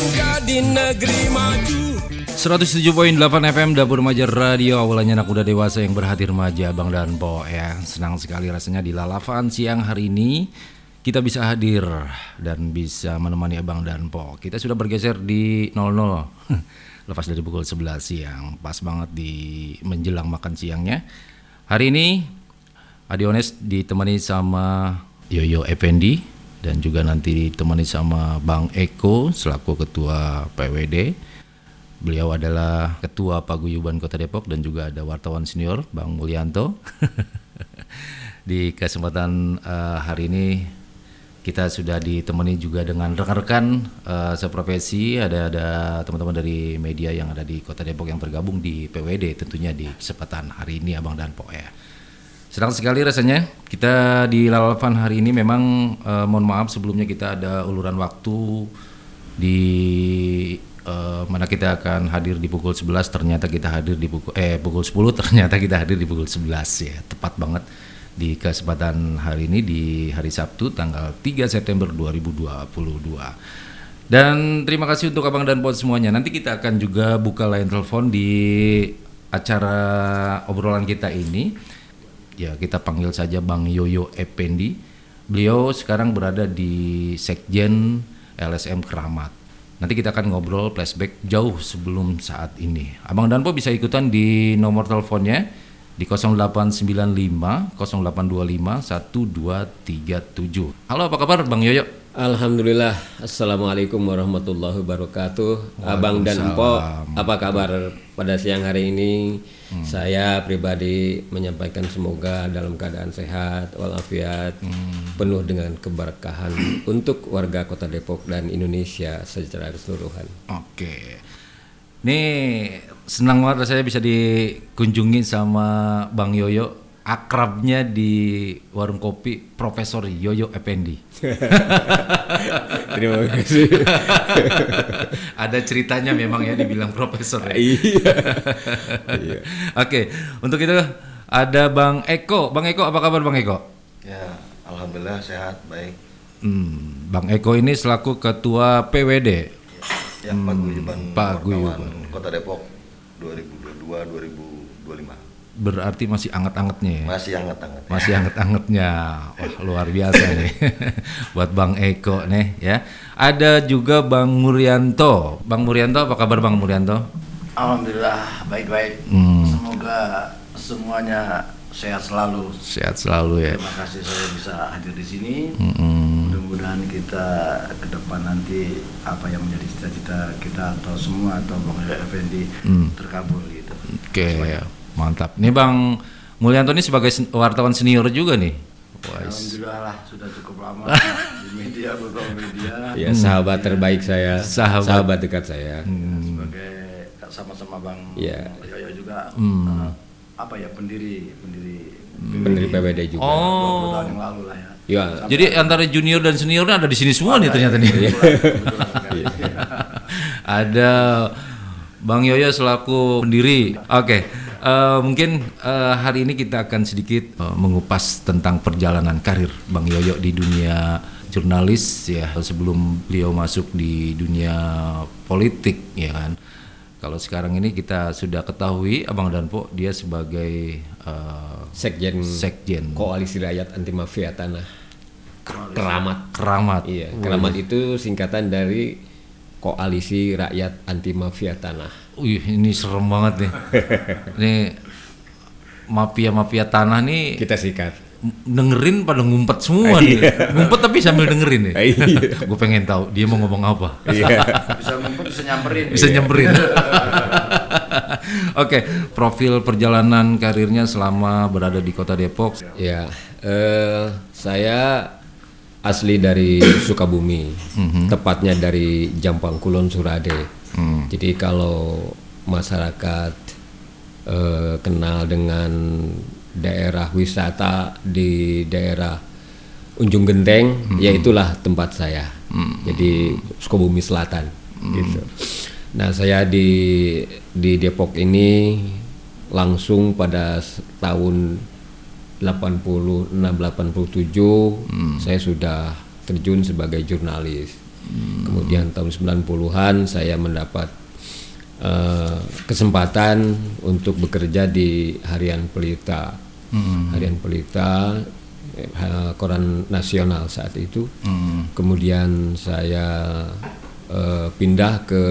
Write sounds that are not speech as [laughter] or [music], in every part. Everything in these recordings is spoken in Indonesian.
bangga di negeri maju. 107.8 FM Dapur Remaja Radio. Awalnya anak muda dewasa yang berhati remaja Bang dan Po ya. Senang sekali rasanya di Lalavan siang hari ini Kita bisa hadir dan bisa menemani Abang dan Po Kita sudah bergeser di 00 [laughs] Lepas dari pukul 11 siang Pas banget di menjelang makan siangnya. Hari ini Adiones ditemani sama Yoyo Effendi Dan juga nanti ditemani sama Bang Eko Selaku Ketua PWD Beliau adalah Ketua Paguyuban Kota Depok dan juga ada wartawan senior Bang Mulyanto. [laughs] Di kesempatan uh, hari ini kita sudah ditemani juga dengan rekan-rekan uh, seprofesi, ada ada teman-teman dari media yang ada di Kota Depok yang tergabung di PWD tentunya di kesempatan hari ini Abang dan Po ya. Senang sekali rasanya kita di Lalapan hari ini. Memang uh, mohon maaf sebelumnya kita ada uluran waktu di uh, mana kita akan hadir di pukul 11 ternyata kita hadir di pukul eh pukul 10 ternyata kita hadir di pukul 11 ya. Tepat banget di kesempatan hari ini di hari Sabtu tanggal 3 September 2022 dan terima kasih untuk abang dan pot semuanya. Nanti kita akan juga buka line telepon di acara obrolan kita ini ya kita panggil saja Bang Yoyo Ependi beliau sekarang berada di Sekjen LSM Keramat Nanti kita akan ngobrol flashback jauh sebelum saat ini. Abang Danpo bisa ikutan di nomor teleponnya di 0895 0825 1237. Halo, apa kabar Bang Yoyo? Alhamdulillah, Assalamualaikum warahmatullahi wabarakatuh Abang dan Empo, apa kabar pada siang hari ini? Hmm. Saya pribadi menyampaikan semoga dalam keadaan sehat, walafiat, hmm. penuh dengan keberkahan untuk warga kota Depok dan Indonesia secara keseluruhan Oke, ini senang banget saya bisa dikunjungi sama Bang Yoyo akrabnya di warung kopi Profesor Yoyo Effendi. [laughs] Terima kasih. [laughs] Ada ceritanya memang ya dibilang profesor. Ya? iya. iya. [laughs] Oke, untuk itu ada Bang Eko. Bang Eko, apa kabar Bang Eko? Ya, alhamdulillah sehat, baik. Hmm, Bang Eko ini selaku ketua PWD. Ya, hmm, Paguyuban Paguyuban Kota Depok 2022 2025 berarti masih anget-angetnya ya? Masih anget-anget. Masih anget-angetnya. Wah, luar biasa nih. [laughs] Buat Bang Eko nih ya. Ada juga Bang Murianto. Bang Murianto, apa kabar Bang Murianto? Alhamdulillah baik-baik. Hmm. Semoga semuanya sehat selalu. Sehat selalu ya. Terima kasih saya bisa hadir di sini. Hmm. Mudah-mudahan kita ke depan nanti apa yang menjadi cita-cita kita atau semua atau Bang Effendi hmm. terkabul gitu. Oke okay, ya. Mantap. Nih Bang Mulyanto ini sebagai wartawan senior juga nih. Alhamdulillah lah sudah cukup lama [laughs] di media beberapa media. Ya sahabat terbaik saya, sahabat, sahabat dekat saya. Hmm. Sebagai sama-sama Bang ya. Yoyo juga hmm. uh, apa ya pendiri pendiri hmm. pendiri PWD juga. Oh. tahun yang lalu lah ya. Ya. Jadi antara junior dan senior ada di sini semua nih ternyata nih. [laughs] ada Bang Yoyo selaku pendiri. Oke. Okay. Uh, mungkin uh, hari ini kita akan sedikit uh, mengupas tentang perjalanan karir Bang Yoyo di dunia jurnalis ya sebelum beliau masuk di dunia politik ya kan. Kalau sekarang ini kita sudah ketahui Abang Danpo dia sebagai uh, sekjen sekjen Koalisi Rakyat Anti Mafia Tanah Keramat. Keramat. Iya, Keramat itu singkatan dari Koalisi Rakyat Anti Mafia Tanah. Wih, ini serem banget nih. [laughs] ini mafia-mafia tanah nih kita sikat. Dengerin pada ngumpet semua nih. Iya. Ngumpet tapi sambil dengerin nih. Iya. [laughs] Gue pengen tahu dia mau ngomong apa. Iya. [laughs] bisa ngumpet bisa nyamperin. Bisa nyamperin. Oke, profil perjalanan karirnya selama berada di Kota Depok. Ya, uh, saya asli dari [clears throat] Sukabumi, mm -hmm. tepatnya dari Jampang Kulon Surade. Hmm. Jadi kalau masyarakat uh, kenal dengan daerah wisata di daerah Unjung Genteng, hmm. ya itulah tempat saya. Hmm. Jadi Sukabumi Selatan, hmm. gitu. Nah saya di di Depok ini langsung pada tahun 86 87 hmm. saya sudah terjun sebagai jurnalis. Kemudian tahun 90-an saya mendapat eh, kesempatan untuk bekerja di Harian Pelita. Harian Pelita eh, koran nasional saat itu. Kemudian saya eh, pindah ke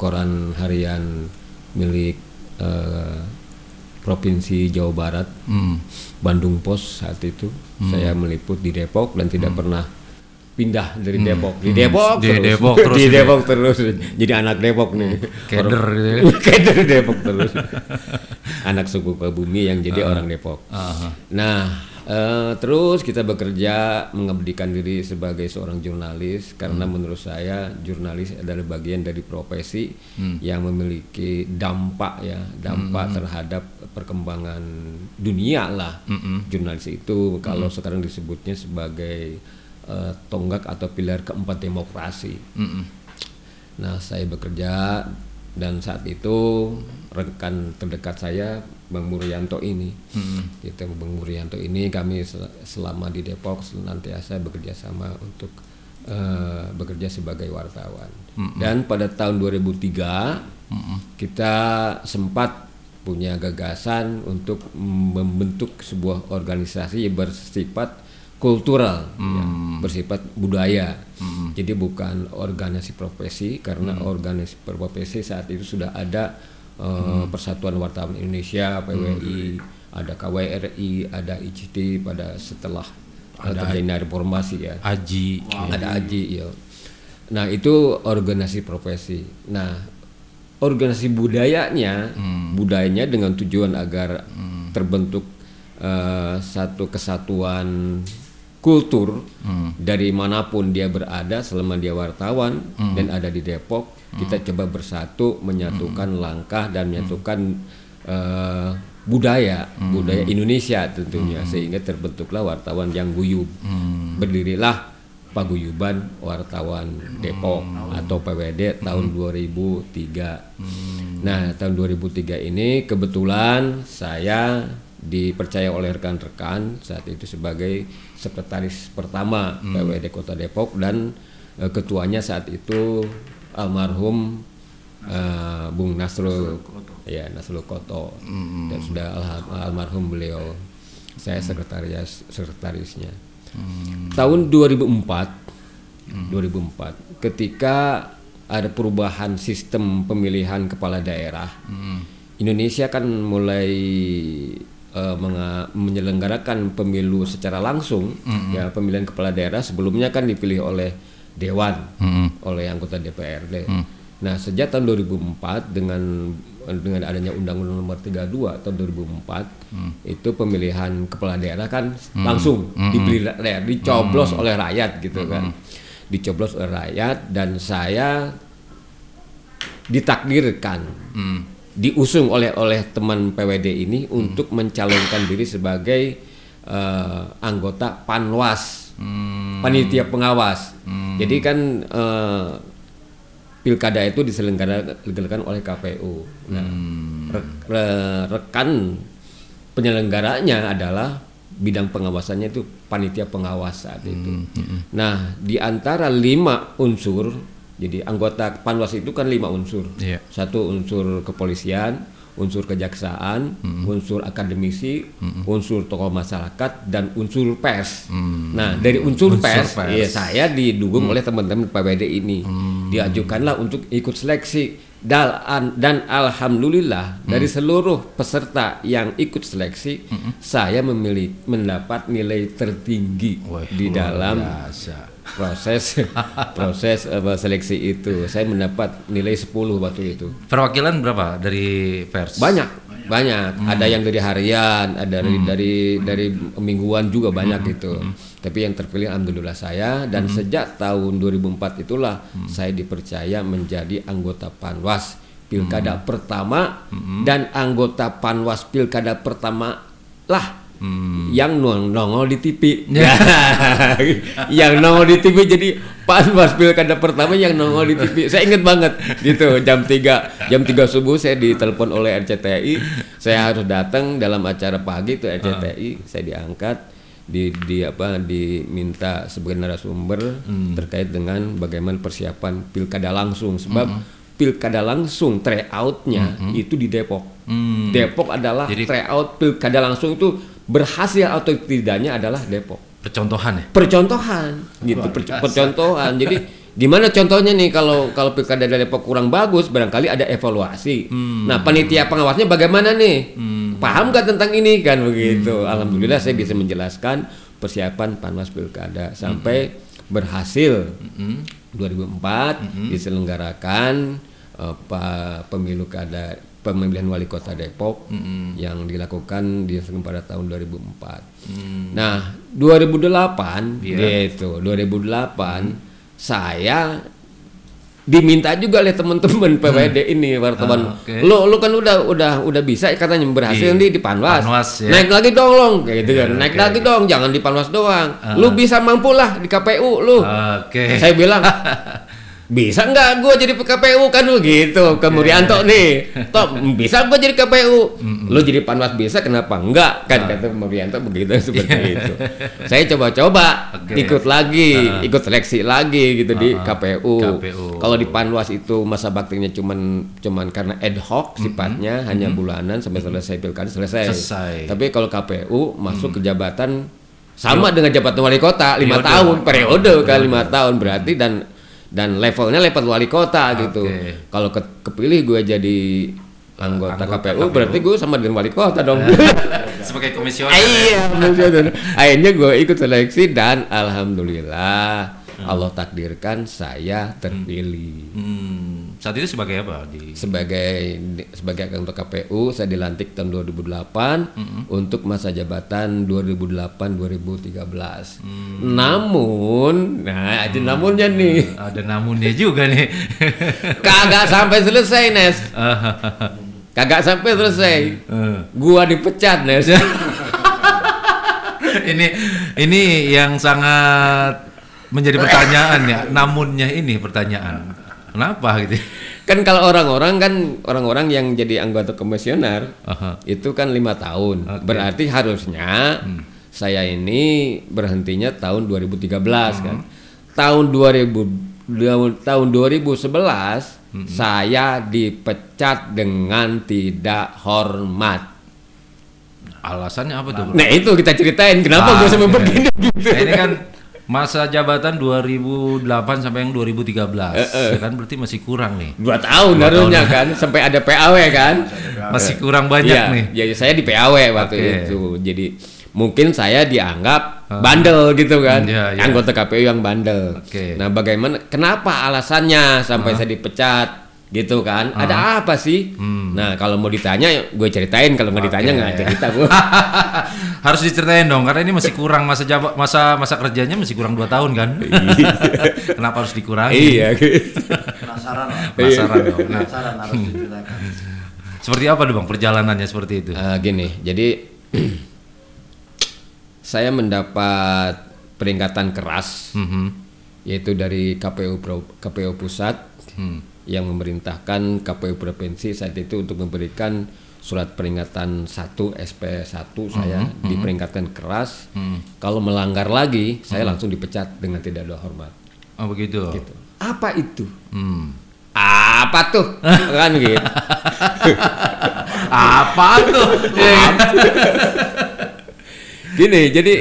koran harian milik eh, Provinsi Jawa Barat, Bandung Pos saat itu. Saya meliput di Depok dan tidak pernah pindah dari Depok. Di Depok Di terus. Depok terus [laughs] di. Depok terus. Jadi anak Depok nih. Keder Orang- gitu ya. [laughs] Keder Depok terus. [laughs] anak suku Bumi yang jadi orang Depok. Aha. Nah, eh, terus kita bekerja mengabdikan diri sebagai seorang jurnalis karena menurut saya jurnalis adalah bagian dari profesi yang memiliki dampak ya, dampak terhadap perkembangan dunia lah. Jurnalis itu. Kalau sekarang disebutnya sebagai eh, tonggak atau pilar keempat demokrasi. Nah, saya bekerja dan saat itu rekan terdekat saya Bang Muryanto ini. Kita Bang Muryanto ini kami sel- selama di Depok senantiasa bekerja sama untuk eh, bekerja sebagai wartawan. Dan pada tahun 2003 kita sempat punya gagasan untuk membentuk sebuah organisasi yang bersifat kultural, ya, bersifat budaya. Jadi bukan organisasi profesi karena organisasi profesi saat itu sudah ada eh, Persatuan Wartawan Indonesia (PWI), ada KWRI, ada ICT pada setelah eh, terjadinya reformasi ya Aji. ada aji ya. Nah itu organisasi profesi. Nah organisasi budayanya, budayanya dengan tujuan agar terbentuk eh, satu kesatuan kultur dari mana pun dia berada selama dia wartawan dan ada di Depok, kita coba bersatu menyatukan langkah dan menyatukan eh, budaya, budaya Indonesia tentunya sehingga terbentuklah wartawan yang guyub. Berdirilah Paguyuban Wartawan Depok atau PWD tahun 2003. Nah, tahun 2003 ini kebetulan saya dipercaya oleh rekan-rekan saat itu sebagai sekretaris pertama PWD Kota Depok dan eh, ketuanya saat itu almarhum eh, Bung Nasrul ya Nasrul Koto. Dan sudah alha- almarhum beliau. Saya sekretaris sekretarisnya. Tahun 2004 2004 ketika ada perubahan sistem pemilihan kepala daerah Indonesia kan mulai menga- menyelenggarakan pemilu secara langsung ya pemilihan kepala daerah sebelumnya kan dipilih oleh dewan oleh anggota DPRD. Nah sejak tahun 2004 dengan dengan adanya Undang-Undang Nomor 32 tahun 2004 itu pemilihan kepala daerah kan langsung dipilih daerah dicoblos oleh rakyat gitu kan. Dicoblos oleh rakyat dan saya ditakdirkan diusung oleh oleh teman PWD ini untuk mencalonkan diri sebagai eh, anggota Panwas panitia pengawas. Jadi kan eh, pilkada itu diselenggarakan oleh KPU nah re- re- rekan penyelenggaranya adalah bidang pengawasannya itu panitia pengawas saat itu. Nah, di antara lima unsur, jadi anggota Panwas itu kan lima unsur. Iya. Satu unsur kepolisian, unsur kejaksaan, unsur akademisi, unsur tokoh masyarakat, dan unsur pers. Nah, dari unsur, Unsur pers, pers. ya saya didukung oleh teman-teman PWD ini. Diajukanlah untuk ikut seleksi. Dan, dan alhamdulillah dari seluruh peserta yang ikut seleksi, saya memilih mendapat nilai tertinggi di dalam biasa. Proses [laughs] proses apa, seleksi itu. Saya mendapat nilai 10 waktu itu. Perwakilan berapa dari pers? Banyak, banyak. Ada yang dari harian, ada dari dari dari mingguan juga banyak gitu. Tapi yang terpilih alhamdulillah saya dan sejak tahun 2004 itulah saya dipercaya menjadi anggota Panwas Pilkada pertama dan anggota Panwas Pilkada pertama lah yang nong- nongol di TV. [laughs] yang nongol di TV jadi Panwas Pilkada pertama yang nongol di TV. Saya ingat banget gitu jam 3 jam 3 subuh saya ditelepon oleh RCTI. Saya harus datang dalam acara pagi itu RCTI, saya diangkat di, di apa diminta sebagai narasumber terkait dengan bagaimana persiapan pilkada langsung sebab pilkada langsung tryoutnya itu di Depok. Hmm. Depok adalah Jadi- tryout pilkada langsung itu berhasil atau tidaknya adalah Depok. Percontohan ya. Percontohan gitu, per- percontohan. Jadi gimana contohnya nih kalau kalau pilkada dari Depok kurang bagus, barangkali ada evaluasi. Nah panitia pengawasnya bagaimana nih? Paham gak tentang ini kan begitu? Alhamdulillah saya bisa menjelaskan persiapan panwas pilkada sampai berhasil. 2004 diselenggarakan eh, pa- pemilu kada pemilihan wali kota Depok yang dilakukan dilakukan pada tahun 2004. Nah, 2008 gitu, 2008 saya diminta juga oleh teman-teman PWD ini wartawan. Ah, oke. Lu lu kan udah udah udah bisa katanya berhasil Di nih di Panwas. Panwas, ya. Naik lagi dong, Long. Kayak gitu kan. Iya, Naik oke, lagi oke. dong, jangan di Panwas doang. Lu bisa mampu lah di KPU lu. Oke. Saya bilang [laughs] bisa nggak gue jadi KPU kan lu gitu. Ke Murianto nih. Toh [laughs] bisa gue jadi KPU lu jadi panwas bisa kenapa enggak kan kata Murianto begitu [laughs] seperti itu. Saya coba-coba. Oke. ikut lagi. Ikut seleksi lagi gitu di KPU, KPU. kalau di panwas itu masa baktinya cuman cuman karena ad hoc sifatnya hanya bulanan sampai selesai pilkada selesai. Selesai. tapi kalau KPU masuk ke jabatan sama dengan jabatan wali kota lima tahun periode kan lima tahun berarti dan dan levelnya level wali kota gitu. Oke. Kalau ke- kepilih gue jadi anggota, Anggota KPU, KPU. berarti gue sama dengan wali kota dong. [laughs] Sebagai komisioner. iya, bener. akhirnya gue ikut seleksi dan alhamdulillah Allah takdirkan saya terpilih. Hmm, saat itu sebagai apa di sebagai sebagai anggota KPU saya dilantik tahun 2008 untuk masa jabatan 2008-2013. Namun, nah ada namunnya nih, ada namunnya juga nih. [laughs] kagak sampai selesai Nes, [laughs] kagak sampai selesai. Eh. Gua dipecat Nes. [laughs] ini ini yang sangat menjadi pertanyaan ya. Namunnya ini pertanyaan. Kenapa gitu? kan kalau orang-orang kan orang-orang yang jadi anggota komisioner Aha. itu kan lima tahun. Berarti harusnya saya ini berhentinya tahun 2013 kan. Tahun 2000 dua- tahun 2011 saya dipecat dengan tidak hormat. Alasannya apa tuh? bro? Nah itu kita ceritain kenapa Ah, gue sampai oke. begini gitu. Nah, ini kan masa jabatan 2008 sampai yang 2013. Eh, Ya kan berarti masih kurang nih. Dua tahun harusnya kan sampai ada PAW kan. Masih kurang banyak Iya, nih. Jadi saya di PAW waktu Oke. itu. Jadi mungkin saya dianggap bandel gitu kan. Iya, iya. Anggota KPU yang bandel. Oke. Nah, bagaimana kenapa alasannya sampai saya dipecat gitu kan? Ada apa sih? Nah, kalau mau ditanya gue ceritain, kalau nggak ditanya Hmm. Oke. nggak cerita gue. [laughs] Harus diceritain dong karena ini masih kurang masa masa masa kerjanya masih kurang 2 tahun kan. [laughs] Kenapa harus dikurangi? iya gitu. [laughs] Penasaran. Penasaran dong. Nah, Penasaran harus diceritakan. seperti apa dong Bang perjalanannya seperti itu? Eh, gini, jadi [clears throat] saya mendapat peringatan keras Mhm. yaitu dari KPU Pro- KPU pusat Hmm. Yang memerintahkan KPU provinsi saat itu untuk memberikan surat peringatan 1 SP1 saya diperingatkan keras kalau melanggar lagi saya langsung dipecat dengan tidak ada hormat Oh begitu. gitu. Apa itu? Hmm. Apa tuh? [laughs] kan gitu. Apa tuh? [laughs] Gini, jadi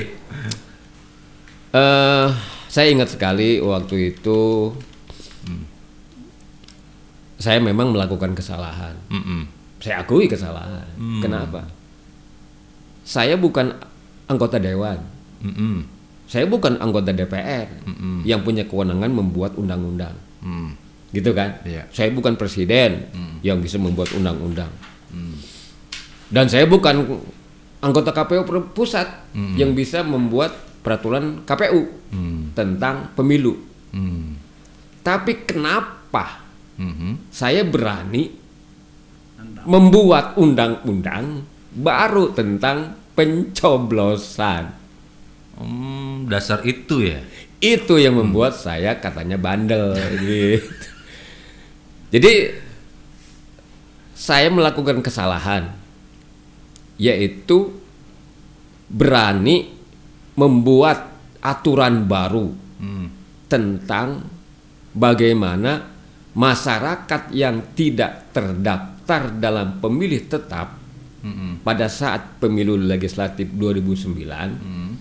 eh saya ingat sekali waktu itu saya memang melakukan kesalahan. Mm-mm. Saya akui kesalahan. Kenapa? Saya bukan anggota dewan. Mm-mm. Saya bukan anggota DPR Mm-mm. yang punya kewenangan membuat undang-undang. Mm. Gitu kan? Iya. Saya bukan presiden yang bisa membuat undang-undang. Dan saya bukan anggota KPU pusat yang bisa membuat peraturan KPU Mm. tentang pemilu. Mm. Tapi kenapa Mhm. saya berani membuat undang-undang baru tentang pencoblosan? Hmm, dasar itu ya. Itu yang membuat saya katanya bandel [laughs] gitu. Jadi saya melakukan kesalahan yaitu berani membuat aturan baru Hmm. tentang bagaimana masyarakat yang tidak terdaftar dalam pemilih tetap Mm-mm. pada saat pemilu legislatif 2009 Hmm.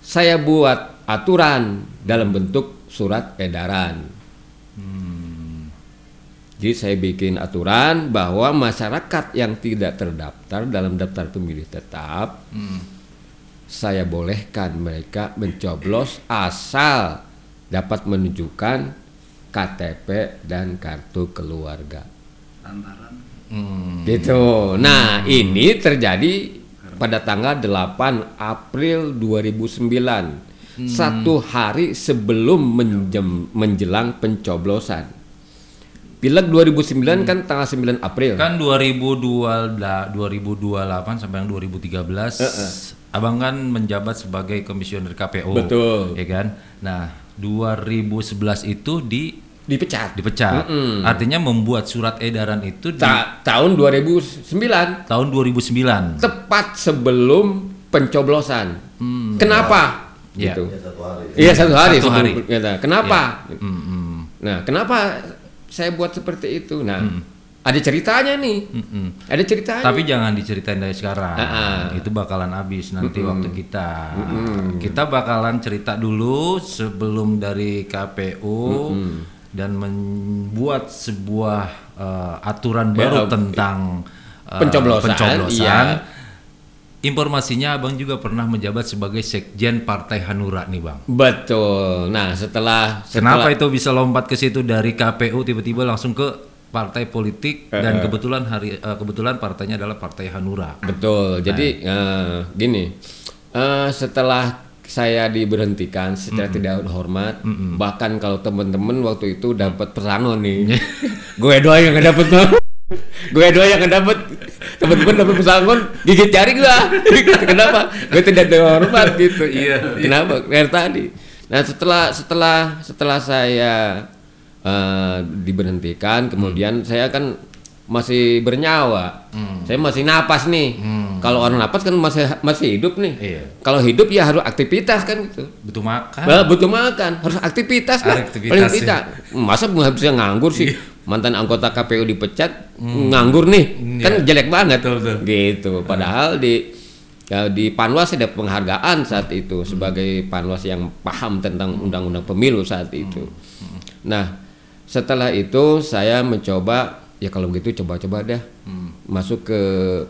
saya buat aturan dalam bentuk surat edaran. Hmm. Jadi saya bikin aturan bahwa masyarakat yang tidak terdaftar dalam daftar pemilih tetap Hmm. saya bolehkan mereka mencoblos asal dapat menunjukkan KTP dan kartu keluarga. Lantaran Hmm. Gitu. Nah, ini terjadi pada tanggal 8 April 2009. Satu hari sebelum menjem- menjelang pencoblosan. Pileg 2009 kan tanggal 9 April. Kan 2002 da- 2028 sampai yang 2013 Abang kan menjabat sebagai komisioner KPU. Betul. Ya kan? Nah, 2011 itu di Dipecat. dipecat. Mm-mm. Artinya membuat surat edaran itu di Ta- tahun 2009 tahun 2009. tepat sebelum pencoblosan. Hmm. Kenapa? Ya. Gitu. Ya satu hari. Iya satu hari. Satu sebelum hari. Kenapa? Mm-mm. Nah, kenapa saya buat seperti itu? Nah, Hmm. Ada ceritanya nih. Mm-mm. Ada ceritanya. Tapi jangan diceritain dari sekarang. Ah. Itu bakalan habis nanti waktu kita. Mm-mm. Kita bakalan cerita dulu sebelum dari KPU dan membuat sebuah eh, aturan baru oke. tentang eh, Pencoblosan, pencoblosan. iya. Informasinya Abang juga pernah menjabat sebagai Sekjen Partai Hanura nih, Bang. Betul. Nah, setelah, setelah Kenapa itu bisa lompat ke situ dari KPU tiba-tiba langsung ke partai politik dan kebetulan hari eh, kebetulan partainya adalah Partai Hanura. Betul. Jadi eh, gini, eh, setelah saya diberhentikan secara tidak hormat, bahkan kalau teman-teman waktu itu dapat pesangon nih, [laughs] gue doang yang dapet tuh. gue doang yang dapet teman-teman dapat pesangon gigit jari gua [laughs] kenapa? Gue tidak hormat gitu. Iya, kenapa? Dari tadi. Nah setelah setelah setelah saya eh, diberhentikan kemudian saya kan masih bernyawa saya masih napas nih kalau orang napas kan masih masih hidup nih Iya. kalau hidup ya harus aktivitas kan gitu Butuh makan. Nah, butuh makan, harus aktivitas lah. Aktivitas, Paling ya. tidak. Masa nggak bisa nganggur sih? Mantan anggota KPU dipecat, nganggur nih, kan jelek banget. Betul, betul. Gitu. Padahal di ya, di Panwas ada penghargaan saat itu sebagai Panwas yang paham tentang undang-undang pemilu saat itu. Nah, setelah itu saya mencoba ya kalau begitu coba-coba dah. Masuk ke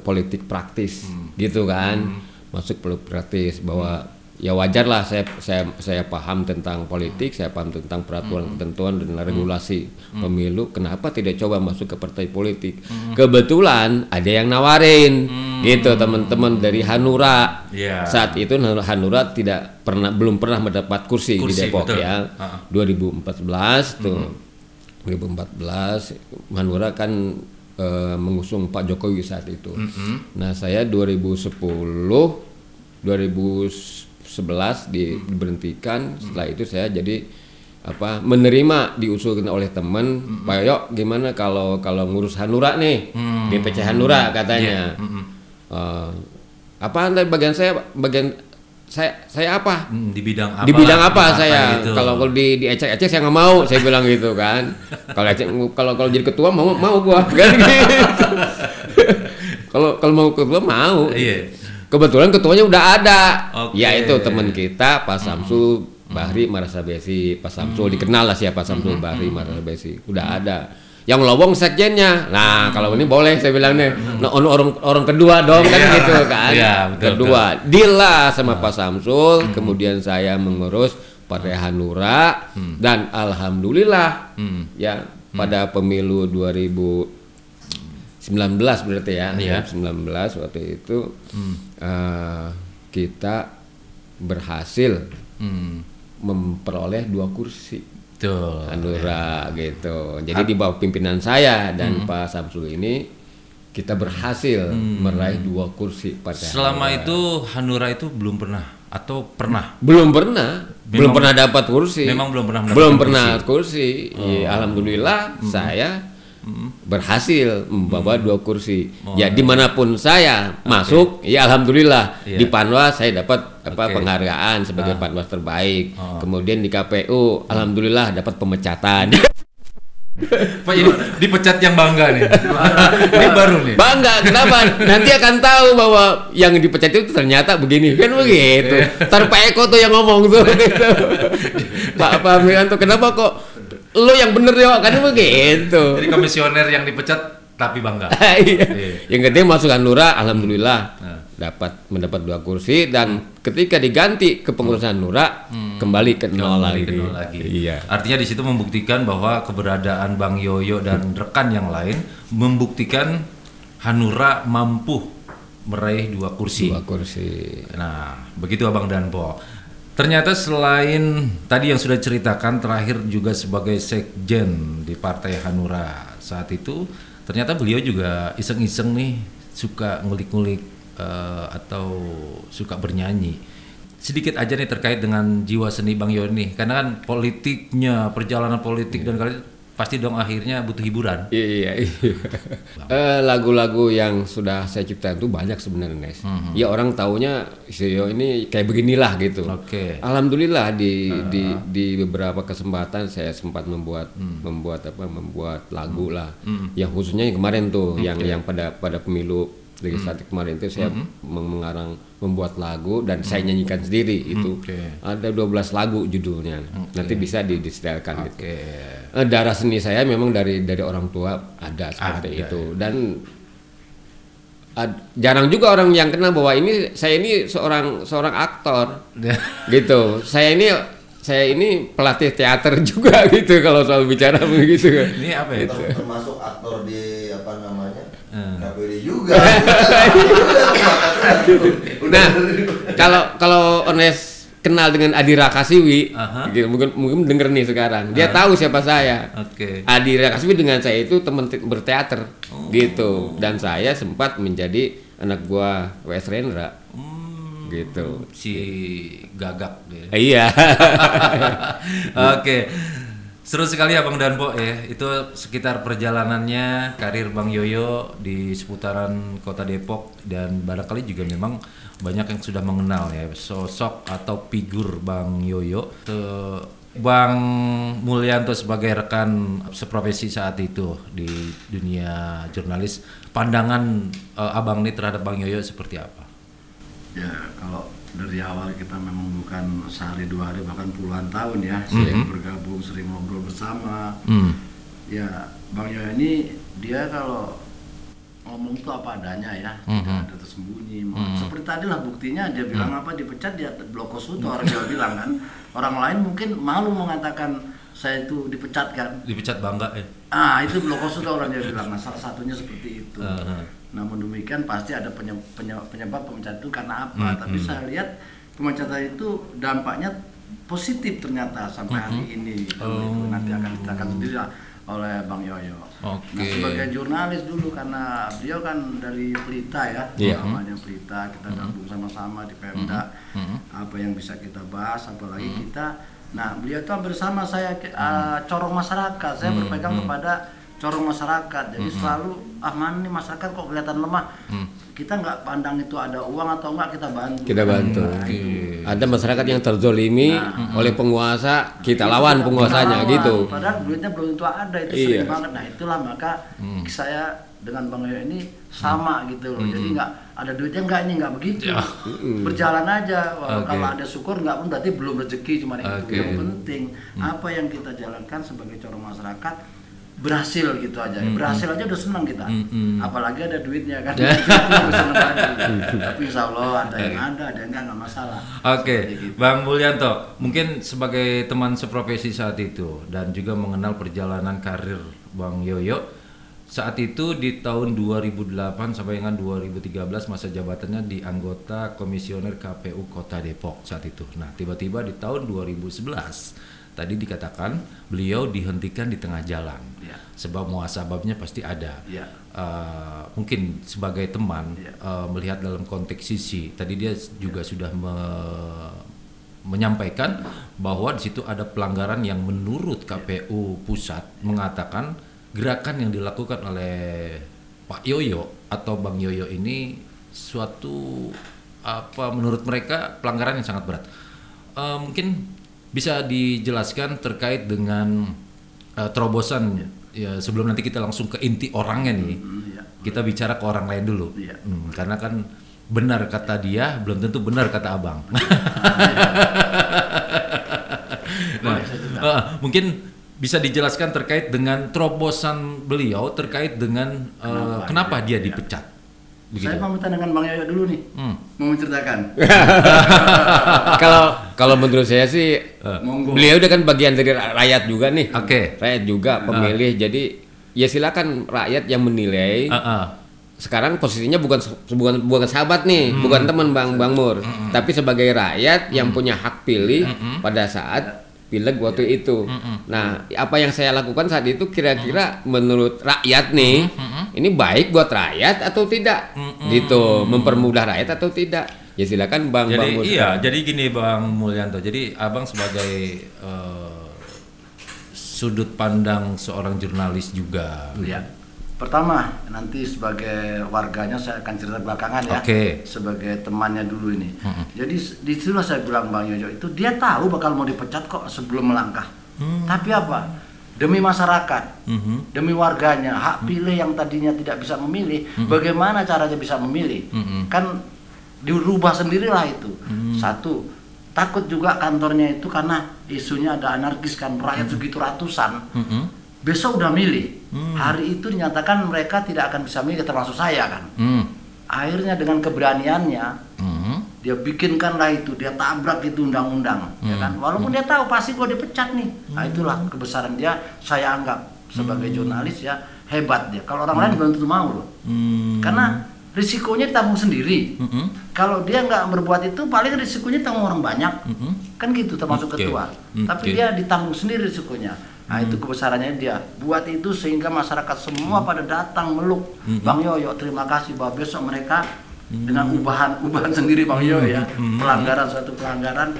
politik praktis gitu kan. Masuk politik praktis bahwa ya wajar lah saya saya saya paham tentang politik saya paham tentang peraturan ketentuan dan regulasi pemilu. Kenapa tidak coba masuk ke partai politik? Kebetulan ada yang nawarin gitu teman-teman dari Hanura. Iya. saat itu Hanura tidak pernah belum pernah mendapat kursi, di Kursi, Depok betul. ya. Ha-ha. 2014 tuh 2014 Hanura kan eh, mengusung Pak Jokowi saat itu. Nah saya 2010 2011 di- diberhentikan. Setelah itu saya jadi apa menerima diusulkan oleh teman Pak Yok gimana kalau kalau ngurus Hanura nih? DPC Hanura katanya. Eh, apa nanti bagian saya? Bagian saya saya apa? Hmm, di bidang apa? di bidang apa di saya? itu. kalau kalau di di ecek-ecek saya nggak mau saya bilang gitu kan. [laughs] Kalau ecek kalau kalau jadi ketua mau mau gua kan gitu. [laughs] Kalau kalau mau ketua mau. Iya. kebetulan ketuanya udah ada. Oke. yaitu teman kita Pak Samsul Bahri Marasabesi Pak Samsul dikenal lah siapa Samsul Bahri Marasabesi udah ada yang lowong sekjennya. Nah kalau ini boleh saya bilang nih. Nah, orang orang kedua dong kan Iya. gitu kan? Iya, betul, kedua deal lah sama Pak Samsul kemudian saya mengurus Partai Hanura dan alhamdulillah Hmm. ya pada pemilu 2019 berarti ya Iya. 19 waktu itu eh, kita berhasil Hmm. memperoleh dua kursi Betul. Hanura gitu. Jadi di bawah pimpinan saya dan Pak Samsul ini kita berhasil meraih dua kursi Partai Selama Hanura. itu Hanura itu belum pernah atau pernah? belum pernah. Belum pernah dapat kursi. memang belum pernah belum pernah kursi, Iya, alhamdulillah saya berhasil membawa dua kursi. ya di mana pun saya masuk, ya alhamdulillah Iya. di Panwas saya dapat apa penghargaan sebagai Panwas terbaik. Kemudian di KPU, alhamdulillah dapat pemecatan. [laughs] Pak ini dipecat yang bangga nih. [laughs] ini baru nih. Bangga, kenapa? Nanti akan tahu bahwa yang dipecat itu ternyata begini, kan begitu. Ntar Pak Eko tuh yang ngomong tuh. [laughs] Pak Pak Wiranto, kenapa kok lo yang bener ya? Kan begitu. Jadi komisioner yang dipecat tapi bangga. [laughs] Iya. Iya. Yang gede masuk Hanura, alhamdulillah Nah. dapat mendapat dua kursi dan ketika diganti ke pengurusan Hanura kembali ke nol lagi. ke nol lagi. Iya. Artinya di situ membuktikan bahwa keberadaan Bang Yoyo dan rekan yang lain membuktikan Hanura mampu meraih dua kursi. Dua kursi. Nah, begitu Abang Danpo. Ternyata selain tadi yang sudah ceritakan terakhir juga sebagai sekjen di Partai Hanura saat itu, ternyata beliau juga iseng-iseng nih suka ngulik-ngulik eh, atau suka bernyanyi. Sedikit aja nih terkait dengan jiwa seni Bang Yoni, karena kan politiknya, perjalanan politik dan kalian pasti dong akhirnya butuh hiburan. Iya, iya. Eh, lagu-lagu yang sudah saya ciptakan itu banyak sebenarnya, Nes. Mhm. Ya orang taunya Sio ini kayak beginilah gitu. Oke. Alhamdulillah di di di beberapa kesempatan saya sempat membuat membuat apa membuat lagu lah. Yang khususnya yang kemarin tuh yang yang pada pada pemilu legislatif kemarin itu saya meng- mengarang membuat lagu dan saya nyanyikan sendiri itu. Oke. Ada 12 lagu judulnya. Nanti bisa di disetelkan gitu. Oke. Eh, darah seni saya memang dari dari orang tua ada seperti Ada, itu dan ad- jarang juga orang yang kenal bahwa ini saya ini seorang seorang aktor [laughs] gitu saya ini saya ini pelatih teater [laughs] juga gitu kalau soal bicara begitu Ini apa ya? Ter- termasuk aktor di KPD juga. [laughs] Nah kalau kalau Ones kenal dengan Adi Rakasiwi Aha. gitu, mungkin mungkin denger nih sekarang. Dia tahu siapa saya. Oke. Adi Rakaswi dengan saya itu teman te- berteater. Gitu. Dan saya sempat menjadi anak gua W.S. Rendra. Hmm, gitu. Si gagak. Eh, iya. [laughs] Oke. Seru sekali Abang Danpo ya. Itu sekitar perjalanannya karir Bang Yoyo di seputaran Kota Depok dan barangkali juga memang banyak yang sudah mengenal ya sosok atau figur Bang Yoyo. Ke Bang Mulyanto sebagai rekan seprofesi saat itu di dunia jurnalis, pandangan eh, Abang nih terhadap Bang Yoyo seperti apa? Ya kalau dari awal kita memang bukan sehari dua hari bahkan puluhan tahun ya sering bergabung sering ngobrol bersama. Hmm. Ya Bang Yoyo ini dia kalau ngomong tuh apa adanya ya tidak ada tersembunyi. Seperti tadi lah buktinya dia bilang apa dipecat dia blokos itu orang Jawa bilang kan. Orang lain mungkin malu mengatakan saya itu dipecat kan. Dipecat bangga ya. Ah itu blokos itu orang Jawa bilang. Nah, salah satunya seperti itu. Aha. Namun demikian pasti ada penye- penye- penyebab pemecatan itu karena apa? Tapi saya lihat pemecatan itu dampaknya positif ternyata sampai hari ini. Itu nanti akan diterangkan sendiri lah oleh Bang Yoyo. Oke. Nah, sebagai jurnalis dulu karena beliau kan dari Pelita ya, Iya. namanya Pelita, kita gabung sama-sama di Pemda. Apa yang bisa kita bahas, apalagi kita. Nah, beliau itu hampir sama saya eh, corong masyarakat. Saya berpegang kepada corong masyarakat. Jadi selalu ah mana nih masyarakat kok kelihatan lemah. Kita nggak pandang itu ada uang atau enggak kita bantu. kita bantu Nah, itu. ada masyarakat yang terzolimi oleh penguasa kita lawan penguasanya Lawan. gitu Padahal duitnya belum tentu ada itu Iya. sering banget. Nah itulah maka saya dengan Bang Yoyo ini sama gitu loh. Jadi nggak ada duitnya nggak ini nggak begitu. Berjalan aja. Wah, Oke. Kalau ada syukur nggak pun berarti belum rezeki cuma itu. Oke. Yang penting apa yang kita jalankan sebagai corong masyarakat berhasil gitu aja. Berhasil aja udah senang kita. Apalagi ada duitnya kan. [laughs] Tapi insya Allah ada yang ada, ada yang nggak nggak masalah. Oke, Seperti gitu. Bang Mulyanto, mungkin sebagai teman seprofesi saat itu dan juga mengenal perjalanan karir Bang Yoyo, saat itu di tahun 2008 sampai dengan 2013 masa jabatannya di anggota komisioner KPU Kota Depok saat itu. Nah, tiba-tiba di tahun 2011 tadi dikatakan beliau dihentikan di tengah jalan. Ya. Sebab muasababnya pasti ada. Ya. Uh, mungkin sebagai teman Iya. uh, melihat dalam konteks sisi tadi dia juga sudah me- menyampaikan bahwa di situ ada pelanggaran yang menurut KPU pusat mengatakan gerakan yang dilakukan oleh Pak Yoyo atau Bang Yoyo ini suatu apa menurut mereka pelanggaran yang sangat berat. Eh, mungkin bisa dijelaskan terkait dengan eh, terobosan ya sebelum nanti kita langsung ke inti orangnya nih. iya. Kita bicara ke orang lain dulu. Iya. Hmm, karena kan benar kata dia belum tentu benar kata Abang. [laughs] nah, eh, mungkin bisa dijelaskan terkait dengan terobosan beliau terkait dengan eh, kenapa, dia dipecat. Begitu. Saya mau minta dengan Bang Yoyo dulu nih. Hmm. Mau menceritakan. [laughs] Kalau kalau menurut saya sih Monggo. beliau udah kan bagian dari ra- rakyat juga nih. Oke. Rakyat juga pemilih. Jadi ya silakan rakyat yang menilai. Ah, ah. Sekarang posisinya bukan bukan bukan sahabat nih, bukan teman Bang Bang Mur, tapi sebagai rakyat yang punya hak pilih pada saat pileg waktu itu. Nah, apa yang saya lakukan saat itu kira-kira menurut rakyat nih, ini baik buat rakyat atau tidak? Gitu, mempermudah rakyat atau tidak? Ya silakan Bang Bang Jadi Mur. iya, jadi gini Bang Mulyanto. Jadi Abang sebagai eh, sudut pandang seorang jurnalis juga. Ya. Pertama, nanti sebagai warganya saya akan cerita belakangan ya. Oke. Sebagai temannya dulu ini. Jadi di situlah saya bilang Bang Yoyo itu dia tahu bakal mau dipecat kok sebelum melangkah. Tapi apa? Demi masyarakat, Mhm. demi warganya, hak pilih yang tadinya tidak bisa memilih, bagaimana caranya bisa memilih? Kan dirubah sendirilah itu. Satu, takut juga kantornya itu karena isunya ada anarkis kan rakyat segitu ratusan Mhm. Besok udah milih. Hari itu dinyatakan mereka tidak akan bisa milih termasuk saya kan? Hmm. akhirnya dengan keberaniannya Mhm. dia bikinkanlah itu dia tabrak itu undang-undang ya kan? Walaupun dia tahu pasti gua dipecat nih. Nah itulah kebesaran dia. Saya anggap sebagai jurnalis ya hebat dia. Kalau orang lain belum tentu mau loh. Hmm. karena risikonya ditanggung sendiri. Mhm. kalau dia nggak berbuat itu paling risikonya tanggung orang banyak. Mhm. kan gitu termasuk Oke. ketua. Hmm, tapi oke. dia ditanggung sendiri risikonya nah itu kebesarannya dia buat itu sehingga masyarakat semua pada datang meluk. Bang Yoyo terima kasih bahwa besok mereka dengan ubahan ubahan sendiri bang Yoyo ya. Pelanggaran suatu pelanggaran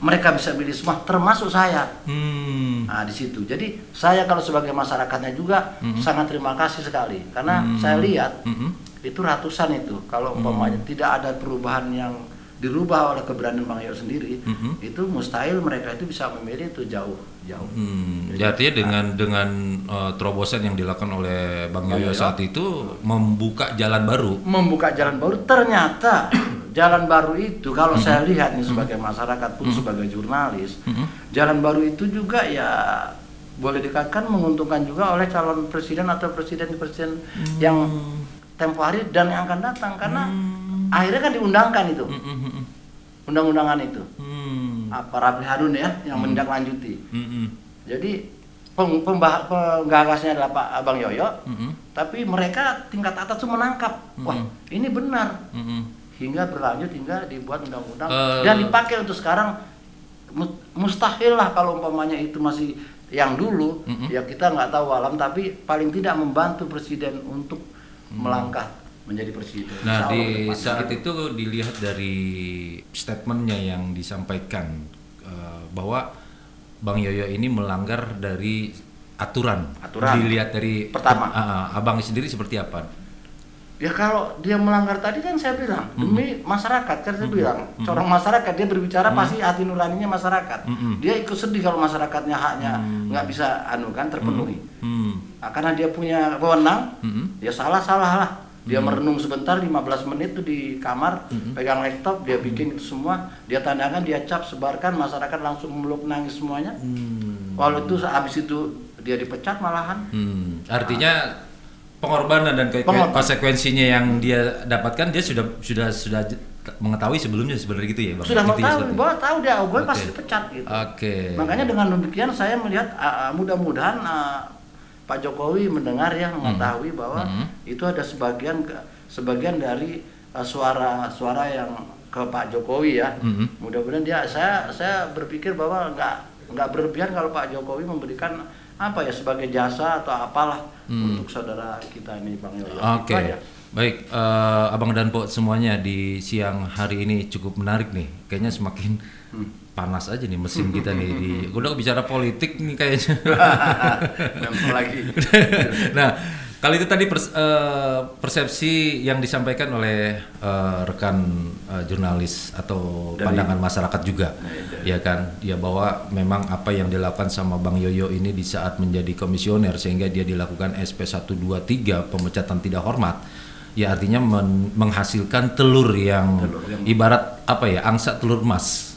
mereka bisa pilih semua termasuk saya. Hmm. Nah di situ. Jadi saya kalau sebagai masyarakatnya juga sangat terima kasih sekali. Karena saya lihat itu ratusan itu. Kalau umpamanya tidak ada perubahan yang dirubah oleh keberanian Bang Yo sendiri, itu mustahil mereka itu bisa memilih itu jauh jauh. Hmm, jadi artinya dengan dengan eh, terobosan yang dilakukan oleh Bang Yoyo saat itu membuka jalan baru. Membuka jalan baru. Ternyata [coughs] jalan baru itu kalau saya lihat nih sebagai masyarakat pun sebagai jurnalis, jalan baru itu juga ya boleh dikatakan menguntungkan juga oleh calon presiden atau presiden-presiden yang tempo hari dan yang akan datang. Karena akhirnya kan diundangkan itu. Mhm. undang-undangan itu. Hmm. Apa Rapli Harun ya yang menindaklanjuti Mhm. jadi pem- pembah- penggagasnya adalah Pak Abang Yoyo Mhm. tapi mereka tingkat atas tuh menangkap wah ini benar Mhm. hingga berlanjut hingga dibuat undang-undang Eh. dan dipakai untuk sekarang mu- mustahil lah kalau umpamanya itu masih yang dulu Mm-mm. ya kita nggak tahu alam tapi paling tidak membantu presiden untuk melangkah menjadi presiden. Nah Insya di depan. saat itu dilihat dari statementnya yang disampaikan eh, bahwa Bang Yoyo ini melanggar dari aturan. Aturan. Dilihat dari Pertama. Ah, ah, abang sendiri seperti apa? Ya kalau dia melanggar tadi kan saya bilang demi masyarakat kan saya bilang corong masyarakat dia berbicara pasti hati nuraninya masyarakat. Mm-mm. Dia ikut sedih kalau masyarakatnya haknya nggak bisa anu kan terpenuhi. Hmm. Nah, karena dia punya wewenang, Mm-mm. dia salah salah lah. Dia merenung sebentar 15 menit tuh di kamar, pegang laptop, dia bikin itu semua, dia tandakan, dia cap, sebarkan, masyarakat langsung meluk nangis semuanya. Hmm. Walau itu habis itu dia dipecat malahan. Hmm. Artinya pengorbanan dan Pengorbanan. konsekuensinya yang dia dapatkan dia sudah sudah sudah mengetahui sebelumnya sebenarnya gitu ya bang. Sudah mau Intinya tahu, seperti itu. bahwa tahu dia, oh, gue Oke. pasti dipecat gitu. Oke. Makanya dengan demikian saya melihat ah, mudah-mudahan ah, Pak Jokowi mendengar ya mengetahui bahwa Mhm. itu ada sebagian sebagian dari ah, suara suara yang ke Pak Jokowi ya. Mhm. Mudah-mudahan dia saya saya berpikir bahwa nggak nggak berlebihan kalau Pak Jokowi memberikan apa ya sebagai jasa atau apalah Hmm. untuk saudara kita ini Bang Yoyo. Oke. Itu aja. Baik, eh, Abang dan Po semuanya di siang hari ini cukup menarik nih. Kayaknya semakin panas aja nih mesin kita nih. Di, udah bicara politik nih kayaknya. [laughs] Lagi. [laughs] nah, kali itu tadi pers- eh, persepsi yang disampaikan oleh eh, rekan eh, jurnalis atau pandangan masyarakat juga, ya kan, ya bahwa memang apa yang dilakukan sama Bang Yoyo ini di saat menjadi komisioner sehingga dia dilakukan SP 123 pemecatan tidak hormat, ya artinya men- menghasilkan telur yang ibarat apa ya angsa telur emas,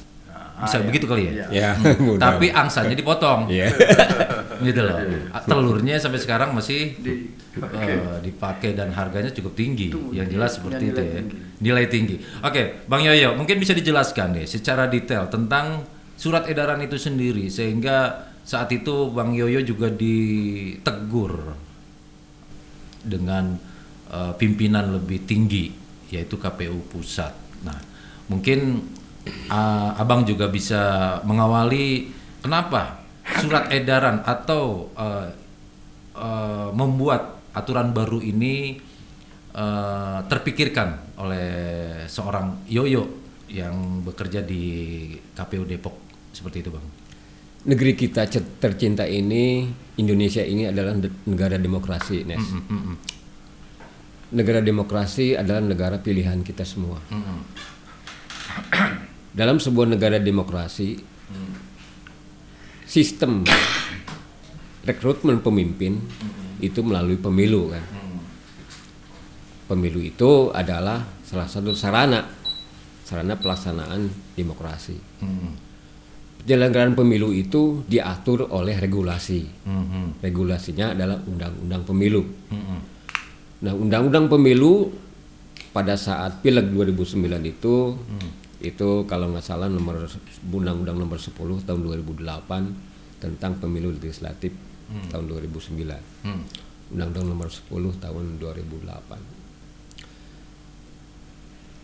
bisa begitu kali ya? Ya, [laughs] mudah. Tapi angsanya dipotong Iya. [laughs] gitu loh. Telurnya sampai sekarang masih eh, dipakai dan harganya cukup tinggi. yang jelas seperti itu ya. Nilai tinggi. Oke, Bang Yoyo, mungkin bisa dijelaskan deh secara detail tentang surat edaran itu sendiri sehingga saat itu Bang Yoyo juga ditegur dengan eh, pimpinan lebih tinggi yaitu KPU pusat. Nah, mungkin ah, Abang juga bisa mengawali kenapa surat edaran atau eh, eh, membuat aturan baru ini eh, terpikirkan oleh seorang Yoyo yang bekerja di KPU Depok seperti itu, Bang. Negeri kita tercinta ini, Indonesia ini adalah negara demokrasi, Nes. Negara demokrasi adalah negara pilihan kita semua. Dalam sebuah negara demokrasi, sistem rekrutmen pemimpin itu melalui pemilu kan. Pemilu itu adalah salah satu sarana sarana pelaksanaan demokrasi. Penyelenggaraan pemilu itu diatur oleh regulasi. Regulasinya adalah undang-undang pemilu. Nah, undang-undang pemilu pada saat Pileg 2009 itu itu kalau nggak salah nomor undang-undang nomor 10 tahun 2008 tentang pemilu legislatif tahun 2009. Undang-undang nomor 10 tahun 2008.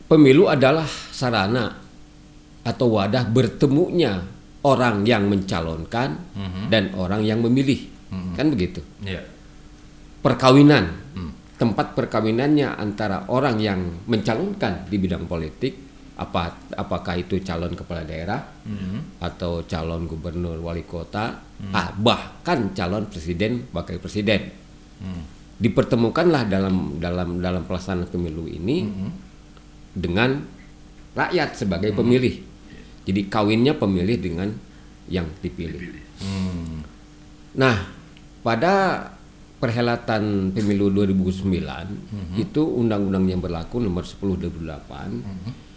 Pemilu adalah sarana atau wadah bertemunya orang yang mencalonkan dan orang yang memilih. Kan begitu Iya. perkawinan tempat perkawinannya antara orang yang mencalonkan di bidang politik apa apakah itu calon kepala daerah atau calon gubernur wali kota? Ah, bahkan calon presiden wakil presiden. Dipertemukanlah dalam dalam dalam pelaksanaan pemilu ini dengan rakyat sebagai pemilih. Jadi kawinnya pemilih dengan yang dipilih. Nah, pada perhelatan pemilu 2009 itu undang-undang yang berlaku nomor 10 2008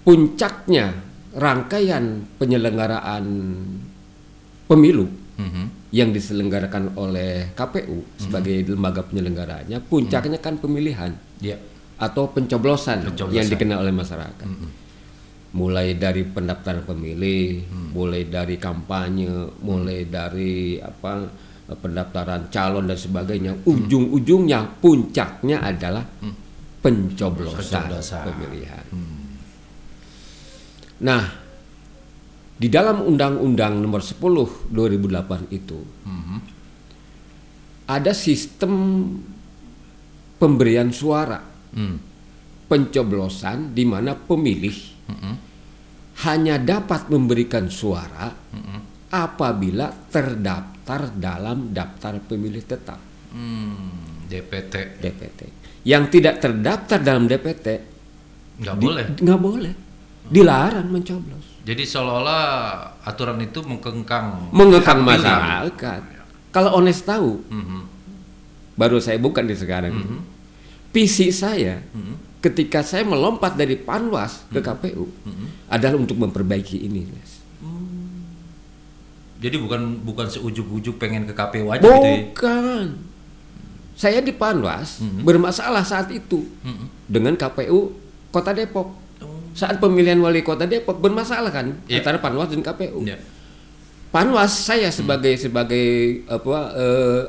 puncaknya rangkaian penyelenggaraan pemilu yang diselenggarakan oleh KPU sebagai lembaga penyelenggaranya puncaknya kan pemilihan Iya. atau pencoblosan, Pencoblosan. yang dikenal oleh masyarakat. Mulai dari pendaftaran pemilih, mulai dari kampanye, mulai dari apa pendaftaran calon dan sebagainya. Ujung-ujungnya puncaknya adalah pencoblosan, Pencoblosan. pemilihan. Nah, di dalam Undang-Undang Nomor 10 2008 itu ada sistem pemberian suara. Hmm. pencoblosan di mana pemilih hanya dapat memberikan suara apabila terdaftar dalam daftar pemilih tetap. Hmm, DPT DPT. Yang tidak terdaftar dalam DPT nggak di- boleh. nggak boleh, dilarang mencoblos, Jadi seolah-olah aturan itu mengkengkang mengekang masyarakat. Kalau honest tahu, Mhm. baru saya bukan di sekarang. Visi saya ketika saya melompat dari Panwas ke KPU adalah untuk memperbaiki ini, Les. Jadi bukan bukan seujuk-ujuk pengen ke KPU aja gitu ya. Bukan. Saya di Panwas bermasalah saat itu dengan KPU Kota Depok. Saat pemilihan wali kota Depok bermasalah kan Iya. antara Panwas dan KPU. Ya. Panwas saya sebagai sebagai apa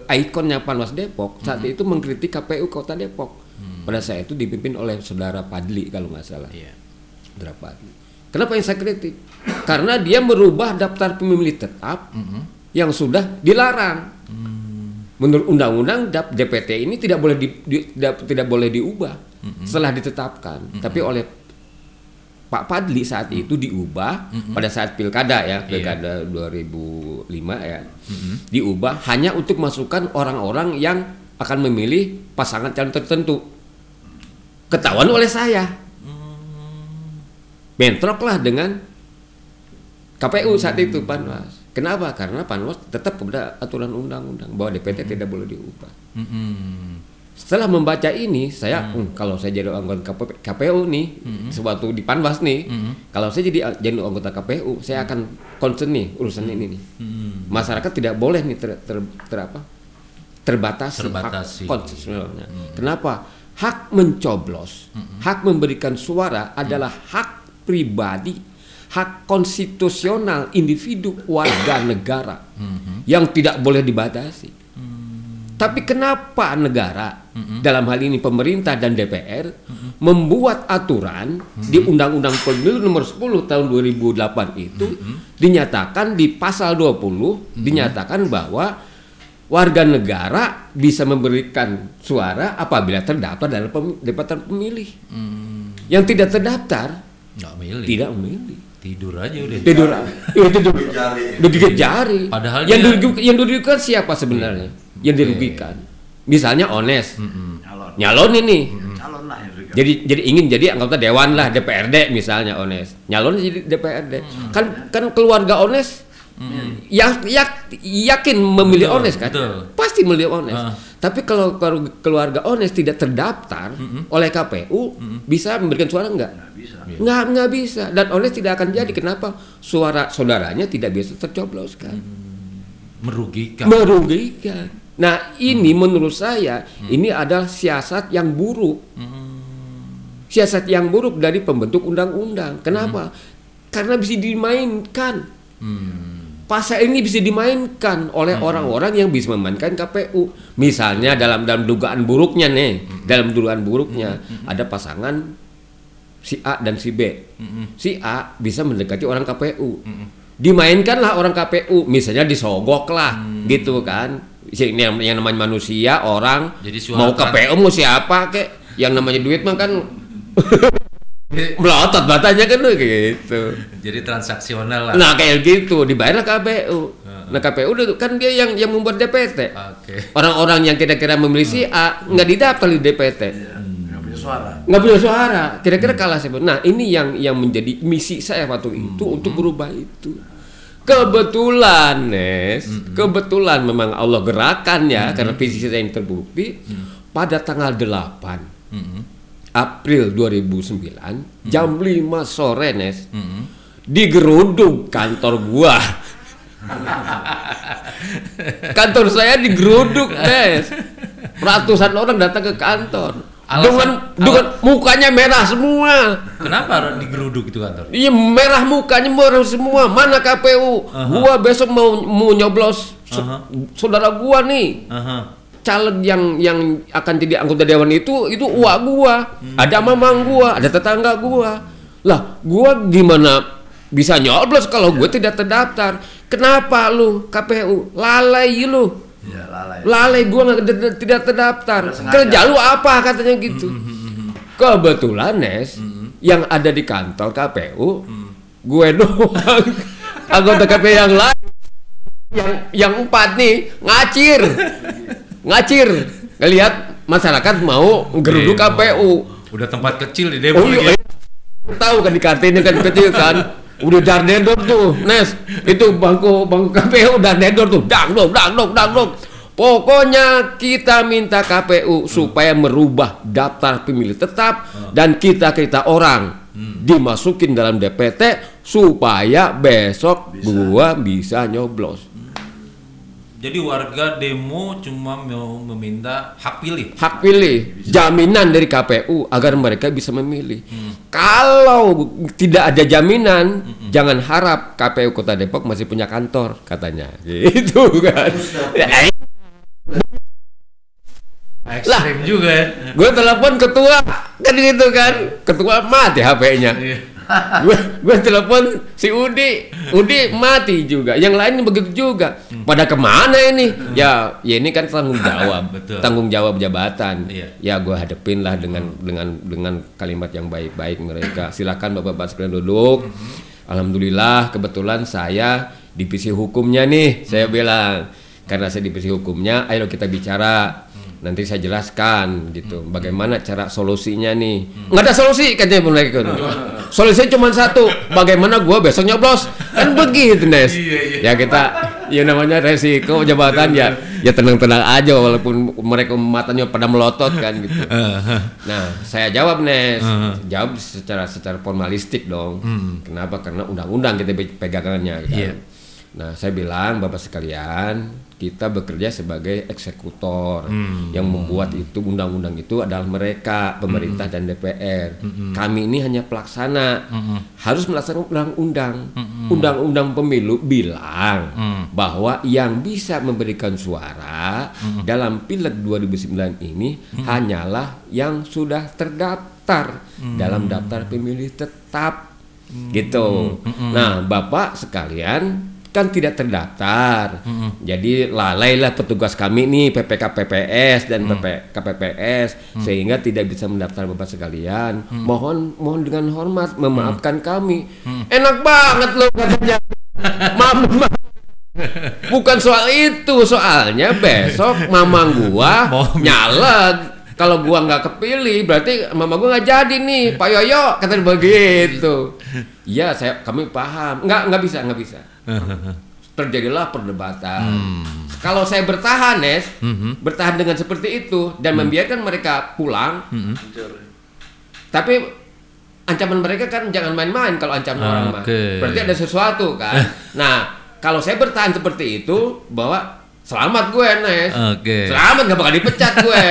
eh, ikonnya Panwas Depok saat itu mengkritik KPU Kota Depok. Pada saat itu dipimpin oleh saudara Padli kalau nggak salah. Iya. Saudara Padli. Kenapa yang saya kritik? Karena dia merubah daftar pemilih tetap yang sudah dilarang. menurut undang-undang DPT ini tidak boleh di, di- tidak, tidak boleh diubah setelah ditetapkan. Tapi oleh Pak Padli saat itu diubah pada saat pilkada ya, pilkada 2005 ya. Diubah hanya untuk masukkan orang-orang yang akan memilih pasangan calon tertentu. Ketahuan oleh saya. Bentroklah dengan KPU saat itu Panwas. Kenapa? Karena Panwas tetap kepada aturan undang-undang bahwa DPT tidak boleh diubah. Mm-mm. Setelah membaca ini, saya "Hmm, kalau saya jadi anggota KP- KPU nih, sesuatu di Panwas nih, kalau saya jadi jadi anggota KPU, saya akan concern nih urusan ini nih. Masyarakat tidak boleh nih ter, ter, ter- apa? terbatasi, Terbatasi. hak konstitusionalnya. Kenapa? Hak mencoblos, hak memberikan suara adalah hak pribadi, hak konstitusional individu warga negara yang tidak boleh dibatasi. Tapi kenapa negara dalam hal ini pemerintah dan DPR membuat aturan di Undang-Undang Pemilu nomor 10 tahun 2008 itu dinyatakan di pasal 20 dinyatakan bahwa warga negara bisa memberikan suara apabila terdaftar dalam pem- daftar pemilih. Yang tidak terdaftar Nggak milih. tidak memilih. Tidur aja udah. Tidur ya, jari. Digigit jari. Padahal yang dia- dirugikan, yang dirugikan siapa sebenarnya? Yang dirugikan. Misalnya Ones. Calon. Nyalon ini. Calon lah yang juga. Jadi jadi ingin jadi anggota dewan lah DPRD misalnya Ones. Nyalon jadi DPRD. Kan kan keluarga Ones ya, ya- yakin memilih Betul, Ones kan? betul. Pasti memilih Ones. Ah. Tapi kalau keluarga Ones tidak terdaftar oleh KPU bisa memberikan suara enggak? Nggak bisa. Nggak, nggak bisa. Dan Ones tidak akan jadi. Kenapa? Suara saudaranya tidak bisa tercobloskan. Merugikan. Merugikan. Nah, ini menurut saya ini adalah siasat yang buruk. Siasat yang buruk dari pembentuk undang-undang. Kenapa? Karena bisa dimainkan. Pasal ini bisa dimainkan oleh orang-orang yang bisa memainkan KPU. Misalnya dalam dalam dugaan buruknya nih, dalam dugaan buruknya ada pasangan si A dan si B. Si A bisa mendekati orang KPU. Dimainkanlah orang KPU, misalnya disogok lah, gitu kan. Si- Yang, yang namanya manusia, orang Jadi mau kan- KPU mau siapa kek? Yang namanya duit mah kan [laughs] melotot batanya kan gitu. Jadi transaksional lah. Nah kayak gitu dibayarlah KPU. Nah KPU itu kan dia yang yang membuat DPT. Oke. Orang-orang yang kira-kira memilih si A nggak didaftar di DPT, Nggak punya suara. nggak punya suara. Kira-kira kalah siapa? Nah ini yang yang menjadi misi saya waktu itu untuk berubah itu. Kebetulan, Nes, kebetulan memang Allah gerakan ya karena visi saya yang terbukti. Pada tanggal 8 Mm-mm. April 2009 jam 5 sore Nes Mm-mm. digeruduk kantor gua. [laughs] Kantor saya digeruduk Nes. Ratusan orang datang ke kantor Alasan- dengan dengan mukanya merah semua. Kenapa digeruduk itu kantor? iya merah mukanya merah semua. Mana KPU gua besok mau mau nyoblos. So- Aha. saudara gua nih. Aha. caleg yang yang akan jadi anggota dewan itu itu uak gua. Ada mamang gua ada tetangga gua. Lah gua gimana bisa nyoblos kalau gue tidak terdaftar? Kenapa lu KPU lalai lu Ya lalai. lalai nggak ter- tidak terdaftar. Sengaja. kerja lu apa katanya gitu. Kebetulan Nes yang ada di kantor KPU gue doang. [laughs] Anggota KPU yang lain. Yang yang empat nih ngacir. Ngacir. Ngelihat masyarakat mau geruduk Demo. KPU Udah tempat kecil di demo oh iya. lagi. tahu kan di kartunya kan kecil kan udah darnedor tuh Nes. Itu bangku bangku KPU darnedor tuh. Dang dong dang dong dang dong Pokoknya kita minta KPU supaya merubah daftar pemilih tetap dan kita kita orang dimasukin dalam DPT supaya besok gua bisa nyoblos. Jadi warga demo cuma mau meminta hak pilih. hak pilih jaminan dari KPU agar mereka bisa memilih. Kalau tidak ada jaminan, jangan harap KPU Kota Depok masih punya kantor katanya. [laughs] Gitu kan. Ya, Ekstrim juga ya. gue telepon ketua kan gitu kan. Ketua mati HP-nya. Gue gue telepon si Udi. Udi mati juga. Yang lain begitu juga. Pada ke mana ini? Ya ya ini kan tanggung [laughs] jawab. Betul. tanggung jawab jabatan. Iya. ya gue hadepin lah dengan dengan dengan kalimat yang baik-baik mereka. Silakan bapak-bapak sekalian duduk. Alhamdulillah kebetulan saya divisi hukumnya nih saya bilang. Karena saya divisi hukumnya ayo kita bicara nanti saya jelaskan gitu. Bagaimana cara solusinya nih. Nggak ada solusi katanya mereka solusinya cuma satu bagaimana gua besok nyoblos? Kan begitu Nes. Ya kita ya namanya resiko jabatan ya. Ya tenang-tenang aja walaupun mereka matanya pada melotot kan gitu. [laughs] Nah saya jawab Nes. Jawab secara secara formalistik dong. Kenapa? Karena undang-undang kita pe- pegangannya kan. Iya. Nah, saya bilang Bapak sekalian, kita bekerja sebagai eksekutor yang membuat itu undang-undang itu adalah mereka, pemerintah dan DPR. Kami ini hanya pelaksana, harus melaksanakan undang-undang. Undang-undang pemilu bilang bahwa yang bisa memberikan suara dalam Pileg 2009 ini hanyalah yang sudah terdaftar dalam daftar pemilih tetap. Gitu. Nah, Bapak sekalian kan tidak terdaftar. Jadi lalailah petugas kami nih PPK PPS dan PP KPPS sehingga tidak bisa mendaftar Bapak sekalian. Mohon mohon dengan hormat memaafkan kami. Enak banget loh katanya. [laughs] Maaf, maaf. Bukan soal itu, soalnya besok mamang gua [laughs] nyaleg. Kalau gua nggak kepilih, berarti mama gua nggak jadi nih, Pak Yoyo kata begitu. [laughs] Iya, saya kami paham. Nggak nggak bisa nggak bisa. Terjadilah perdebatan. Kalau saya bertahan, Nes, bertahan dengan seperti itu dan membiarkan mereka pulang, tapi ancaman mereka kan jangan main-main kalau ancaman orang mah. Berarti ada sesuatu kan. nah, kalau saya bertahan seperti itu bahwa selamat gue Nes. Oke. Selamat nggak bakal dipecat gue.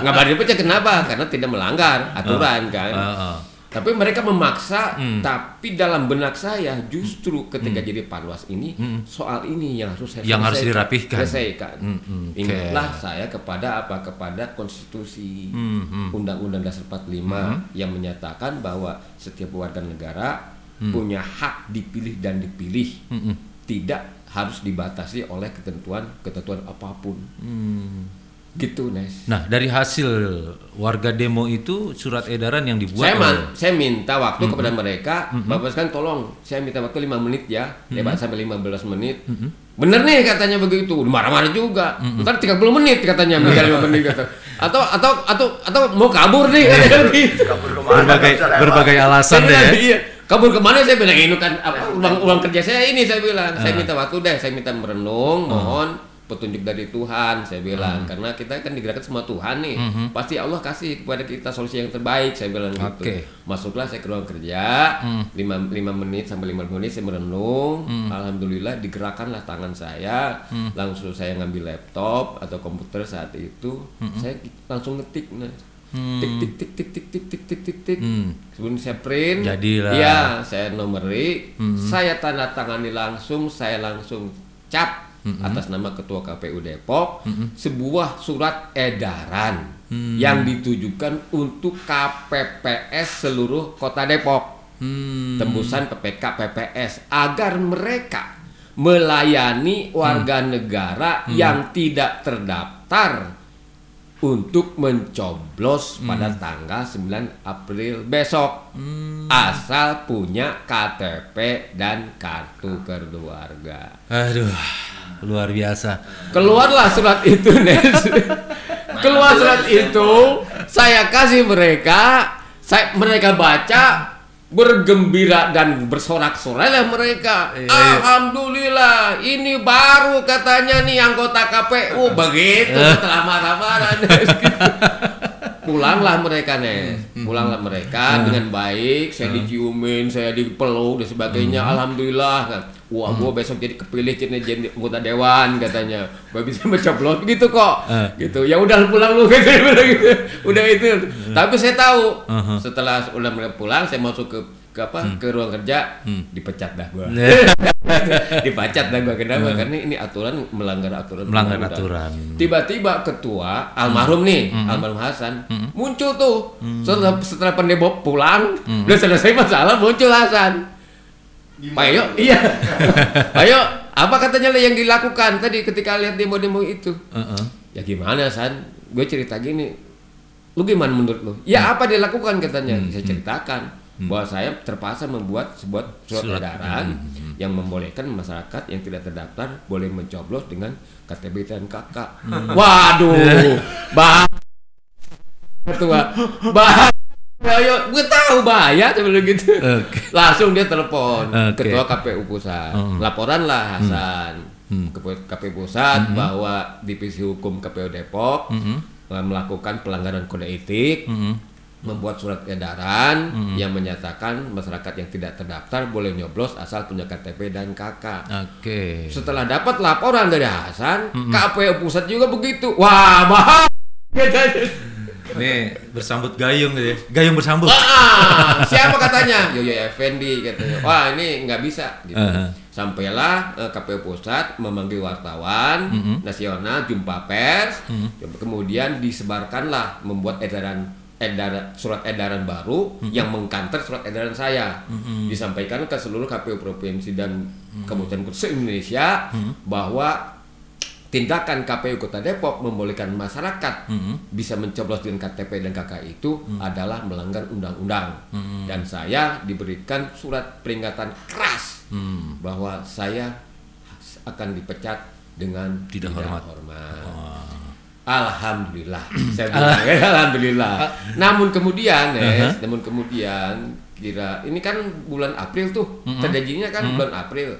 nggak bakal dipecat kenapa? Karena tidak melanggar aturan kan. Heeh. Tapi mereka memaksa, Hmm. tapi dalam benak saya justru ketika jadi panwas ini soal ini yang harus saya Yang harus dirapihkan. Selesaikan. Hmm, hmm. Ingatlah saya kepada apa? Kepada konstitusi Hmm, hmm. Undang-Undang Dasar 45 yang menyatakan bahwa setiap warga negara punya hak dipilih dan dipilih. Hmm, hmm. Tidak harus dibatasi oleh ketentuan-ketentuan apa pun. Hmm. Gitu, Nes. Nah, dari hasil warga demo itu surat edaran yang dibuat saya, man- saya minta waktu kepada mereka, Bapak sekalian tolong, saya minta waktu 5 menit ya, lebat sampai 15 menit. Bener nih katanya begitu, marah-marah juga. Ntar 30 menit katanya, minta 5 menit kata. Atau atau atau atau mau kabur nih katanya gitu. [laughs] kabur ke mana berbagai berbagai alasan deh ya. iya. Kabur ke mana saya bilang ini kan apa uang uang kerja saya ini saya bilang saya minta waktu deh saya minta merenung mohon petunjuk dari Tuhan saya bilang. Karena kita kan digerakkan sama Tuhan nih. Pasti Allah kasih kepada kita solusi yang terbaik saya bilang gitu. Oke. masuklah saya ke ruang kerja lima lima menit sampai lima menit saya merenung. Alhamdulillah digerakkanlah tangan saya. Langsung saya ngambil laptop atau komputer saat itu. Saya langsung ngetik nah tik tik tik tik tik tik tik tik tik tik. Hmm. sebelum saya print Jadilah. iya saya nomori. Saya tanda tangani langsung saya langsung cap atas nama ketua KPU Depok sebuah surat edaran yang ditujukan untuk KPPS seluruh kota Depok. Hmm. tembusan PPK PPS agar mereka melayani warga negara yang tidak terdaftar untuk mencoblos pada tanggal 9 April besok asal punya KTP dan kartu keluarga. Aduh, luar biasa. Keluarlah surat itu, [laughs] Nes. Keluar surat itu, saya kasih mereka, saya mereka baca bergembira dan bersorak-sorai lah mereka. Alhamdulillah, ini baru katanya nih anggota KPU begitu setelah [laughs] marah-marah. Nes, gitu. Pulanglah mereka Nes, pulanglah mereka dengan baik. Saya diciumin, saya dipeluk dan sebagainya. Alhamdulillah kan. Wah, gua besok jadi kepilih jadi jadi anggota dewan katanya. Gua bisa mencoblos gitu kok. Eh. Gitu. Ya udah pulang lu [laughs] gitu. Udah itu. Tapi saya tahu setelah udah pulang saya masuk ke ke apa ke ruang kerja dipecat dah gua [laughs] dipecat dah gua kenapa karena ini aturan melanggar aturan Melanggar undang-undang. aturan. tiba-tiba ketua almarhum nih almarhum Hasan muncul tuh setelah setelah pendemo pulang udah selesai masalah muncul Hasan Pak Yo, iya. [laughs] Pak Yo, apa katanya lah yang dilakukan tadi ketika lihat demo-demo itu? Heeh. Ya gimana San? Gue cerita gini. Lu gimana menurut lu? Ya apa dilakukan katanya? Saya ceritakan bahwa saya terpaksa membuat sebuah surat, Surat. edaran yang membolehkan masyarakat yang tidak terdaftar boleh mencoblos dengan KTP dan KK. Waduh, [laughs] bah. Ketua. Bah. Ayo, gue tahu bahaya sebelum gitu. Oke. Langsung dia telepon Oke. ketua KPU pusat. Laporan lah Hasan. Ke KPU pusat bahwa divisi hukum KPU Depok eh, melakukan pelanggaran kode etik, membuat surat edaran yang menyatakan masyarakat yang tidak terdaftar boleh nyoblos asal punya KTP dan KK. Oke. Setelah dapat laporan dari Hasan, KPU pusat juga begitu. Wah, mahal. [laughs] Nih bersambut gayung gitu ya. Gayung bersambut. Ah, siapa katanya? [laughs] Yoyo Effendi katanya. Wah ini nggak bisa. Gitu. Uh-huh. Sampailah eh, KPU pusat memanggil wartawan nasional jumpa pers, kemudian disebarkanlah membuat edaran edaran surat edaran baru yang mengkanter surat edaran saya. Disampaikan ke seluruh KPU provinsi dan kabupaten kota se-Indonesia bahwa tindakan KPU Kota Depok membolehkan masyarakat bisa mencoblos dengan KTP dan KK itu adalah melanggar undang-undang. Dan saya diberikan surat peringatan keras Hmm. bahwa saya akan dipecat dengan Tidak hormat. hormat. Alhamdulillah, saya bilang ya, [laughs] alhamdulillah. Namun kemudian, Nes, namun kemudian kira ini kan bulan April tuh, terjadinya kan bulan April,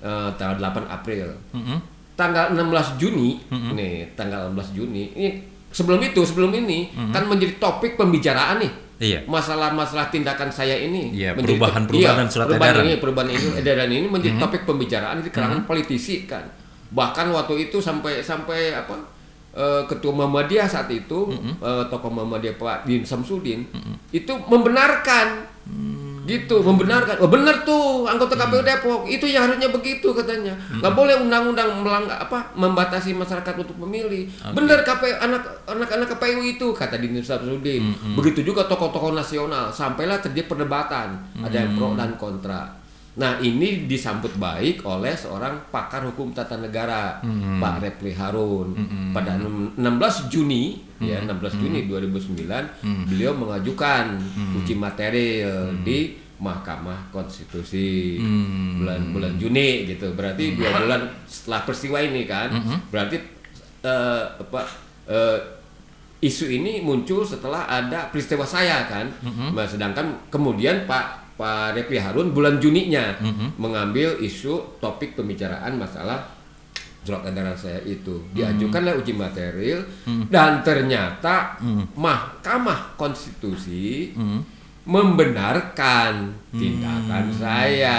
eh, tanggal 8 April. Mm-mm. tanggal 16 Juni nih tanggal 16 Juni ini sebelum itu sebelum ini kan menjadi topik pembicaraan nih. Iya. masalah-masalah tindakan saya ini Iya, perubahan-perubahan iya, surat perubahan edaran. Ini perubahan ini edaran ini menjadi topik pembicaraan di kalangan politisi kan. Bahkan waktu itu sampai sampai apa eh, ketua Muhammadiyah saat itu Mhm. eh, tokoh Muhammadiyah Pak Din Samsudin itu membenarkan. Hmm. gitu membenarkan. Oh benar tuh anggota KPU Depok. Itu yang harusnya begitu katanya. Hmm. nggak boleh undang-undang melanggar apa membatasi masyarakat untuk memilih. Benar KPU anak anak-anak KPU itu kata Dini Samsudin. Hmm, begitu juga tokoh-tokoh nasional. Sampailah terjadi perdebatan. Ada yang Hmm. pro dan kontra nah ini disambut baik oleh seorang pakar hukum tata negara Hmm. Pak Repli Harun. Pada 16 Juni ya Hmm. 16 Juni 2009 beliau mengajukan uji material di Mahkamah Konstitusi. Hmm. bulan bulan Juni gitu. Berarti dua bulan setelah peristiwa ini kan? Berarti eh, apa eh, isu ini muncul setelah ada peristiwa saya kan? Nah, sedangkan kemudian Pak Pak Repli Harun bulan Juninya mengambil isu topik pembicaraan masalah surat edaran saya itu. Diajukanlah uji material dan ternyata Mahkamah Konstitusi membenarkan tindakan saya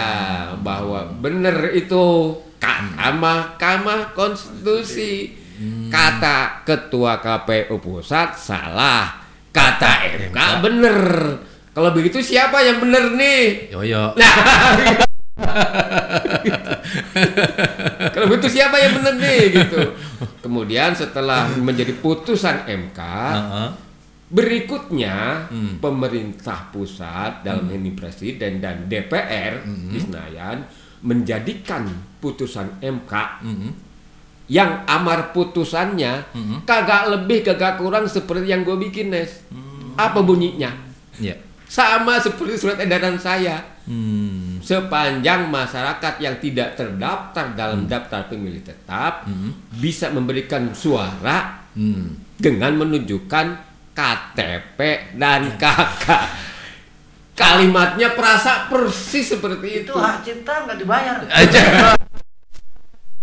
bahwa benar itu kata Mahkamah Konstitusi. Kata Ketua KPU Pusat salah kata MK bener kalau begitu siapa yang bener nih Yoyo. Nah, [laughs] kalau begitu siapa yang benar nih gitu. Kemudian setelah menjadi putusan MK, Heeh. berikutnya pemerintah pusat dalam ini presiden dan DPR di Senayan menjadikan putusan MK yang amar putusannya kagak lebih kagak kurang seperti yang gue bikin Nes. Apa bunyinya? Iya. Sama seperti surat edaran saya Hmm. sepanjang masyarakat yang tidak terdaftar dalam daftar pemilih tetap bisa memberikan suara Hmm. dengan menunjukkan KTP dan KK. Kalimatnya perasa persis seperti itu. itu hak cipta nggak dibayar [laughs] Aja.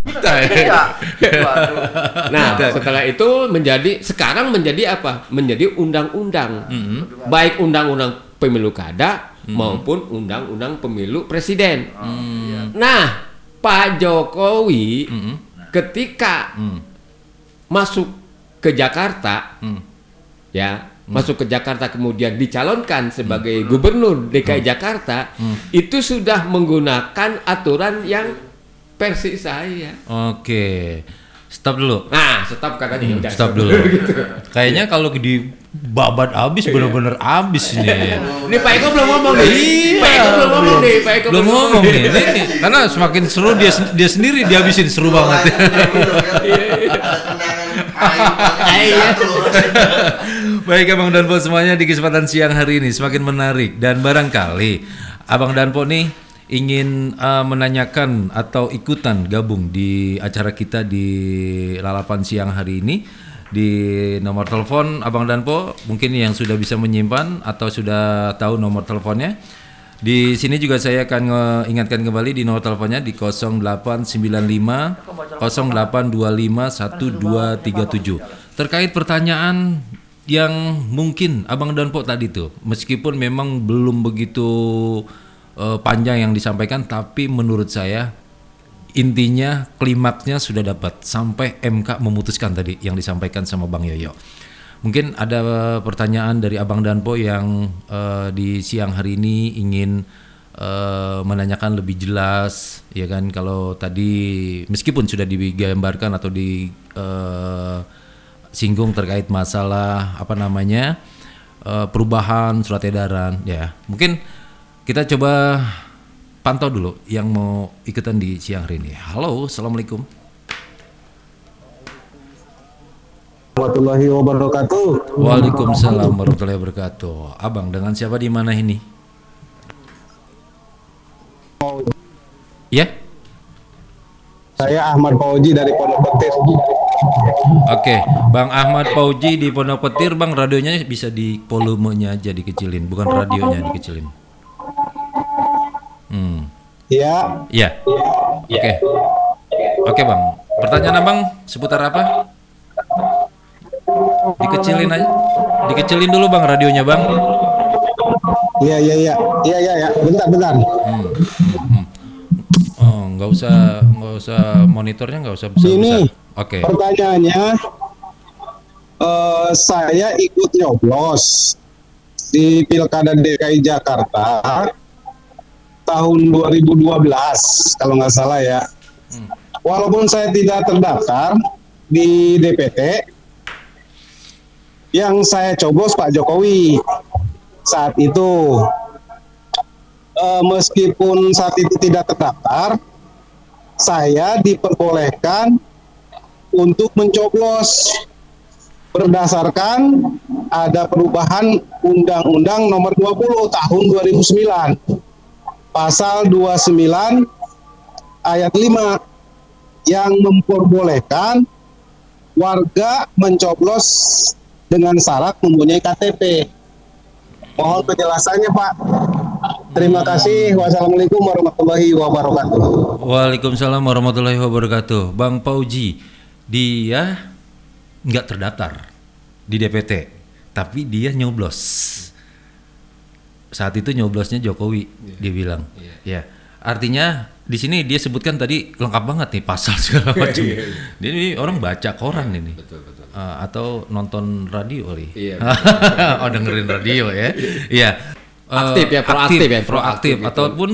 Kita ya. iya Nah, setelah itu menjadi sekarang menjadi apa? Menjadi undang-undang. Baik undang-undang pemilu kada maupun undang-undang pemilu presiden. Nah, Pak Jokowi ketika Hmm. masuk ke Jakarta Hmm. ya masuk ke Jakarta kemudian dicalonkan sebagai gubernur DKI Jakarta itu sudah menggunakan aturan yang versi saya. Oke. Stop dulu. Nah, stop katanya udah Stop dulu. [laughs] Kayaknya kalau di babat abis bener-bener abis nih. Ini Pak Eko belum ngomong nih. Iya. Pak Eko belum ngomong nih. Pak Eko Belum ngomong nih. Ini, karena semakin seru dia dia sendiri dihabisin seru banget. Baik Abang Danpo semuanya di kesempatan siang hari ini semakin menarik dan barangkali Abang Danpo nih ingin eh, menanyakan atau ikutan gabung di acara kita di lalapan siang hari ini di nomor telepon Abang Danpo mungkin yang sudah bisa menyimpan atau sudah tahu nomor teleponnya. Di sini juga saya akan ingatkan kembali di nomor teleponnya di 0895 0825 1237 terkait pertanyaan yang mungkin Abang Danpo tadi tuh meskipun memang belum begitu eh, panjang yang disampaikan tapi menurut saya intinya klimaksnya sudah dapat sampai MK memutuskan tadi yang disampaikan sama Bang Yoyo. Mungkin ada pertanyaan dari Abang Danpo yang eh, di siang hari ini ingin eh, menanyakan lebih jelas, ya kan? Kalau tadi meskipun sudah digambarkan atau di eh, singgung terkait masalah apa namanya eh, perubahan surat edaran, ya mungkin kita coba pantau dulu yang mau ikutan di siang hari ini. Halo, assalamualaikum. warahmatullahi wabarakatuh. Waalaikumsalam warahmatullahi wabarakatuh. Abang dengan siapa di mana ini? Ya, Saya Ahmad Fauji dari Pondok Petir. oke. Bang Ahmad Pauji di Pondok Petir, bang radionya bisa di volumenya aja dikecilin, bukan radionya dikecilin. Hmm, Ya, ya. Oke, oke bang. Pertanyaan abang seputar apa? Dikecilin aja, dikecilin dulu bang radionya bang. iya iya iya. Iya iya ya. Bentar bentar. Hmm, hmm. Oh, nggak usah nggak usah monitornya nggak usah besar. Ini Oke. pertanyaannya eh, saya ikut nyoblos di Pilkada DKI Jakarta tahun 2012 kalau nggak salah ya. Walaupun saya tidak terdaftar di DPT, yang saya coblos Pak Jokowi saat itu. Eh, meskipun saat itu tidak terdaftar, saya diperbolehkan untuk mencoblos berdasarkan ada perubahan Undang-Undang Nomor 20 Tahun 2009 Pasal 29 ayat 5 yang memperbolehkan warga mencoblos dengan syarat mempunyai KTP. Mohon penjelasannya, Pak. Terima kasih. Wassalamualaikum warahmatullahi wabarakatuh. Waalaikumsalam warahmatullahi wabarakatuh. Bang Pauji, dia nggak terdaftar di DPT, tapi dia nyoblos. Saat itu nyoblosnya Jokowi, dia bilang. Ya, artinya di sini dia sebutkan tadi lengkap banget nih pasal segala [laughs] macam. Dia ini orang baca koran ini. Eh, atau nonton radio kali. Iya, [laughs] oh dengerin radio ya. Iya. Eh, Aktif ya, proaktif ya, proaktif gitu. ataupun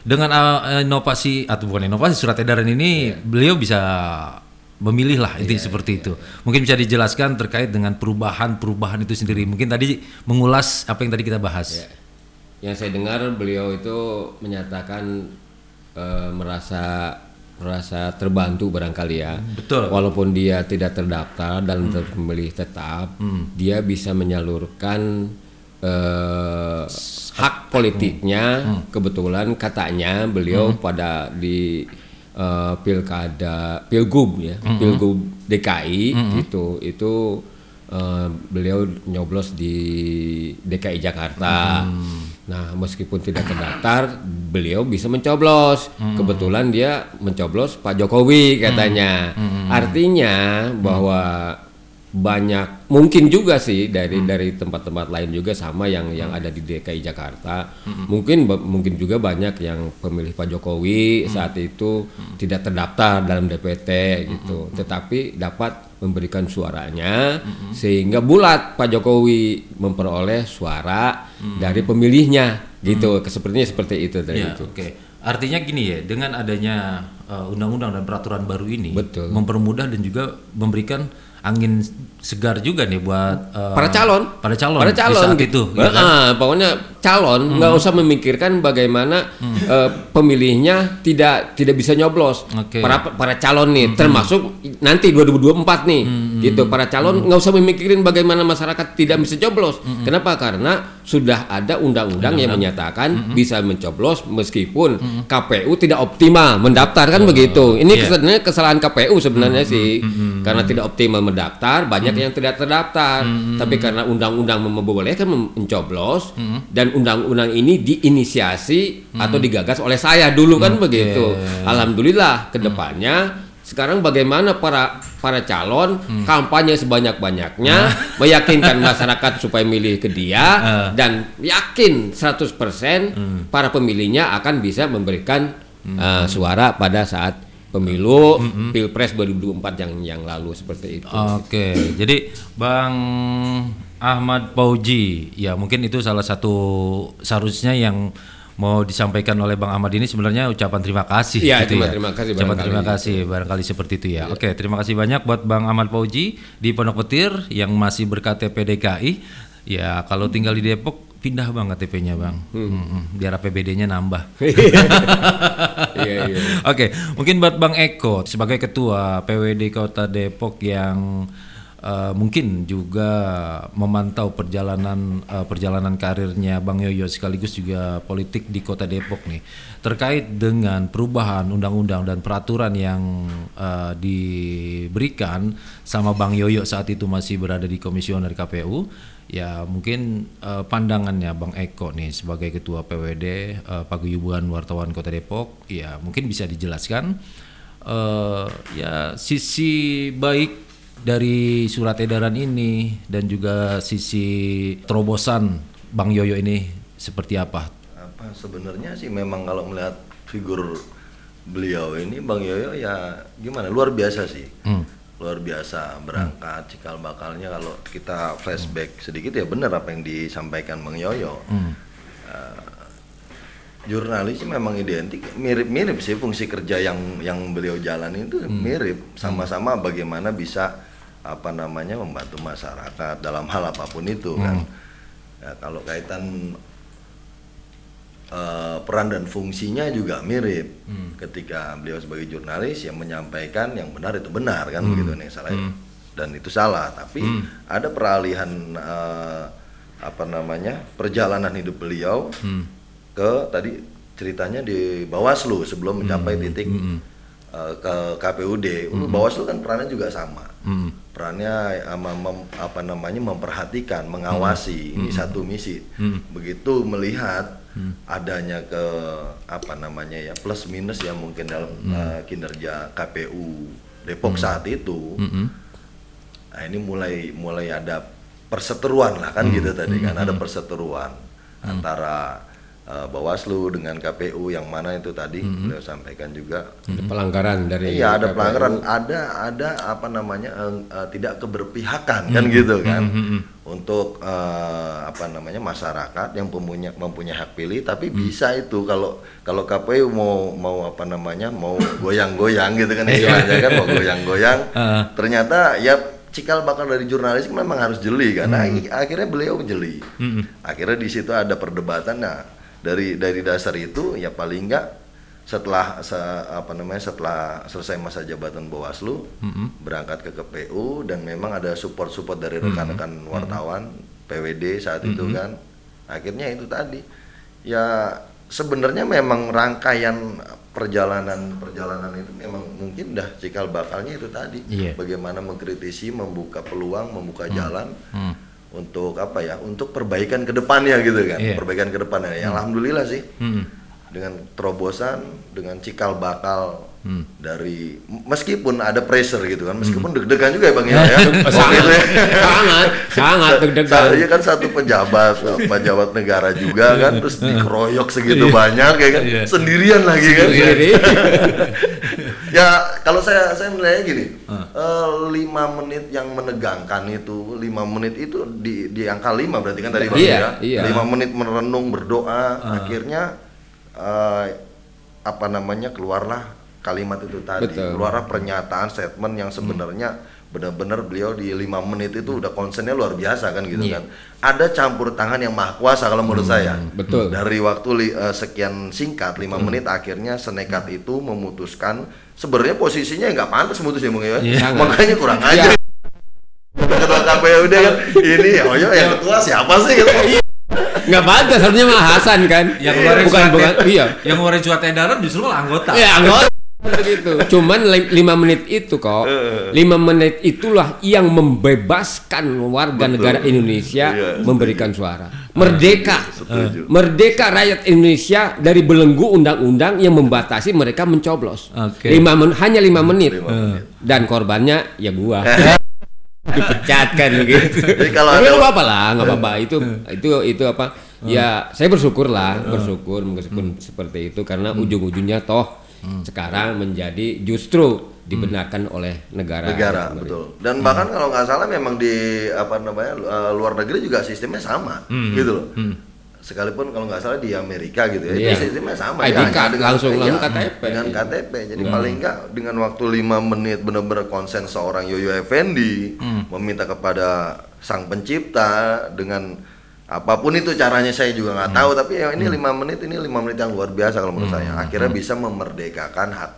dengan uh, inovasi atau bukan inovasi surat edaran ini Iya. beliau bisa memilih lah inti seperti itu. Mungkin bisa dijelaskan terkait dengan perubahan-perubahan itu sendiri. Mungkin tadi mengulas apa yang tadi kita bahas. Ya. Yang saya dengar beliau itu menyatakan eh, merasa merasa terbantu barangkali ya. Betul. Walaupun dia tidak terdaftar dalam daftar pemilih tetap, dia bisa menyalurkan eh, hak politiknya. Kebetulan katanya beliau pada di eh, pilkada pilgub ya, pilgub DKI itu itu eh, beliau nyoblos di DKI Jakarta. Nah, meskipun tidak terdaftar, beliau bisa mencoblos. Kebetulan dia mencoblos Pak Jokowi katanya. Artinya bahwa banyak mungkin juga sih dari dari tempat-tempat lain juga sama yang yang ada di DKI Jakarta. Mungkin ba- mungkin juga banyak yang pemilih Pak Jokowi saat itu tidak terdaftar dalam DPT gitu. Tetapi dapat memberikan suaranya sehingga bulat Pak Jokowi memperoleh suara dari pemilihnya gitu. Sepertinya seperti itu dari Ya, itu. oke. Artinya gini ya, dengan adanya uh, undang-undang dan peraturan baru ini Betul. mempermudah dan juga memberikan angin segar juga nih buat uh, para calon. para calon para di calon saat gitu. itu ya kan? Ah, pokoknya calon nggak usah memikirkan bagaimana eh, pemilihnya tidak tidak bisa nyoblos. Oke. para para calon nih termasuk nanti 2024 nih gitu. para calon nggak usah memikirin bagaimana masyarakat tidak bisa nyoblos. Kenapa? Karena sudah ada undang-undang yang menyatakan bisa mencoblos meskipun KPU tidak optimal mendaftar kan begitu. Ini Iya. sebenarnya kesalahan KPU sebenarnya sih karena tidak optimal mendaftar banyak yang tidak terdaftar. Tapi karena undang-undang membolehkan mem- mencoblos dan undang-undang ini diinisiasi atau digagas oleh saya. Dulu kan begitu. Alhamdulillah ke depannya sekarang bagaimana para para calon kampanye sebanyak-banyaknya [laughs] meyakinkan masyarakat supaya milih ke dia dan yakin 100% para pemilihnya akan bisa memberikan uh, suara pada saat pemilu pilpres 2024 yang yang lalu seperti itu. Oke, jadi Bang Ahmad Pauji, ya mungkin itu salah satu seharusnya yang mau disampaikan oleh Bang Ahmad ini sebenarnya ucapan terima kasih. Iya, gitu terima- ya. terima kasih Ucapan terima kasih, barangkali seperti itu ya. Oke, terima kasih banyak buat Bang Ahmad Pauji di Pondok Petir yang masih berKTP DKI. Ya, kalau tinggal di Depok pindah bang KTP-nya bang, Mm-mm, biar APBD-nya nambah. [laughs] Iya, iya. Oke, mungkin buat Bang Eko sebagai ketua PWD Kota Depok yang eh, mungkin juga memantau perjalanan eh, perjalanan karirnya Bang Yoyo sekaligus juga politik di Kota Depok nih terkait dengan perubahan undang-undang dan peraturan yang eh, diberikan sama Bang Yoyo saat itu masih berada di komisioner KPU ya mungkin eh, pandangannya Bang Eko nih sebagai ketua PWD eh, Paguyuban Wartawan Kota Depok ya mungkin bisa dijelaskan eh, ya sisi baik dari surat edaran ini dan juga sisi terobosan Bang Yoyo ini seperti apa? apa sebenarnya sih memang kalau melihat figur beliau ini Bang Yoyo ya gimana luar biasa sih Hmm. Luar biasa berangkat cikal bakalnya kalau kita flashback sedikit ya benar apa yang disampaikan Bang Yoyo. Eh, jurnalis sih memang identik mirip-mirip sih fungsi kerja yang yang beliau jalani itu mirip. Sama-sama bagaimana bisa apa namanya membantu masyarakat dalam hal apa pun itu kan. Ya, kalau kaitan eh, peran dan fungsinya juga mirip. Ketika beliau sebagai jurnalis yang menyampaikan yang benar itu benar kan begitu yang salah dan itu salah tapi ada peralihan eh, apa namanya perjalanan hidup beliau ke tadi ceritanya di Bawaslu sebelum mencapai titik eh, ke KPUD Dulu Bawaslu kan perannya juga sama. Perannya ama- mem- apa namanya memperhatikan mengawasi ini satu misi. Begitu melihat adanya ke apa namanya ya plus minus ya mungkin dalam eh, kinerja KPU Depok saat itu. Nah ini mulai mulai ada perseteruan lah kan gitu tadi kan ada perseteruan antara eh, Bawaslu dengan KPU yang mana itu tadi beliau sampaikan juga. Ada pelanggaran dari Iya ada KPU. pelanggaran, ada ada apa namanya eh, eh, tidak keberpihakan kan gitu kan? Untuk eh, apa namanya masyarakat yang mempunyai mempunyai hak pilih tapi bisa itu kalau kalau KPU mau mau apa namanya mau goyang-goyang gitu kan istilahnya kan mau goyang-goyang [laughs] ternyata ya cikal bakal dari jurnalis memang harus jeli kan Nah, akhirnya beliau jeli. Akhirnya di situ ada perdebatan nah dari dari dasar itu ya paling enggak setelah se- apa namanya setelah selesai masa jabatan Bawaslu berangkat ke KPU dan memang ada support-support dari rekan-rekan wartawan PWD saat itu kan. Akhirnya itu tadi. Ya sebenarnya memang rangkaian perjalanan perjalanan itu memang mungkin dah cikal bakalnya itu tadi. Iya. bagaimana mengkritisi membuka peluang membuka jalan untuk apa ya untuk perbaikan ke depannya gitu kan Iya. perbaikan ke depannya ya alhamdulillah sih Hmm. dengan terobosan dengan cikal bakal dari meskipun ada pressure gitu kan meskipun deg-degan juga ya bang ya, [laughs] ya. sangat, itu ya. sangat, sangat deg-degan. Saya kan satu pejabat, pejabat negara juga kan, terus dikeroyok segitu banyak ya kan, sendirian lagi kan. Sendiri. [laughs] ya kalau saya saya menilainya gini, eh, lima menit yang menegangkan itu, lima menit itu di di angka lima berarti kan tadi Iya, ya, iya. lima menit merenung berdoa, akhirnya eh, apa namanya keluarlah kalimat itu tadi, Betul. keluarlah pernyataan statement yang sebenarnya benar-benar beliau di lima menit itu udah konsennya luar biasa kan gitu kan. Ada campur tangan yang maha kuasa kalau menurut saya. betul. Dari waktu li- eh, sekian singkat lima menit akhirnya senekat itu memutuskan sebenarnya posisinya nggak pantas mutus ya Bung ya. Sangat. [laughs] Makanya kurang Iya. aja. Ketua KPUD kan ini ya, oh ya yang ketua siapa sih gitu. Nggak pantas harusnya mah Hasan kan. Yang ngeluarin bukan surat bukan iya. Yang ngeluarin surat edaran justru malah anggota. Ya anggota begitu. [laughs] Cuman li- lima menit itu kok, lima menit itulah yang membebaskan warga negara Indonesia Iya, memberikan suara. Merdeka, Setuju. merdeka rakyat Indonesia dari belenggu undang-undang yang membatasi mereka mencoblos. Oke. Lima men- hanya lima menit. Lima menit. Dan korbannya ya gua. [laughs] Dipecatkan begitu. [laughs] Jadi kalau Tapi apa-apa lah, nggak apa-apa. Itu itu itu apa? Ya saya bersyukur lah, bersyukur meskipun seperti itu karena ujung-ujungnya toh sekarang menjadi justru dibenarkan oleh negara. negara Pemerintah. betul dan bahkan kalau nggak salah memang di apa namanya eh, luar negeri juga sistemnya sama gitu loh sekalipun kalau nggak salah di Amerika gitu ya Iya. itu sistemnya sama ID ya, card, langsung- iya, langsung KTP. dengan KTP jadi paling nggak dengan waktu lima menit benar-benar konsen seorang Yoyo Effendi meminta kepada sang pencipta dengan apa pun itu caranya saya juga nggak tahu. Tapi ya ini lima menit ini lima menit yang luar biasa kalau menurut saya. Akhirnya bisa memerdekakan hak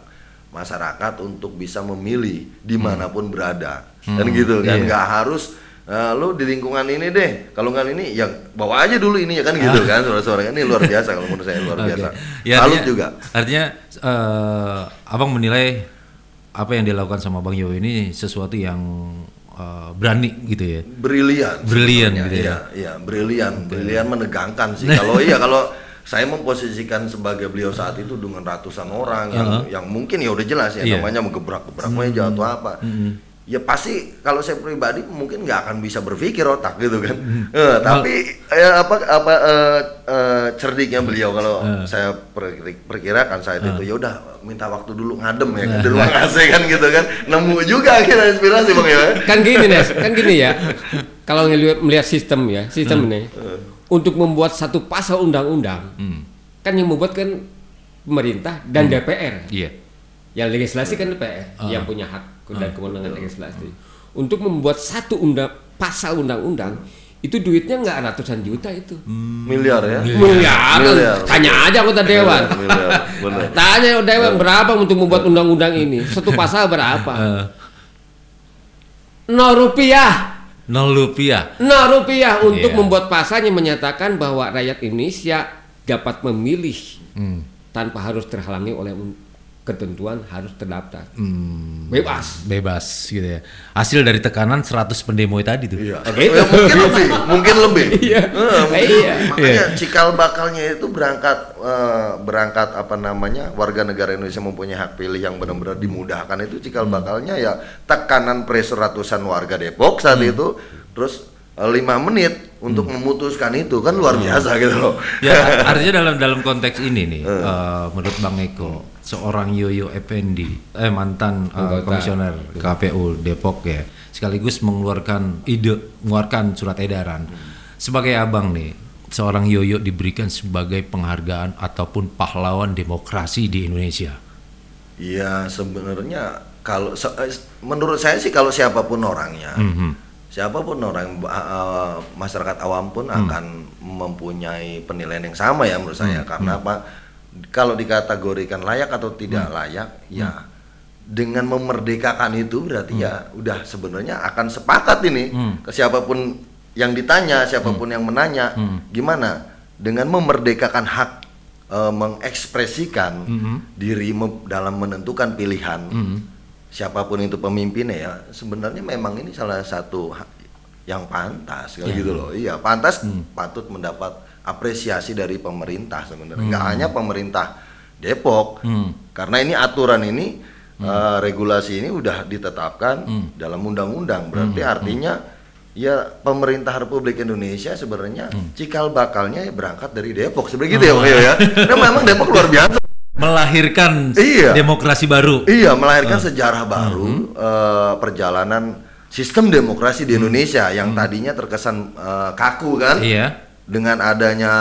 masyarakat untuk bisa memilih di mana pun berada. Dan gitu kan? Iya. nggak harus eh, lu di lingkungan ini deh. Kalau nggak ini ya bawa aja dulu ini ya kan gitu kan suara-suara ini luar biasa kalau menurut saya luar [laughs] Oke. biasa. Ya, salut artinya- juga. Artinya eh, abang menilai apa yang dilakukan sama Bang Yo ini sesuatu yang eh, berani gitu ya. brilian. Brilian gitu ya. iya iya brilian. Brilian menegangkan sih. [laughs] Kalau iya kalau saya memposisikan sebagai beliau saat itu dengan ratusan orang yang yang mungkin ya udah jelas ya Iya. namanya menggebrak-gebrak meja atau apa ya pasti kalau saya pribadi mungkin nggak akan bisa berpikir otak gitu kan. Eh, tapi ya apa apa eh, eh, cerdiknya beliau kalau saya per- perkirakan saat itu ya udah minta waktu dulu ngadem ya kan di ruang AC kan gitu kan. Nemu juga akhirnya inspirasi bang ya. Kan gini Nes, kan gini ya. Kalau ngelihat melihat sistem ya, sistem ini untuk membuat satu pasal undang-undang, kan yang membuat kan pemerintah dan DPR. Iya. Yang legislasi kan DPR yang punya hak dan kewenangan legislasi. Untuk membuat satu undang pasal undang-undang itu duitnya nggak ratusan juta itu. miliar ya Miliaran. Miliar. Tanya aja anggota dewan. miliar benar Tanya dewan berapa untuk membuat undang-undang ini? Satu [laughs] pasal berapa? Eh, Nol rupiah. nol rupiah. Nol rupiah untuk Iya. membuat pasalnya menyatakan bahwa rakyat Indonesia dapat memilih Hmm. tanpa harus terhalangi oleh ketentuan harus terdaftar. Hmm, Bebas. bebas gitu ya. Hasil dari tekanan 100 pendemo tadi tuh. Iya. Gitu. Ya, mungkin lebih, [laughs] mungkin lebih. Iya. Eh, mungkin Iya. Makanya cikal bakalnya itu berangkat eh, berangkat apa namanya warga negara Indonesia mempunyai hak pilih yang benar-benar dimudahkan itu cikal bakalnya ya tekanan pressure ratusan warga Depok saat itu terus eh, lima menit untuk memutuskan itu kan luar biasa gitu loh. Ya, [laughs] artinya dalam dalam konteks ini nih, eh, menurut Bang Eko, seorang Yoyo Effendi, eh mantan eh, Anggota. komisioner KPU Depok ya, sekaligus mengeluarkan ide, mengeluarkan surat edaran. Sebagai abang nih, seorang Yoyo diberikan sebagai penghargaan ataupun pahlawan demokrasi di Indonesia. Iya sebenarnya kalau se- eh, menurut saya sih kalau siapa pun orangnya, Mhm. siapa pun orang uh, uh, masyarakat awam pun akan mempunyai penilaian yang sama ya menurut saya karena apa? Kalau dikategorikan layak atau tidak layak, ya dengan memerdekakan itu berarti ya udah sebenarnya akan sepakat ini. Ke siapa pun yang ditanya, siapa pun yang menanya, gimana? Dengan memerdekakan hak eh, mengekspresikan diri mem- dalam menentukan pilihan siapa pun itu pemimpinnya ya sebenarnya memang ini salah satu yang pantas kalau gitu loh. Iya pantas patut mendapat apresiasi dari pemerintah sebenarnya nggak hanya pemerintah Depok. Hmm. Karena ini aturan ini eh, regulasi ini udah ditetapkan Hmm. dalam undang-undang. Berarti artinya ya pemerintah Republik Indonesia sebenarnya Hmm. cikal bakalnya ya berangkat dari Depok. Sebenarnya gitu ya, Bang Yo ya. [laughs] Karena memang Depok luar biasa. Melahirkan Iya. demokrasi baru. Iya, melahirkan sejarah baru eh, perjalanan sistem demokrasi di Indonesia yang tadinya terkesan eh, kaku kan. Iya. Dengan adanya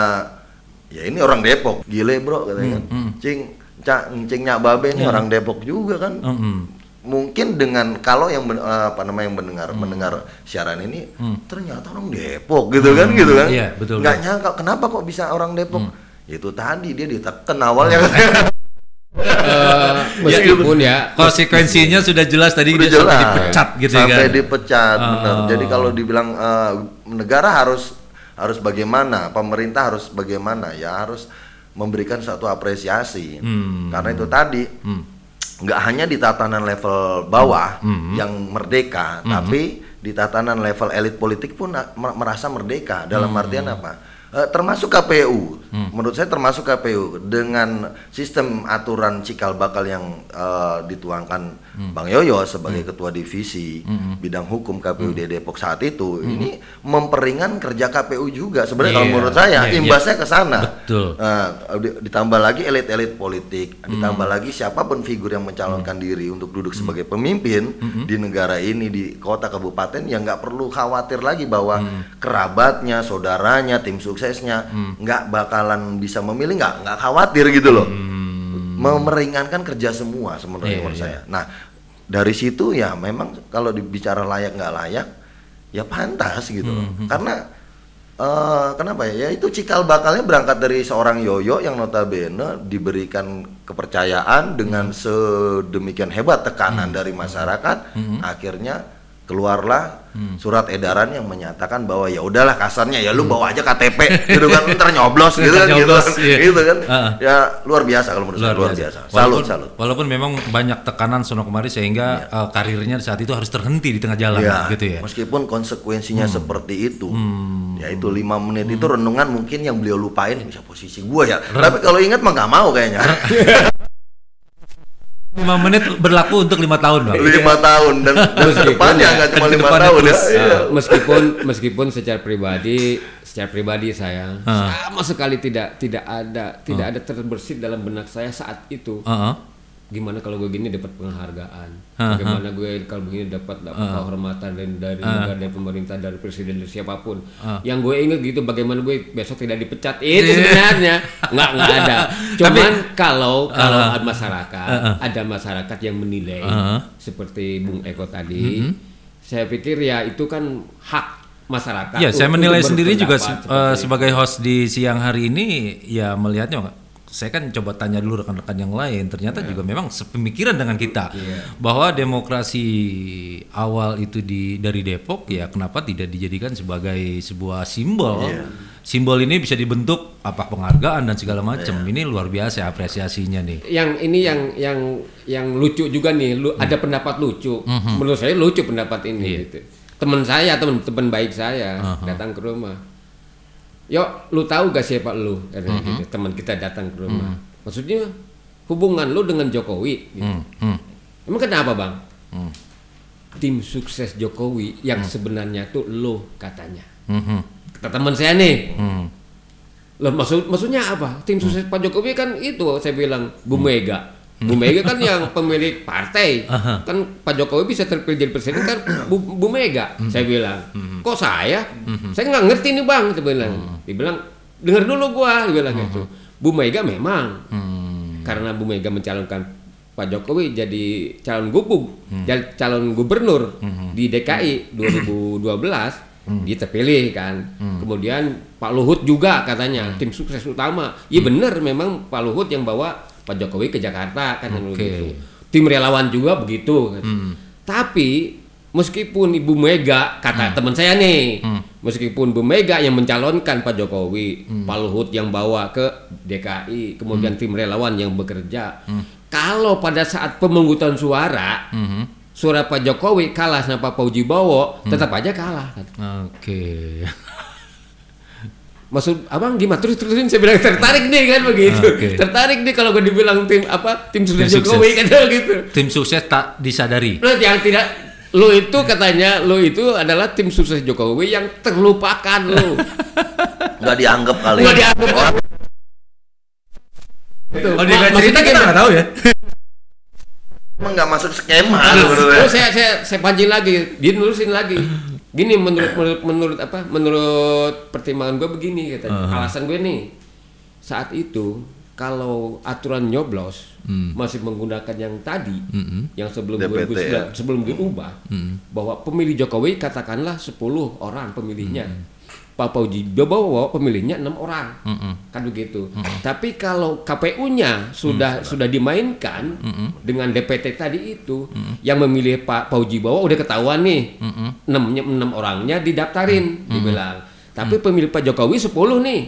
ya ini orang Depok, gile bro katanya. kan. Cing, cak, cing nyak babe ini orang Depok juga kan. Mm-mm. Mungkin dengan kalau yang men- eh, apa namanya yang mendengar mendengar siaran ini ternyata orang Depok gitu kan gitu kan. Iya, betul, Nggak nyangka kenapa kok bisa orang Depok? Itu tadi dia ditekan awalnya kan. [laughs] Eh, meskipun ya Konsekuensinya sudah jelas tadi Udah dia sampai jelas. dipecat gitu ya sampai kan. dipecat Ah. benar jadi kalau dibilang eh, negara harus harus bagaimana pemerintah harus bagaimana ya harus memberikan suatu apresiasi Hmm. karena itu tadi nggak hanya di tatanan level bawah Hmm. yang merdeka tapi di tatanan level elit politik pun merasa merdeka dalam Hmm. artian apa Eh, termasuk KPU menurut saya termasuk KPU dengan sistem aturan cikal bakal yang eh, dituangkan Hmm. Bang Yoyo sebagai ketua divisi bidang hukum KPUD Depok saat itu ini memperingan kerja KPU juga sebenarnya kalau Iya, menurut saya. Iya, imbasnya ke sana. Betul. Nah, di- ditambah lagi elit-elit politik, Hmm. ditambah lagi siapa pun figur yang mencalonkan diri untuk duduk sebagai pemimpin Hmm. di negara ini di kota kabupaten yang nggak perlu khawatir lagi bahwa Hmm. kerabatnya, saudaranya, tim suksesnya Hmm. nggak bakalan bisa memilih, nggak nggak khawatir gitu loh. Hmm. Memeringankan kerja semua sebenarnya Iya, menurut iya. saya. Nah, dari situ ya memang kalau dibicara layak nggak layak ya pantas gitu loh. Hmm, Karena eh, kenapa ya? Ya itu cikal bakalnya berangkat dari seorang Yoyo yang notabene diberikan kepercayaan dengan Hmm. sedemikian hebat tekanan dari masyarakat, akhirnya keluarlah Hmm. surat edaran yang menyatakan bahwa ya udahlah kasarnya ya lu bawa aja KTP gitu kan ntar nyoblos gitu kan gitu, Nyoblos, kan. iya. gitu kan Heeh. ya luar biasa kalau menurut saya luar biasa, salut Walaupun, salut walaupun memang banyak tekanan sono kemari sehingga eh, karirnya saat itu harus terhenti di tengah jalan Ya, gitu ya. meskipun konsekuensinya seperti itu, Hmm. ya itu lima menit itu renungan mungkin yang beliau lupain bisa posisi gua ya. Tapi kalau ingat mah nggak mau kayaknya. [laughs] 5 menit berlaku untuk lima tahun, Bang. lima tahun dan, [laughs] dan Meskipun depannya ya, nggak cuma lima ke depannya tahun ya. terus, Iya. Uh, meskipun meskipun secara pribadi secara pribadi saya sama sekali tidak tidak ada tidak ada terbersit dalam benak saya saat itu Heeh. Gimana kalau gue gini dapat penghargaan? Hah, bagaimana gue kalau begini dapat dapat kehormatan dari dari negara dari pemerintah dari presiden dari siapa pun. Yang gue ingat gitu bagaimana gue besok tidak dipecat. Itu sebenarnya. Nggak nggak ada. [laughs] Cuman kalau kalau ada masyarakat ada masyarakat yang menilai seperti Bung Eko tadi saya pikir ya itu kan hak masyarakat Ya, saya menilai sendiri juga se- eh, sebagai host di siang hari ini ya melihatnya nggak- saya kan coba tanya dulu rekan-rekan yang lain. Ternyata juga memang sepemikiran dengan kita. Bahwa demokrasi awal itu di dari Depok ya kenapa tidak dijadikan sebagai sebuah simbol? Simbol ini bisa dibentuk apa penghargaan dan segala macam. Ini luar biasa apresiasinya nih. Yang ini yang yang yang lucu juga nih. Lu, ada pendapat lucu. Menurut saya lucu pendapat ini gitu. teman saya teman teman baik saya datang ke rumah yo lu tahu gak siapa lu? Katanya gitu. Teman kita datang ke rumah. Maksudnya hubungan lu dengan Jokowi gitu. Hmm, hmm, emang kenapa bang? Hmm, tim sukses Jokowi yang sebenarnya tuh lu katanya. Hmm, hmm, kata teman saya nih. Hmm. Lah maksud maksudnya apa? Tim sukses Pak Jokowi kan itu saya bilang Bu Mega. Bu Mega kan yang pemilik partai. Kan Pak Jokowi bisa terpilih jadi presiden kan Bu, Bu Mega. Saya bilang. Kok saya? Saya nggak ngerti nih Bang, saya bilang. Dibilang dengar dulu gua, dia bilang gitu. Bu Mega memang Hmm. karena Bu Mega mencalonkan Pak Jokowi jadi calon gubuk, jadi calon gubernur di DKI 2012 dia terpilih kan. Kemudian Pak Luhut juga katanya tim sukses utama. Iya bener memang Pak Luhut yang bawa Pak Jokowi ke Jakarta kan Oke. begitu. Tim relawan juga begitu. kan. Tapi meskipun Ibu Mega kata teman saya nih, meskipun Bu Mega yang mencalonkan Pak Jokowi, Pak Luhut yang bawa ke DKI, kemudian tim relawan yang bekerja. Kalau pada saat pemungutan suara, suara Pak Jokowi kalah sama Pak Fauji Bowo, tetap aja kalah. kan. Oke. [laughs] maksud abang gimana terus terusin saya bilang tertarik nih kan begitu Oke. tertarik nih kalau gue dibilang tim apa tim sukses Tim Jokowi sukses. kan [laughs] gitu Tim sukses tak disadari. lo yang tidak lo itu katanya lo itu adalah tim sukses Jokowi yang terlupakan lo [laughs] nggak dianggap kali nggak dianggap Itu. Oh, dia cerita kita nggak tahu ya. emang nggak masuk skema Terus, terus saya saya saya pancing lagi, dia nulisin lagi. [laughs] Gini menurut menurut menurut apa? Menurut pertimbangan gue begini katanya. Alasan gue nih saat itu kalau aturan nyoblos masih menggunakan yang tadi, yang sebelum DPT 2009 ya? sebelum diubah, bahwa pemilih Jokowi katakanlah 10 orang pemilihnya. Pak Pauji Bobowo pemilihnya enam orang, kan begitu. Tapi kalau KPU-nya sudah sudah dimainkan dengan DPT tadi itu, yang memilih Pak Pauji Bowo udah ketahuan nih, enam enam orangnya didaftarin, dibilang. Tapi pemilih Pak Jokowi 10 nih,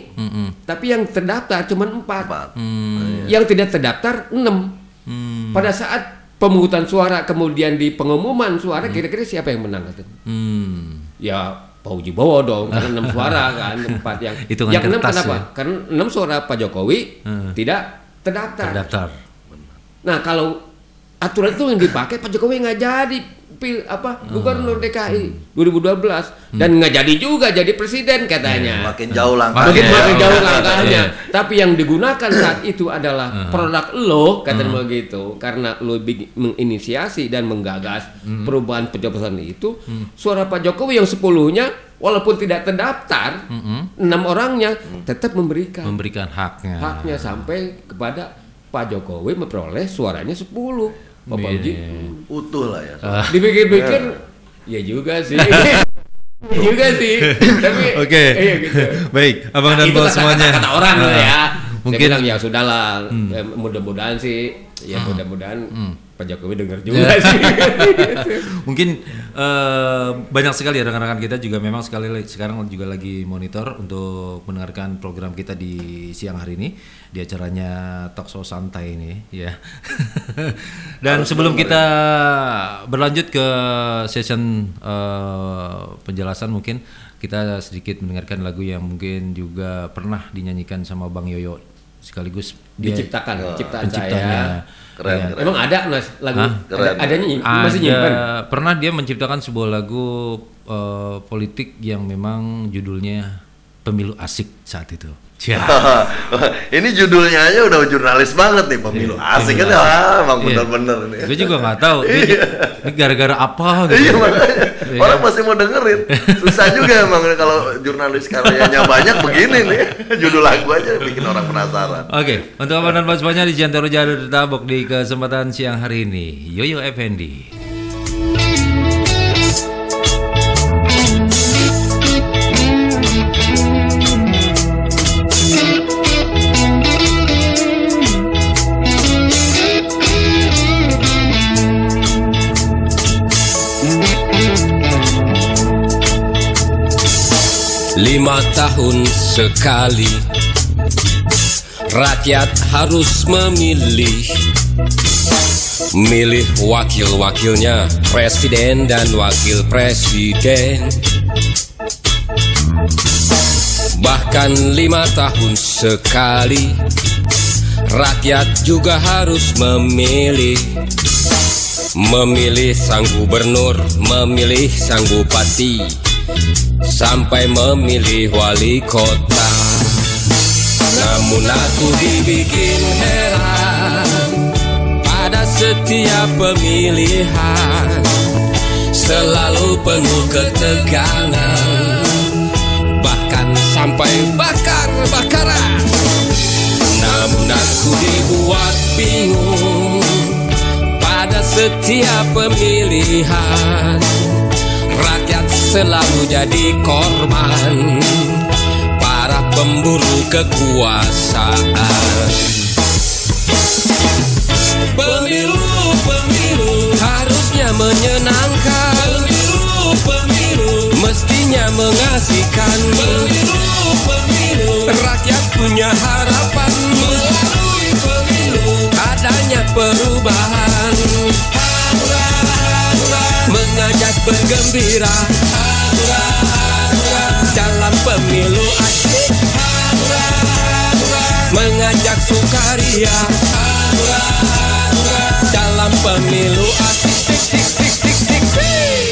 tapi yang terdaftar cuma empat, Empat. yang tidak terdaftar enam. Pada saat pemungutan suara kemudian di pengumuman suara kira-kira siapa yang menang? Katanya? Hmm. ya Pak Uji Bowo dong karena enam [laughs] suara kan empat yang Hitungan yang enam kenapa ya? karena enam suara Pak Jokowi Hmm. tidak terdaftar. Terdaftar. nah kalau aturan itu yang dipakai Pak Jokowi nggak jadi pil apa Hmm. gubernur DKI 2012 dan nggak jadi juga jadi presiden katanya makin jauh Makin langkahnya makin ya. jauh [laughs] langkahnya. Iya. Tapi yang digunakan saat itu adalah produk lo, katanya begitu. Karena lo menginisiasi dan menggagas perubahan pencoblosan itu, suara Pak Jokowi yang sepuluhnya, walaupun tidak terdaftar, enam orangnya tetap memberikan Memberikan haknya. haknya sampai kepada Pak Jokowi memperoleh suaranya 10 Iya. Uji? Utuh lah ya. Dipikir-pikir ya juga sih. [laughs] Ya juga sih. Tapi Oke. iya gitu. Baik, Abang dan itu Bos semuanya. kata, kata orang Ah, loh ya. Mungkin- Mungkin bilang ya sudahlah, ya, mudah-mudahan sih, ya mudah-mudahan Pak Jokowi dengar juga sih. [laughs] Mungkin eh, banyak sekali ya rekan-rekan kita juga memang sekali lagi- sekarang juga lagi monitor untuk mendengarkan program kita di siang hari ini di acaranya Talk Show Santai ini ya. [laughs] Dan sebelum kita berlanjut ke session eh, penjelasan mungkin kita sedikit mendengarkan lagu yang mungkin juga pernah dinyanyikan sama Bang Yoyo sekaligus dia Diciptakan, ciptaan penciptanya. saya. keren Iya. keren Emang ada Mas lagu? Hah? Ada, Keren. adanya ny- masih nyimpen. Ada pernah dia menciptakan sebuah lagu eh, politik yang memang judulnya Pemilu Asik saat itu. [laughs] Ini judulnya aja udah jurnalis banget nih pemilu. Asik kan ya emang Iya. bener-bener ini. Gue juga nggak tahu. Ini, ini gara-gara apa gitu. Iya makanya. Orang pasti mau dengerin. Susah juga emang kalau jurnalis karyanya banyak begini nih. Judul lagu aja bikin orang penasaran. Oke, untuk abang dan semuanya di Jantoro Jalur Tabok di kesempatan siang hari ini, Yoyo Effendi. Lima tahun sekali. Rakyat harus memilih. Milih wakil-wakilnya Presiden dan wakil presiden. Bahkan lima tahun sekali Rakyat juga harus memilih. Memilih sang gubernur, memilih sang bupati Sampai memilih wali kota. Namun aku dibikin heran Pada setiap pemilihan. Selalu penuh ketegangan Bahkan sampai bakar-bakaran. Namun aku dibuat bingung Pada setiap pemilihan. Rakyat selalu jadi korban Para pemburu kekuasaan. Pemilu, pemilu Harusnya menyenangkan. Pemilu, pemilu Mestinya mengasihkan. Pemilu, pemilu Rakyat punya harapan. Melalui pemilu Adanya perubahan. Hura Mengajak bergembira. Hura, hura Dalam pemilu asik. Sukaria. Hanura, hanura Dalam pemilu asik. Sik sik sik sik sik sik.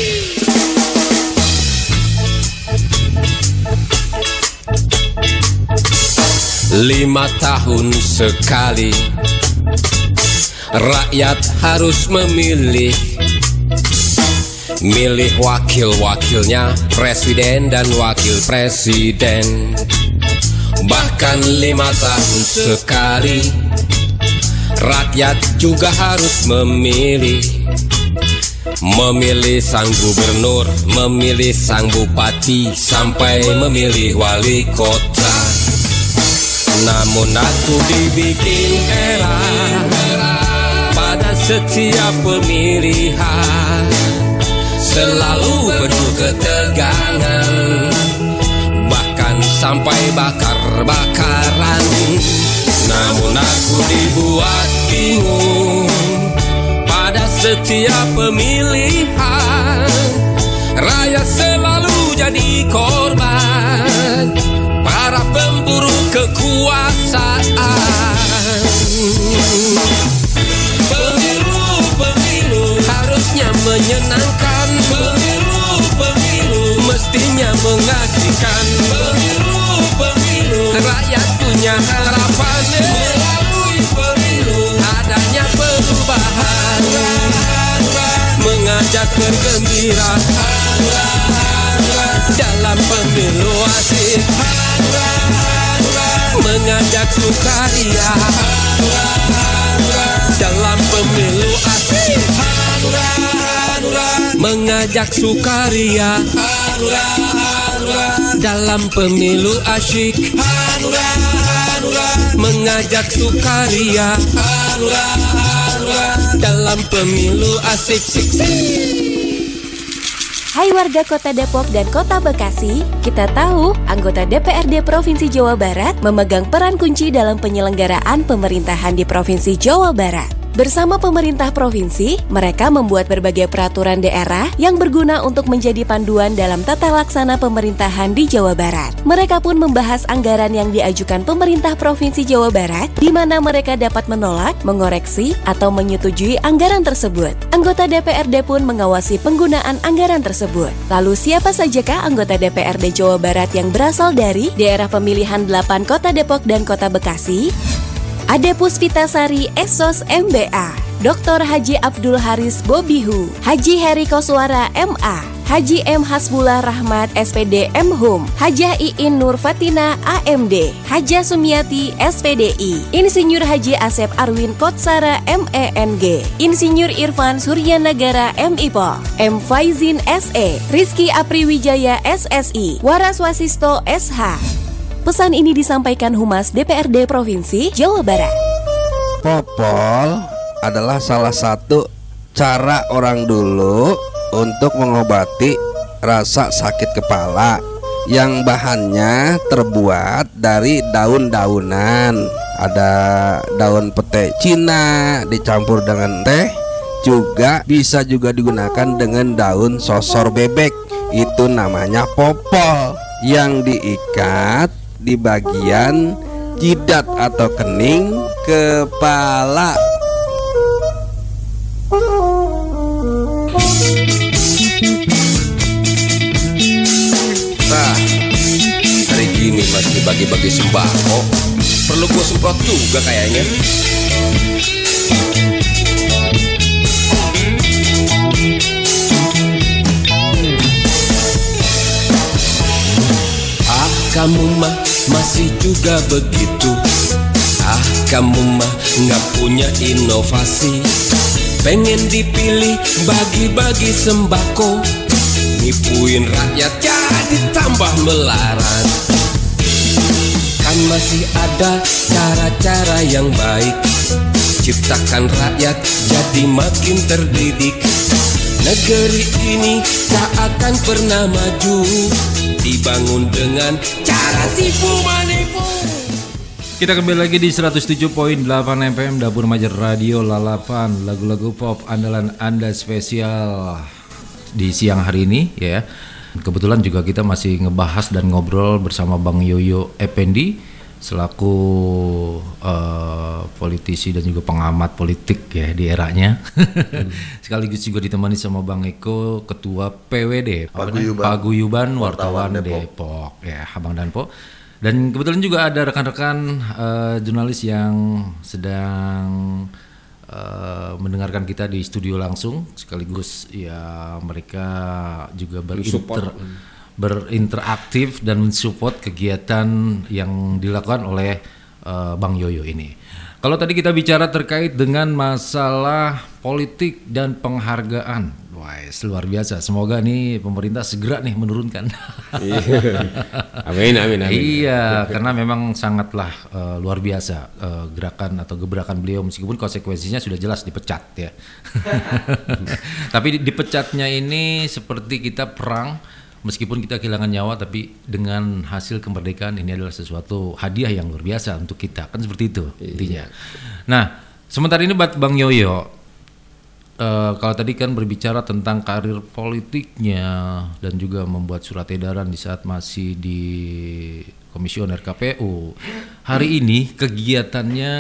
Lima tahun sekali. Rakyat harus memilih Milih wakil-wakilnya Presiden dan wakil presiden. Bahkan lima tahun sekali Rakyat juga harus memilih. Memilih sang gubernur Memilih sang bupati Sampai memilih wali kota. Namun aku dibikin era pada setiap pemilihan Selalu penuh ketegangan. Bahkan sampai bakar-bakaran. Namun aku dibuat bingung. Pada setiap pemilihan Rakyat selalu jadi korban Para pemburu kekuasaan. Pemilu, menyenangkan. Pemilu, pemilu Mestinya mengasihkan. Pemilu, pemilu Rakyat punya harapan. Melalui pemilu Adanya perubahan. Mengajak bergembira Dalam pemilu asik. Mengajak sukaria. Dalam pemilu asik Mengajak sukaria. Dalam pemilu asyik. Mengajak sukaria. Dalam pemilu asik sik sik. Hai warga Kota Depok dan Kota Bekasi, kita tahu anggota DPRD Provinsi Jawa Barat memegang peran kunci dalam penyelenggaraan pemerintahan di Provinsi Jawa Barat. Bersama pemerintah provinsi, mereka membuat berbagai peraturan daerah yang berguna untuk menjadi panduan dalam tata laksana pemerintahan di Jawa Barat. Mereka pun membahas anggaran yang diajukan pemerintah Provinsi Jawa Barat, di mana mereka dapat menolak, mengoreksi, atau menyetujui anggaran tersebut. Anggota DPRD pun mengawasi penggunaan anggaran tersebut. Lalu siapa sajakah anggota DPRD Jawa Barat yang berasal dari daerah pemilihan 8 Kota Depok dan Kota Bekasi? Ade Puspitasari Esos MBA, Dr. Haji Abdul Haris Bobihu, Haji Heri Koswara MA, Haji M. Hasbullah Rahmat SPD MHUM, Hajah Iin Nur Fatina AMD, Hajah Sumiati SPDI, Insinyur Haji Asep Arwin Kotsara MENG, Insinyur Irfan Suryanagara MIPO, M. Faizin SE, Rizky Apriwijaya SSI, Waras Wasisto SH, Pesan ini disampaikan Humas DPRD Provinsi Jawa Barat. Popol adalah salah satu cara orang dulu untuk mengobati rasa sakit kepala yang bahannya terbuat dari daun-daunan. Ada daun pete Cina dicampur dengan teh, juga bisa juga digunakan dengan daun sosor bebek. Itu namanya popol yang diikat di bagian jidat atau kening kepala. Nah, hari gini masih bagi-bagi sembako. Perlu gue semprot juga kayaknya. Kamu mah masih juga begitu. Ah, kamu mah nggak punya inovasi. Pengen dipilih bagi-bagi sembako. Nipuin rakyat jadi tambah melarat Kan masih ada cara-cara yang baik. Ciptakan rakyat jadi makin terdidik. Negeri ini tak akan pernah maju Dibangun dengan cara tipu menipu. Kita kembali lagi di 107.8 FM Dapur Majer Radio Lalapan Lagu-lagu pop andalan Anda spesial Di siang hari ini ya. Kebetulan juga kita masih ngebahas dan ngobrol bersama Bang Yoyo Ependi selaku uh, politisi dan juga pengamat politik ya di eranya. [laughs] Sekaligus juga ditemani sama Bang Eko, Ketua PWD Paguyuban. Paguyuban Wartawan, Wartawan Depok. Depok. ya Abang Danpo. Dan kebetulan juga ada rekan-rekan uh, jurnalis yang sedang uh, mendengarkan kita di studio langsung sekaligus ya mereka juga berinter berinteraktif dan mensupport kegiatan yang dilakukan oleh uh, Bang Yoyo ini. Kalau tadi kita bicara terkait dengan masalah politik dan penghargaan, wah luar biasa. Semoga nih pemerintah segera nih menurunkan. Iya. amin, amin, amin. Iya, karena memang sangatlah uh, luar biasa uh, gerakan atau gebrakan beliau meskipun konsekuensinya sudah jelas dipecat ya. [laughs] Tapi di- dipecatnya ini seperti kita perang meskipun kita kehilangan nyawa tapi dengan hasil kemerdekaan ini adalah sesuatu hadiah yang luar biasa untuk kita. Kan seperti itu intinya. Nah, sementara ini buat Bang Yoyo Eh, kalau tadi kan berbicara tentang karir politiknya dan juga membuat surat edaran di saat masih di komisioner KPU. Hari ini kegiatannya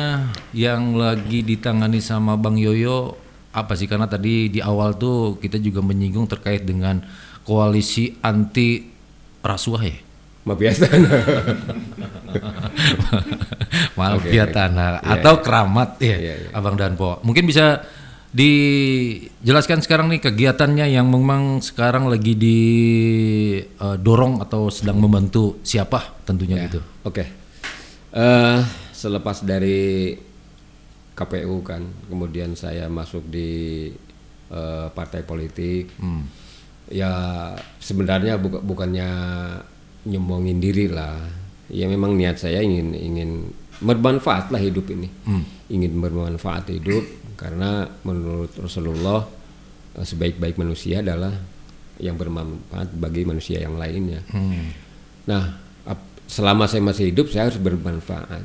yang lagi ditangani sama Bang Yoyo apa sih? Karena tadi di awal tuh kita juga menyinggung terkait dengan koalisi anti rasuah ya. Mafia [laughs] Mafia Oke, oke. tanah atau keramat ya, Iya, iya. Abang Danpo. Mungkin bisa dijelaskan sekarang nih kegiatannya yang memang sekarang lagi didorong atau sedang membantu siapa tentunya gitu. Oke. Eh, selepas dari KPU kan, kemudian saya masuk di eh, partai politik. Ya sebenarnya buka- bukannya nyombongin diri lah. Ya memang niat saya ingin ingin bermanfaat lah hidup ini. Ingin bermanfaat hidup karena menurut Rasulullah eh, sebaik-baik manusia adalah yang bermanfaat bagi manusia yang lainnya. Nah, ap- selama saya masih hidup saya harus bermanfaat.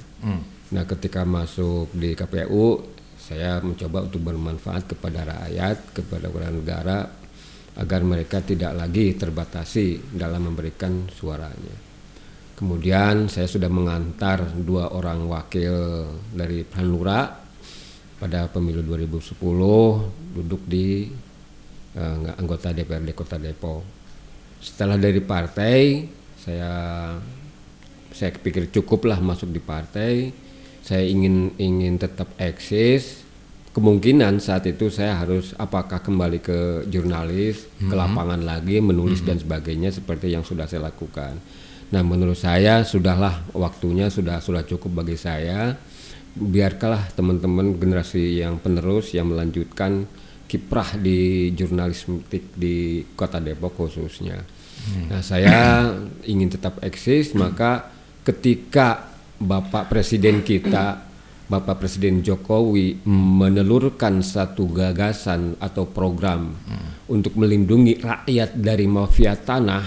Nah, ketika masuk di KPU, saya mencoba untuk bermanfaat kepada rakyat, kepada negara agar mereka tidak lagi terbatasi dalam memberikan suaranya. Kemudian saya sudah mengantar dua orang wakil dari Hanura pada pemilu 2010 duduk di eh, anggota DPRD Kota Depok. Setelah dari partai, saya saya pikir cukuplah masuk di partai. Saya ingin ingin tetap eksis. Kemungkinan saat itu saya harus apakah kembali ke jurnalis, ke lapangan lagi, menulis dan sebagainya seperti yang sudah saya lakukan. Nah, menurut saya sudahlah waktunya sudah sudah cukup bagi saya. Biarkanlah teman-teman generasi yang penerus yang melanjutkan kiprah di jurnalistik di Kota Depok khususnya. Nah, saya ingin tetap eksis, maka ketika Bapak Presiden kita, Bapak Presiden Jokowi menelurkan satu gagasan atau program untuk melindungi rakyat dari mafia tanah,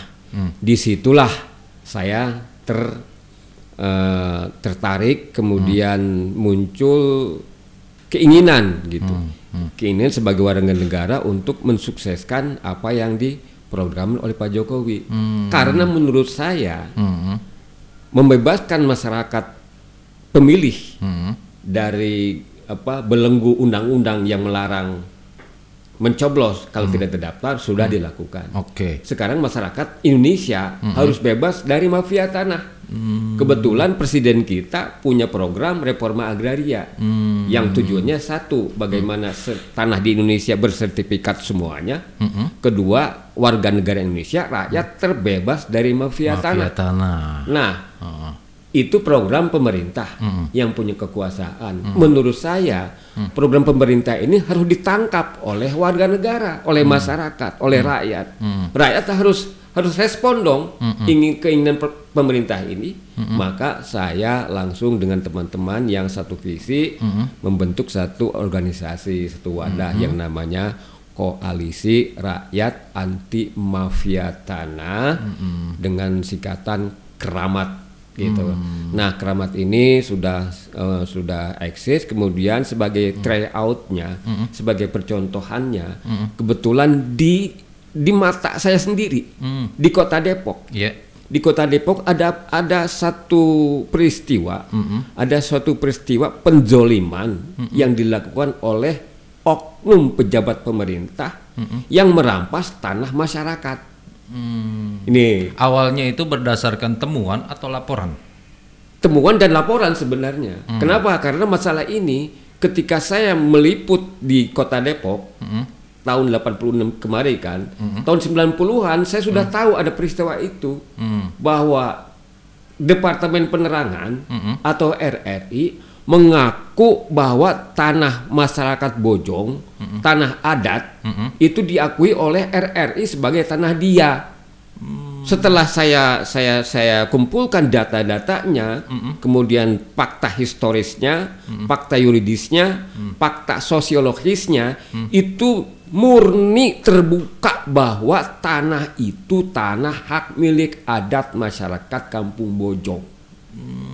di situlah saya ter eh, tertarik, kemudian muncul keinginan gitu, keinginan sebagai warga negara untuk mensukseskan apa yang diprogram oleh Pak Jokowi. Karena menurut saya membebaskan masyarakat pemilih dari apa belenggu undang-undang yang melarang mencoblos kalau tidak terdaftar sudah dilakukan. Oke. Sekarang masyarakat Indonesia harus bebas dari mafia tanah. Kebetulan presiden kita punya program reforma agraria yang tujuannya satu, bagaimana se- tanah di Indonesia bersertifikat semuanya. Kedua, warga negara Indonesia rakyat terbebas dari mafia, Mafia tanah. tanah. Nah, itu program pemerintah yang punya kekuasaan. Menurut saya, program pemerintah ini harus ditangkap oleh warga negara, oleh masyarakat, oleh rakyat. Rakyat harus harus respon dong ingin keinginan pemerintah ini. Maka saya langsung dengan teman-teman yang satu visi membentuk satu organisasi, satu wadah yang namanya Koalisi Rakyat Anti Mafia Tanah dengan singkatan Keramat gitu. Nah, Keramat ini sudah eh, sudah eksis. Kemudian sebagai tryoutnya, sebagai percontohannya, kebetulan di di mata saya sendiri di Kota Depok. Iya. di kota Depok ada ada satu peristiwa, ada suatu peristiwa penzoliman yang dilakukan oleh oknum pejabat pemerintah yang merampas tanah masyarakat. Ini. Awalnya itu berdasarkan temuan atau laporan? temuan dan laporan sebenarnya. Kenapa? Karena masalah ini ketika saya meliput di kota Depok tahun 86 kemarin kan, tahun 90-an saya sudah tahu ada peristiwa itu bahwa Departemen Penerangan atau RRI mengaku bahwa tanah masyarakat Bojong, tanah adat itu diakui oleh RRI sebagai tanah dia. Setelah saya saya saya kumpulkan data-datanya, kemudian fakta historisnya, fakta yuridisnya, fakta sosiologisnya, itu murni terbuka bahwa tanah itu tanah hak milik adat masyarakat Kampung Bojong.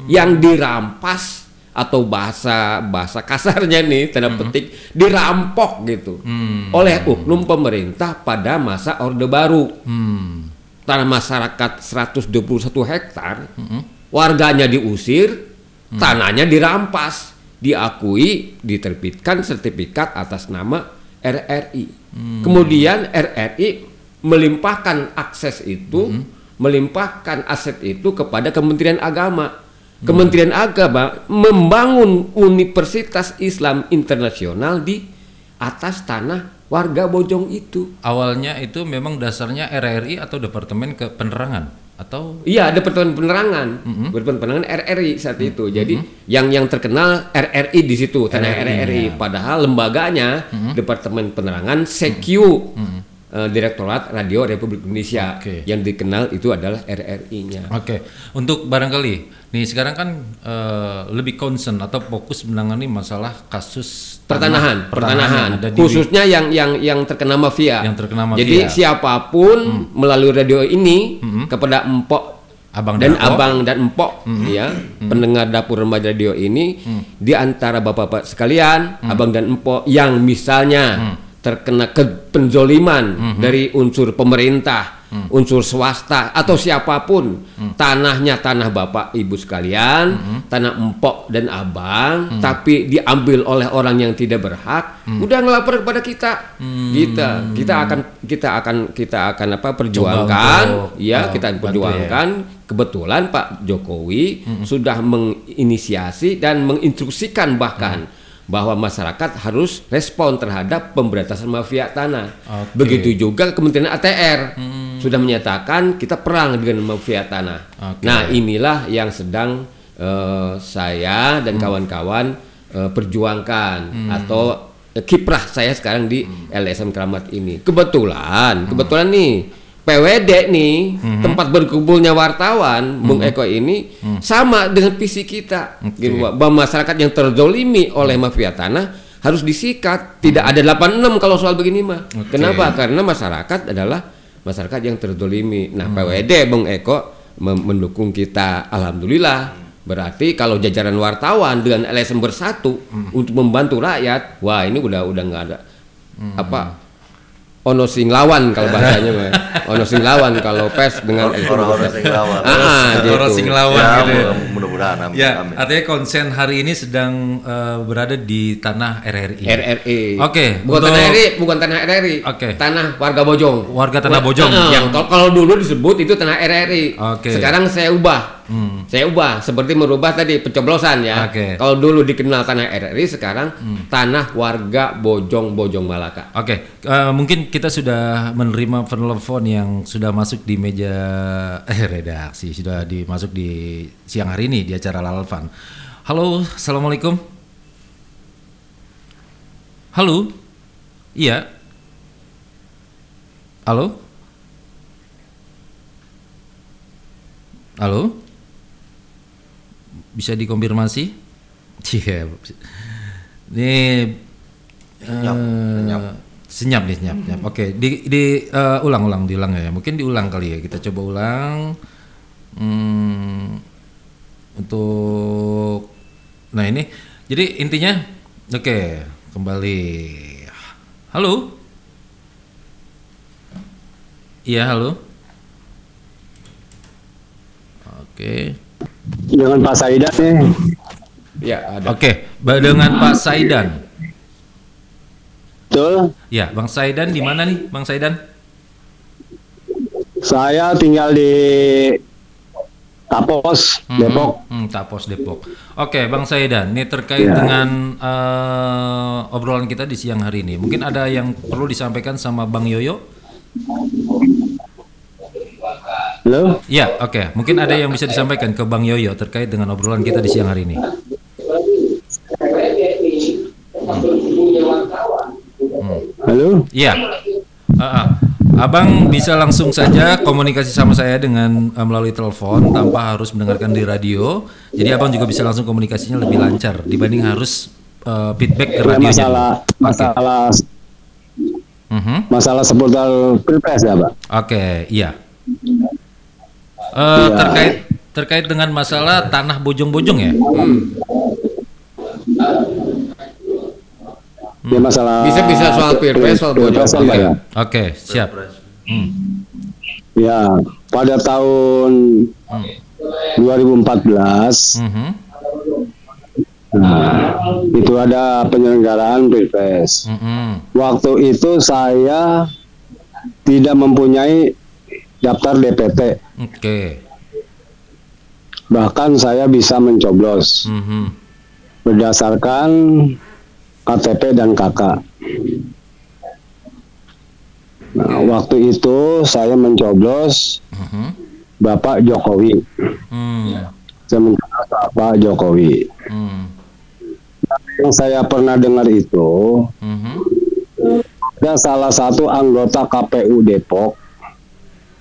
Yang dirampas atau bahasa bahasa kasarnya nih tanda petik dirampok gitu. Oleh oknum pemerintah pada masa Orde Baru. Tanah masyarakat 121 hektar, warganya diusir, tanahnya dirampas, diakui, diterbitkan sertifikat atas nama RRI. Kemudian RRI melimpahkan akses itu, melimpahkan aset itu kepada Kementerian Agama. Kementerian Agama membangun Universitas Islam Internasional di atas tanah warga Bojong itu. Awalnya itu memang dasarnya RRI atau Departemen ke Penerangan atau? Iya, Departemen Penerangan, Departemen Penerangan RRI saat itu. Jadi yang yang terkenal RRI di situ, tanah RRI. Padahal lembaganya Departemen Penerangan SEQ, eh, Direktorat Radio Republik Indonesia. Oke. Yang dikenal itu adalah RRI-nya. Oke, untuk barangkali nih sekarang kan eh, lebih concern atau fokus menangani masalah kasus Pertanahan, tanah- pertanahan, di- khususnya yang yang yang terkena mafia. Yang terkena mafia. Jadi siapa pun melalui radio ini kepada empok Abang dan dan abang dan empok ya pendengar dapur remaja radio ini di antara bapak-bapak sekalian abang dan empok yang misalnya terkena ke penzoliman dari unsur pemerintah unsur swasta atau siapa pun. Tanahnya tanah bapak ibu sekalian tanah empok dan abang tapi diambil oleh orang yang tidak berhak udah ngelapor kepada kita. Kita kita akan kita akan kita akan apa perjuangkan. Untuk, ya uh, kita perjuangkan. Kebetulan Pak Jokowi sudah menginisiasi dan menginstruksikan bahkan bahwa masyarakat harus respon terhadap pemberantasan mafia tanah. Oke. Begitu juga Kementerian ATR sudah menyatakan kita perang dengan mafia tanah. Oke. Nah, inilah yang sedang eh, saya dan kawan-kawan eh, perjuangkan atau eh, kiprah saya sekarang di LSM Keramat ini. Kebetulan, kebetulan nih PWD nih tempat berkumpulnya wartawan Bung Eko ini sama dengan visi kita. Gitu Pak. bahwa masyarakat yang terzolimi oleh mafia tanah harus disikat. Tidak ada 86 kalau soal begini mah kenapa? Karena masyarakat adalah masyarakat yang terzolimi. Nah PWD Bung Eko mendukung kita alhamdulillah. Berarti kalau jajaran wartawan dengan LSM bersatu untuk membantu rakyat wah ini udah udah nggak ada apa ono sing lawan kalau bahasanya mah. ono sing lawan kalau pes dengan itu Orang-orang sing lawan. Ah, ah, gitu. Orang sing lawan Ya, gitu ya. Mudah- mudah-mudahan amin. Ya, amin. artinya konsen hari ini sedang eh, berada di tanah RRI. RRI. Oke, bukan untuk- tanah RRI, bukan tanah RRI. Oke. Tanah warga Bojong. Warga tanah Bojong. Ah, yang kalau, dulu disebut itu tanah RRI. Oke. Sekarang saya ubah. Hmm. Saya ubah seperti merubah tadi pencoblosan ya. Oke. Hmm. Kalau dulu dikenal tanah RRI, sekarang tanah warga Bojong Bojong Malaka. Oke, eh, mungkin kita sudah menerima telepon yang sudah masuk di meja eh, redaksi, sudah dimasuk di siang hari ini di acara Lalvan. Halo, assalamualaikum. Halo, iya. Halo, halo. Bisa dikonfirmasi? [laughs] Iya. Ini Senyap, eh, senyap. senyap nih senyap, senyap. Oke, di di eh, ulang-ulang diulang ya. Mungkin diulang kali ya. Kita coba ulang. Hmm, untuk nah ini. Jadi intinya oke, kembali. Halo. Iya, halo. Oke. Dengan Pak Saidan nih. Ya, ada. Oke, ba- dengan Pak Saidan. Betul. Ya, Bang Saidan di mana nih, Bang Saidan? Saya tinggal di Tapos, Mhm. Depok. Hmm, Tapos Depok. Oke, Bang Saidan, ini terkait Ya. dengan eh, obrolan kita di siang hari ini. Mungkin ada yang perlu disampaikan sama Bang Yoyo? Halo? Ya, oke. Mungkin ada yang bisa disampaikan ke Bang Yoyo terkait dengan obrolan kita di siang hari ini. Halo? Iya. Ah, ah. Abang bisa langsung saja komunikasi sama saya dengan eh, melalui telepon tanpa harus mendengarkan di radio. Jadi abang juga bisa langsung komunikasinya lebih lancar dibanding harus eh, feedback ke radionya. masalah Oke. masalah Mhm. masalah seputar pilpres ya, Pak. Oke, iya. Eh, Iya. terkait terkait dengan masalah tanah bojong-bojong ya. Ya masalah Bisa- bisa soal pilpres, soal pilpres ya. Oke, siap. Hmm. Ya, pada tahun Hmm. 2014 Mhm. nah, itu ada penyelenggaraan pilpres. Mhm. Waktu itu saya tidak mempunyai daftar DPT, Oke. bahkan saya bisa mencoblos Mhm. berdasarkan KTP dan KK. Nah, waktu itu saya mencoblos Mhm. Bapak Jokowi. Hmm. Saya mencoblos Bapak Jokowi. Hmm. Yang saya pernah dengar itu Mhm. ada salah satu anggota KPU Depok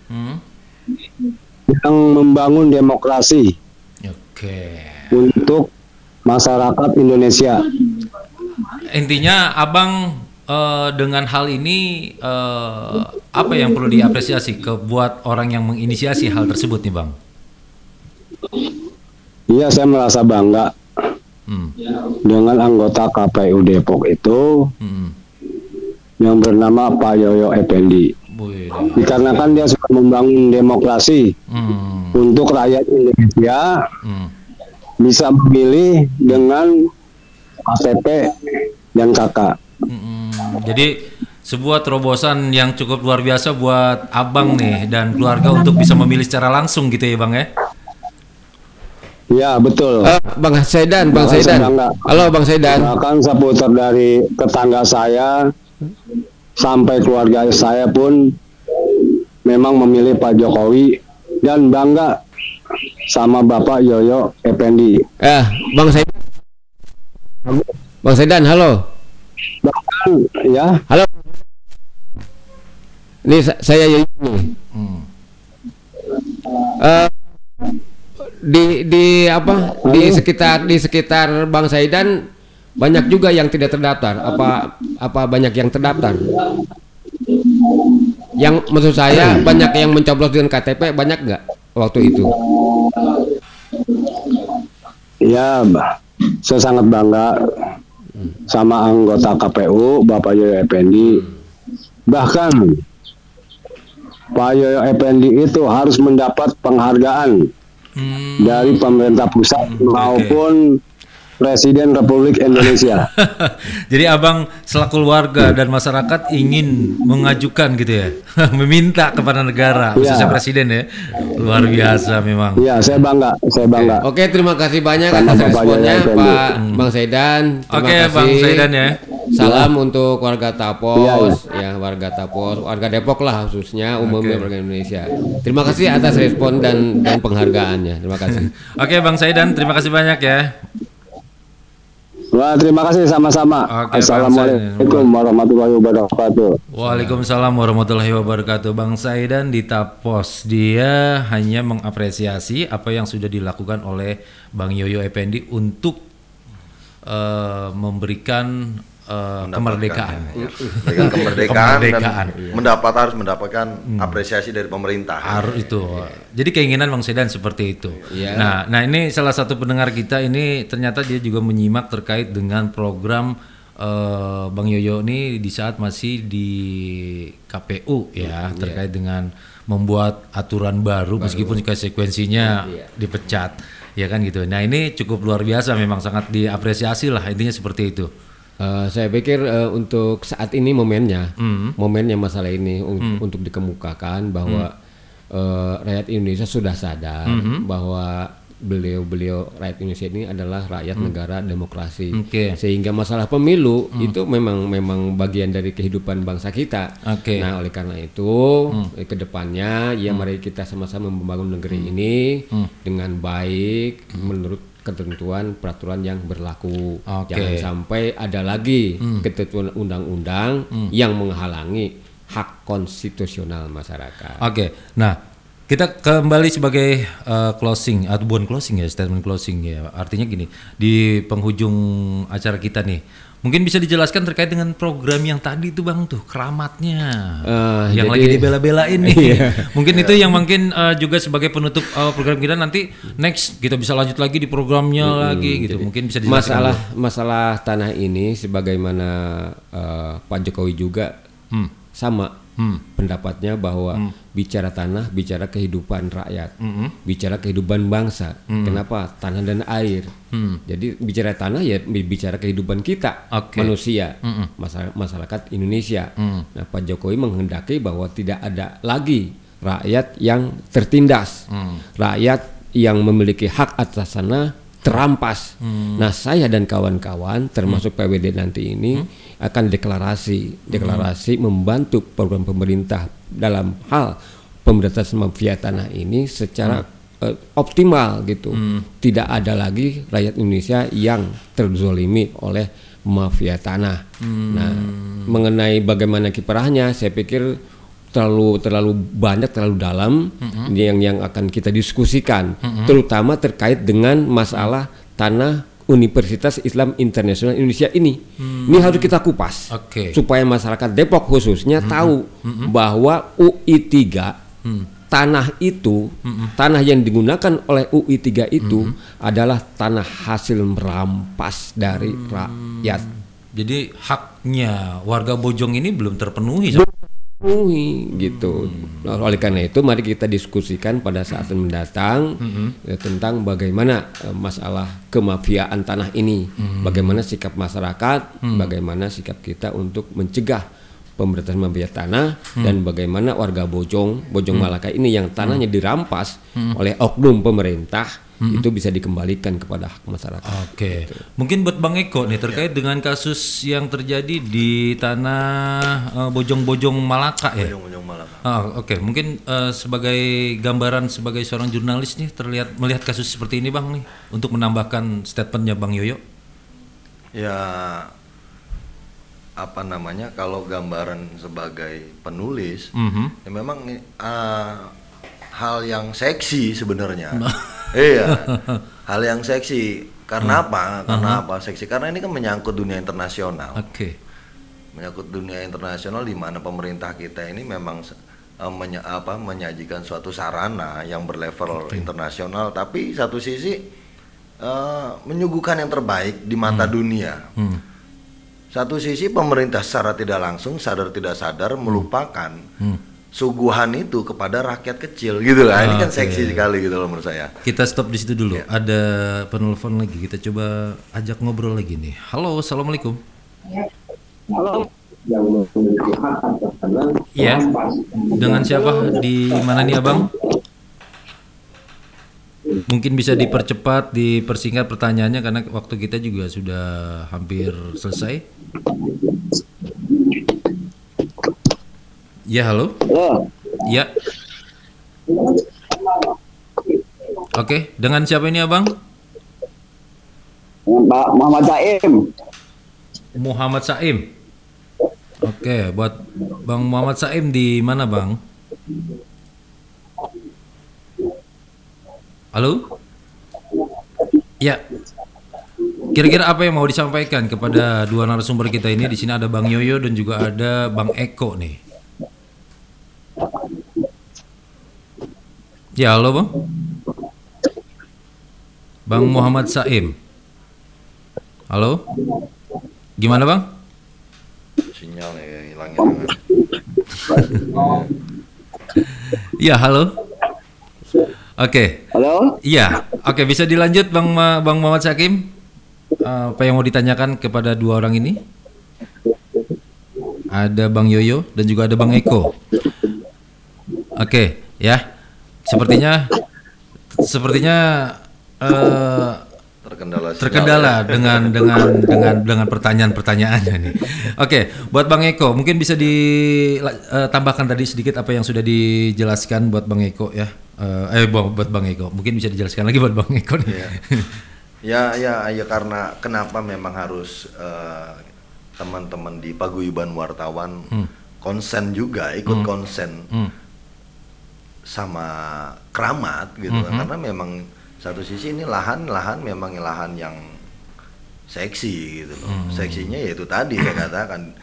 Hmm. yang membangun demokrasi Oke. untuk masyarakat Indonesia. Intinya abang eh, dengan hal ini eh, apa yang perlu diapresiasi ke buat orang yang menginisiasi hal tersebut nih bang? Iya, saya merasa bangga Hmm. dengan anggota KPU Depok itu Hmm. yang bernama Pak Yoyo Effendi. Dikarenakan dia sudah membangun demokrasi Hmm. untuk rakyat Indonesia Hmm. bisa memilih dengan KTP dan KK. Mm-mm. Jadi sebuah terobosan yang cukup luar biasa buat abang nih dan keluarga untuk bisa memilih secara langsung gitu ya bang ya? Ya, betul. Eh, Bang Saidan, Bang Saidan. bangga. Halo Bang Saidan. Bahkan seputar dari tetangga saya sampai keluarga saya pun memang memilih Pak Jokowi dan bangga sama Bapak Yoyo Effendi. Eh, Bang Saidan. Bang Saidan, halo. Bahkan ya, Halo. Ini sa- saya nih. Hmm. Eh, di di apa di sekitar di sekitar Bang Saidan banyak juga yang tidak terdaftar apa apa banyak yang terdaftar yang maksud saya banyak yang mencoblos dengan KTP banyak nggak waktu itu ya saya sangat bangga sama anggota KPU Bapak Yoyo Effendi. Bahkan Pak Yoyo Effendi itu harus mendapat penghargaan Hmm. dari pemerintah pusat maupun Presiden Republik Indonesia. [laughs] Jadi abang selaku keluarga dan masyarakat ingin mengajukan gitu ya, [laughs] meminta kepada negara, Iya. khususnya presiden ya, luar biasa memang. Iya, saya bangga, saya bangga. Oke terima kasih banyak atas responnya. Pak Bang Saidan terima Oke kasih bang Saidan ya. Salam untuk warga Tapos, Iya, ya warga Tapos, warga Depok lah khususnya umumnya warga Indonesia. Terima kasih atas respon dan dan penghargaannya. Terima kasih. [laughs] Oke bang Saidan, terima kasih banyak ya. Wah, terima kasih sama-sama. Bang Assalamualaikum warahmatullahi wabarakatuh. Waalaikumsalam warahmatullahi wabarakatuh. Bang Saidan di Tapos dia hanya mengapresiasi apa yang sudah dilakukan oleh Bang Yoyo Effendi untuk eh, memberikan eh, kemerdekaan. Ya, kemerdekaan, Kemerdekaan, dan iya. mendapat harus mendapatkan apresiasi dari pemerintah. Harus itu. Jadi keinginan Bang Sedan seperti itu. Iya. Nah, nah ini salah satu pendengar kita ini ternyata dia juga menyimak terkait dengan program eh, Bang Yoyo ini di saat masih di KPU ya terkait dengan membuat aturan baru, meskipun konsekuensinya dipecat ya kan gitu. Nah ini cukup luar biasa memang sangat diapresiasi lah intinya seperti itu. Eh, saya pikir eh, untuk saat ini momennya, momennya masalah ini un- untuk dikemukakan bahwa eh, rakyat Indonesia sudah sadar bahwa beliau-beliau rakyat Indonesia ini adalah rakyat negara demokrasi, Oke. sehingga masalah pemilu itu memang memang bagian dari kehidupan bangsa kita. Oke. Nah oleh karena itu eh, ke depannya ya mari kita sama-sama membangun negeri ini dengan baik menurut ketentuan peraturan yang berlaku. Oke. Jangan sampai ada lagi ketentuan undang-undang yang menghalangi hak konstitusional masyarakat. Oke, nah kita kembali sebagai uh, closing atau bukan closing ya statement closing ya. Artinya gini di penghujung acara kita nih, mungkin bisa dijelaskan terkait dengan program yang tadi itu bang tuh keramatnya, Eh, yang jadi- lagi dibela-belain nih. Iya. mungkin itu yang mungkin uh, juga sebagai penutup uh, program kita nanti next kita bisa lanjut lagi di programnya lagi gitu. Mungkin bisa dijelaskan. masalah dulu. masalah tanah ini sebagaimana eh, Pak Jokowi juga Hmm. sama pendapatnya bahwa bicara tanah bicara kehidupan rakyat. Hmm. bicara kehidupan bangsa. Kenapa? Tanah dan air. Jadi bicara tanah ya bicara kehidupan kita Oke. manusia masya- masyarakat Indonesia. Hmm. nah Pak Jokowi menghendaki bahwa tidak ada lagi rakyat yang tertindas. Hmm. rakyat yang memiliki hak atas tanah terampas. Hmm. Nah, saya dan kawan-kawan termasuk PWD nanti ini akan deklarasi, deklarasi membantu program pemerintah dalam hal pemberantasan mafia tanah ini secara eh, optimal gitu. Tidak ada lagi rakyat Indonesia yang terzolimi oleh mafia tanah. Nah, mengenai bagaimana kiprahnya, saya pikir terlalu terlalu banyak terlalu dalam yang yang akan kita diskusikan. Terutama terkait dengan masalah tanah Universitas Islam Internasional Indonesia ini. Ini harus kita kupas. Oke. supaya masyarakat Depok khususnya tahu bahwa UI 3 tanah itu tanah yang digunakan oleh UI 3 itu adalah tanah hasil merampas dari rakyat. Jadi haknya warga Bojong ini belum terpenuhi. sama- penuhi gitu. Nah, oleh karena itu mari kita diskusikan pada saat mendatang ya, tentang bagaimana eh, masalah kemafiaan tanah ini, bagaimana sikap masyarakat, bagaimana sikap kita untuk mencegah pemberantasan mafia tanah dan bagaimana warga Bojong, Bojong Malaka ini yang tanahnya dirampas oleh oknum pemerintah itu bisa dikembalikan kepada hak masyarakat. Oke, mungkin buat Bang Eko nih terkait dengan kasus yang terjadi di tanah eh, Bojong-Bojong Malaka ya. Ujung-ujung malam. Ah, Oke, mungkin eh, sebagai gambaran sebagai seorang jurnalis nih terlihat melihat kasus seperti ini Bang nih untuk menambahkan statementnya Bang Yoyo. Ya apa namanya kalau gambaran sebagai penulis Mhm. ya memang uh, hal yang seksi sebenarnya. [laughs] iya. Hal yang seksi. Karena apa? Karena apa seksi? Karena ini kan menyangkut dunia internasional. Oke. Menyangkut dunia internasional di mana pemerintah kita ini memang uh, menya- apa menyajikan suatu sarana yang berlevel internasional tapi satu sisi uh, menyuguhkan yang terbaik di mata dunia. Hmm. Satu sisi pemerintah secara tidak langsung sadar tidak sadar melupakan suguhan itu kepada rakyat kecil gitu lah. Ini kan seksi sekali gitu loh menurut saya. Kita stop di situ dulu. Ada penelpon lagi. Kita coba ajak ngobrol lagi nih. Halo, assalamualaikum. Iya. Dengan siapa? Di mana nih abang? Mungkin bisa dipercepat, dipersingkat pertanyaannya karena waktu kita juga sudah hampir selesai. Ya halo. Ya. Oke, dengan siapa ini abang? Pak Muhammad Zaim. Muhammad Saim. Oke, buat Bang Muhammad Saim di mana bang? Halo? Ya. Kira-kira apa yang mau disampaikan kepada dua narasumber kita ini? Di sini ada Bang Yoyo dan juga ada Bang Eko nih. Ya, halo Bang. Bang Muhammad Saim. Halo? Gimana bang? Sinyal ya hilang. Iya [laughs] halo. Oke. Halo? Iya. Oke bisa dilanjut bang Ma- bang Muhammad Sakim. Eh, apa yang mau ditanyakan kepada dua orang ini? Ada Bang Yoyo dan juga ada Bang Eko. Oke, ya. Sepertinya sepertinya eh, Terkendala terkendala ya. dengan [laughs] dengan dengan dengan pertanyaan-pertanyaannya nih. Oke, buat Bang Eko, mungkin bisa ditambahkan tadi sedikit apa yang sudah dijelaskan buat Bang Eko ya. Eh, eh buat Bang Eko, mungkin bisa dijelaskan lagi buat Bang Eko nih. Ya, ya, ya karena kenapa memang harus eh, teman-teman di paguyuban wartawan konsen juga, ikut konsen Hmm. Sama keramat gitu kan. karena memang satu sisi ini lahan-lahan memang lahan yang seksi gitu loh. Seksinya yaitu tadi saya katakan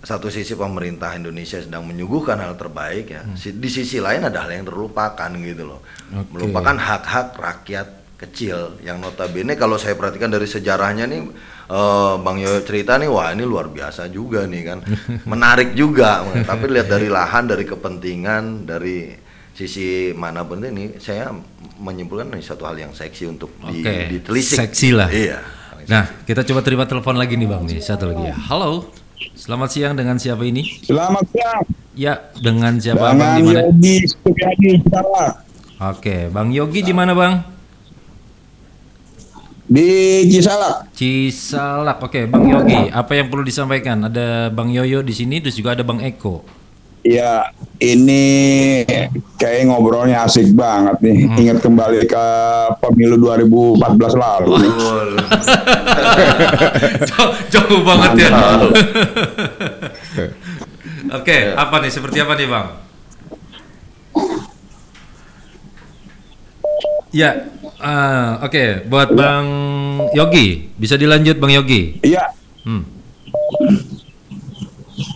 satu sisi pemerintah Indonesia sedang menyuguhkan hal terbaik ya. Si- Di sisi lain ada hal yang terlupakan gitu loh. Oke. Melupakan hak-hak rakyat kecil yang notabene kalau saya perhatikan dari sejarahnya nih eh, Bang Yoyo cerita nih wah ini luar biasa juga nih kan. [laughs] Menarik juga. [laughs] Tapi lihat dari lahan, dari kepentingan, dari sisi mana pun ini saya menyimpulkan ini satu hal yang seksi untuk di, Oke, ditelisik. seksi lah. Iya. Nah, kita coba terima telepon lagi nih Bang nih, satu lagi ya. Halo. Selamat siang dengan siapa ini? Selamat siang. Ya, dengan siapa Bang Dengan di mana? Yogi Supriyadi Salah Oke, Bang Yogi di mana Bang? di Cisalak. Cisalak. Oke, Bang Yogi, apa yang perlu disampaikan? Ada Bang Yoyo di sini, terus juga ada Bang Eko. Ya, ini kayak ngobrolnya asik banget nih. Hmm. Ingat kembali ke pemilu 2014 lalu. nih. [laughs] jauh, jauh banget ya. [laughs] Oke, apa nih? Seperti apa nih, Bang? Ya, eh, oke. Buat Bang Yogi, bisa dilanjut Bang Yogi. Iya, Hmm.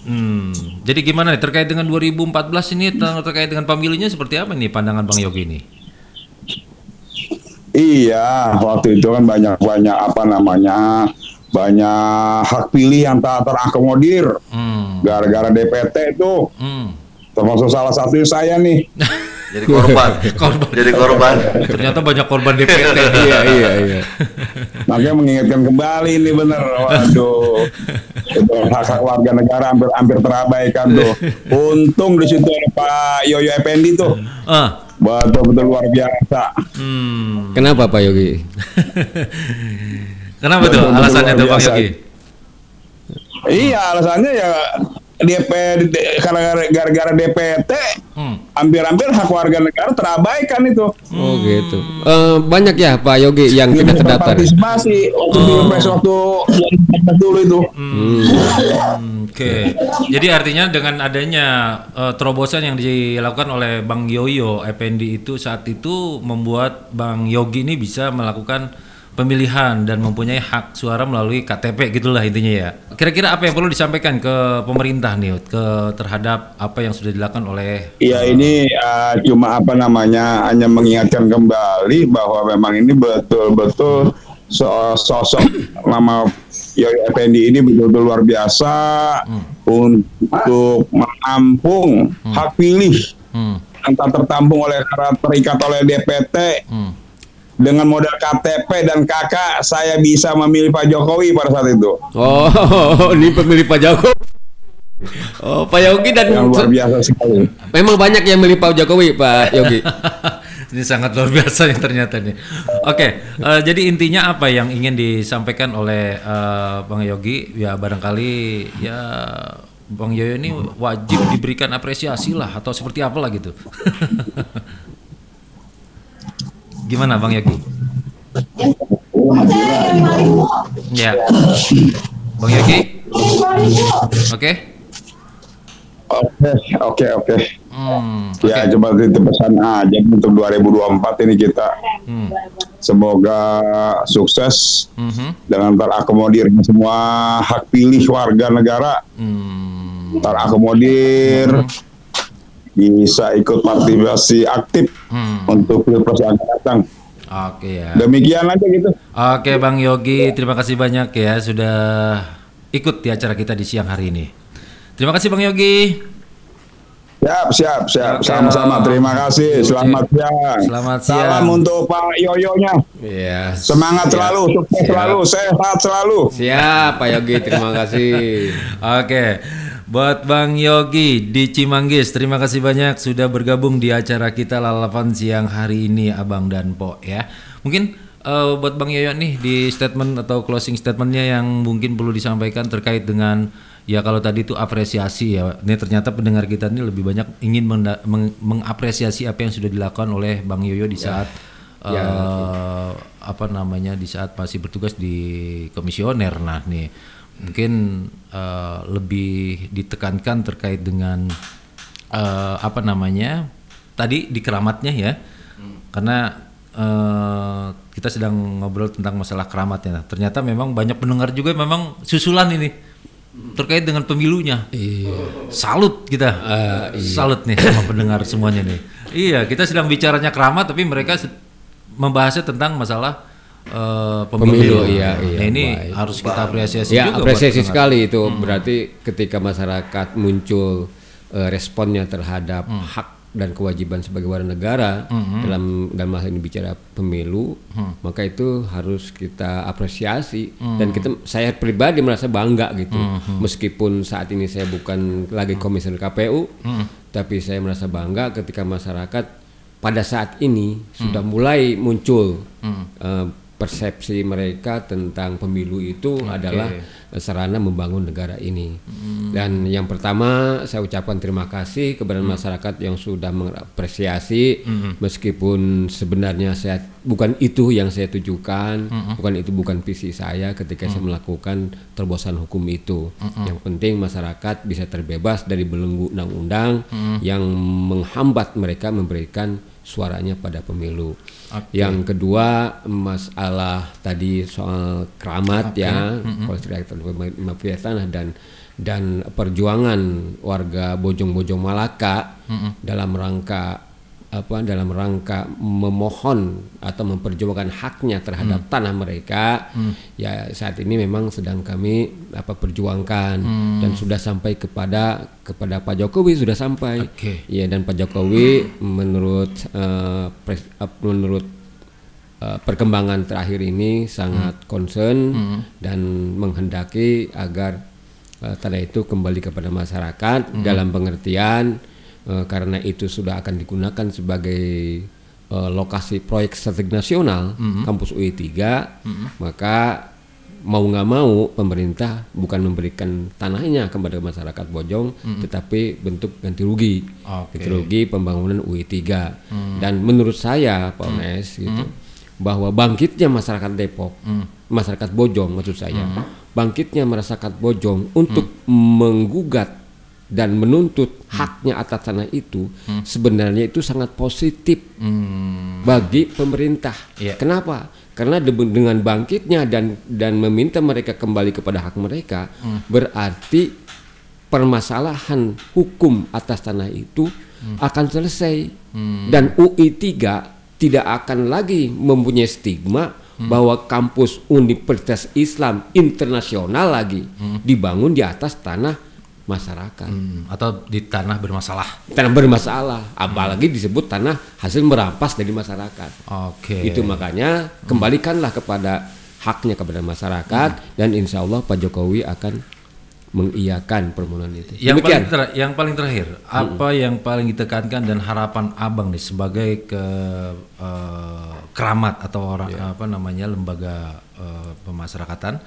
Hmm. Jadi gimana nih terkait dengan 2014 ini ter- terkait dengan pemilunya seperti apa nih pandangan Bang Yogi ini? iya. Waktu itu kan banyak-banyak apa namanya banyak hak pilih yang tak terakomodir Hmm. gara-gara DPT itu Hmm. termasuk salah satu saya nih. [laughs] Jadi korban. [laughs] Korban. Jadi korban. Ternyata banyak korban DPT. [laughs] Iya iya iya. Makanya mengingatkan kembali ini bener. Waduh. Itu hak-hak warga negara hampir hampir terabaikan tuh. Untung di situ ada Pak Yoyo Effendi tuh. Ah. Betul-betul luar biasa. Hmm. Kenapa Pak Yogi? Kenapa tuh Betul-betul alasannya tuh biasa. Yogi? Iya, alasannya ya DP karena gara-gara DPT Hmm. hampir-hampir hak warga negara terabaikan itu. Oh gitu. Eh, banyak ya Pak Yogi yang tidak terdaftar. Partisipasi waktu pilpres waktu 2014 dulu itu. Hmm, Oke, jadi artinya dengan adanya eh, terobosan yang dilakukan oleh Bang Yoyo Effendi itu saat itu membuat Bang Yogi ini bisa melakukan pemilihan dan mempunyai hak suara melalui KTP gitulah intinya ya. Kira-kira apa yang perlu disampaikan ke pemerintah nih ke terhadap apa yang sudah dilakukan oleh Iya ini uh, cuma apa namanya hanya mengingatkan kembali bahwa memang ini betul-betul so- sosok nama Yoyo Effendi ini betul-betul luar biasa untuk menampung hak pilih hmm, yang tak tertampung oleh terikat oleh DPT hmm. Dengan modal KTP dan KK saya bisa memilih Pak Jokowi pada saat itu Oh, [laughs] ini pemilih Pak Jokowi. Oh, Pak Yogi dan yang luar biasa sekali. memang banyak yang milih Pak Jokowi, Pak Yogi. [laughs] Ini sangat luar biasa yang ternyata nih. Oke, eh, jadi intinya apa yang ingin disampaikan oleh eh, Bang Yogi? Ya barangkali ya Bang Yoyo ini wajib diberikan apresiasi lah atau seperti apa lah gitu. [laughs] Gimana Bang Yogi? Ya, Bang Yogi. Oke. Oke oke oke. Hmm, Ya oke. coba itu pesan aja untuk 2024 ini kita Hmm, semoga sukses mhm, dengan terakomodir semua hak pilih warga negara hmm, terakomodir bisa ikut partisipasi aktif hmm. untuk pilpres yang akan datang. Oke ya. Demikian aja gitu. Oke Bang Yogi, terima kasih banyak ya sudah ikut di acara kita di siang hari ini. Terima kasih Bang Yogi. Siap, siap, siap. Sama-sama. Terima kasih. Selamat siang. Selamat siang. Salam untuk Pak Yoyonya. Iya. Semangat siap. selalu, sukses Siap. selalu, sehat selalu. Siap, Pak Yogi. Terima kasih. [laughs] Oke, buat Bang Yogi di Cimanggis, terima kasih banyak sudah bergabung di acara kita lalapan siang hari ini, Abang dan Po ya. Mungkin eh, buat Bang Yoyo nih di statement atau closing statementnya yang mungkin perlu disampaikan terkait dengan ya kalau tadi itu apresiasi ya. Ini ternyata pendengar kita ini lebih banyak ingin meng- mengapresiasi apa yang sudah dilakukan oleh Bang Yoyo di saat Ya, eh, apa namanya di saat masih bertugas di komisioner. Nah nih mungkin eh, lebih ditekankan terkait dengan eh, apa namanya tadi di keramatnya ya, karena eh, kita sedang ngobrol tentang masalah keramatnya. Nah, ternyata memang banyak pendengar juga memang susulan ini terkait dengan pemilunya. Salut kita, salut nih sama pendengar semuanya nih. Iya, kita sedang bicaranya keramat, tapi mereka membahasnya tentang masalah eh, pemilu. Pemilu, iya, iya, Nah, ini baik. harus kita apresiasi ya juga. apresiasi sekali itu berarti ketika masyarakat muncul eh, responnya terhadap Hmm. hak dan kewajiban sebagai warga negara dalam dalam hal ini bicara pemilu Hmm. maka itu harus kita apresiasi dan kita saya pribadi merasa bangga gitu Hmm. meskipun saat ini saya bukan lagi komisioner KPU Hmm. tapi saya merasa bangga ketika masyarakat pada saat ini sudah Hmm. mulai muncul eh, persepsi mereka tentang pemilu itu adalah eh, sarana membangun negara ini. Dan yang pertama saya ucapkan terima kasih kepada masyarakat yang sudah mengapresiasi. Meskipun sebenarnya saya bukan itu yang saya tujukan, bukan itu bukan visi saya ketika saya melakukan terobosan hukum itu. Yang penting masyarakat bisa terbebas dari belenggu undang-undang yang menghambat mereka memberikan suaranya pada pemilu. Yang kedua masalah tadi soal keramat ya, konstitusi mafia tanah dan dan perjuangan warga Bojong-Bojong Malaka dalam rangka apa dalam rangka memohon atau memperjuangkan haknya terhadap tanah mereka ya saat ini memang sedang kami apa perjuangkan. Dan sudah sampai kepada kepada Pak Jokowi sudah sampai. Oke. ya dan Pak Jokowi menurut eh, pres- eh, menurut eh, perkembangan terakhir ini sangat concern dan menghendaki agar eh, tanah itu kembali kepada masyarakat dalam pengertian eh, karena itu sudah akan digunakan sebagai eh, lokasi proyek strategi nasional kampus UI 3 maka mau nggak mau pemerintah bukan memberikan tanahnya kepada masyarakat Bojong tetapi bentuk ganti rugi. Oke. ganti rugi pembangunan UI 3 dan menurut saya Pak Ones gitu bahwa bangkitnya masyarakat Depok masyarakat Bojong maksud saya bangkitnya masyarakat Bojong untuk menggugat dan menuntut haknya atas tanah itu sebenarnya itu sangat positif bagi pemerintah. Iya. Kenapa? Karena de- dengan bangkitnya dan dan meminta mereka kembali kepada hak mereka berarti permasalahan hukum atas tanah itu akan selesai. Dan UI 3 tidak akan lagi mempunyai stigma bahwa kampus Universitas Islam internasional lagi dibangun di atas tanah masyarakat. Hmm, atau di tanah bermasalah. tanah bermasalah apalagi disebut tanah hasil merampas dari masyarakat. Oke. itu makanya kembalikanlah kepada haknya kepada masyarakat dan insya Allah Pak Jokowi akan mengiyakan permohonan itu. Yang demikian. paling, ter- yang paling terakhir, apa yang paling ditekankan dan harapan abang nih sebagai ke eh, keramat atau orang apa namanya lembaga eh, pemasyarakatan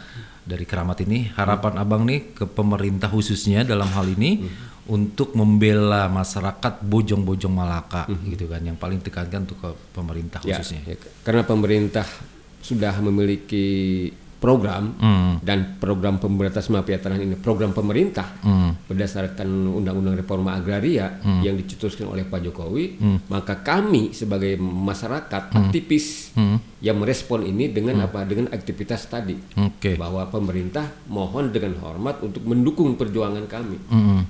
dari keramat ini, harapan abang nih ke pemerintah khususnya dalam hal ini untuk membela masyarakat Bojong-Bojong Malaka gitu kan, yang paling ditekankan untuk ke pemerintah Ya, khususnya. ya, karena pemerintah sudah memiliki program Hmm. dan program pemberantasan mafia tanah ini program pemerintah berdasarkan undang-undang reforma agraria yang dicetuskan oleh Pak Jokowi maka kami sebagai masyarakat aktivis yang merespon ini dengan apa? Dengan aktivitas tadi. Oke. bahwa pemerintah mohon dengan hormat untuk mendukung perjuangan kami.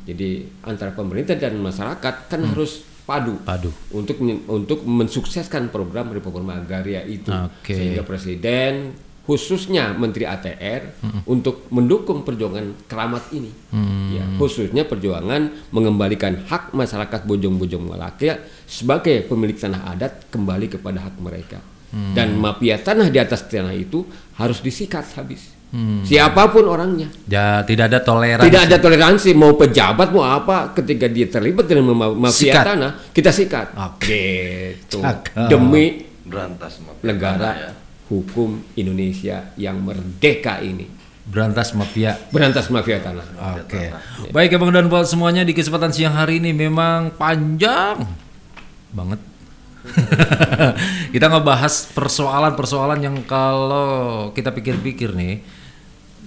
Jadi antara pemerintah dan masyarakat kan harus padu Padu. untuk untuk mensukseskan program reforma agraria itu. Oke. sehingga presiden khususnya Menteri ATR untuk mendukung perjuangan keramat ini. Ya, khususnya perjuangan mengembalikan hak masyarakat Bojong-Bojong Malaka sebagai pemilik tanah adat kembali kepada hak mereka. Dan mafia tanah di atas tanah itu harus disikat habis. Siapa pun orangnya. Ya, tidak ada toleransi. Tidak ada toleransi mau pejabat mau apa ketika dia terlibat dengan ma- mafia Sikat. tanah kita sikat. Oke. Gitu. Demi berantas mafia negara tanah ya. Hukum Indonesia yang merdeka ini. Berantas mafia. Berantas mafia tanah. Oke. Baik Abang dan buat semuanya di kesempatan siang hari ini memang panjang banget. [laughs] kita ngebahas persoalan-persoalan yang kalau kita pikir-pikir nih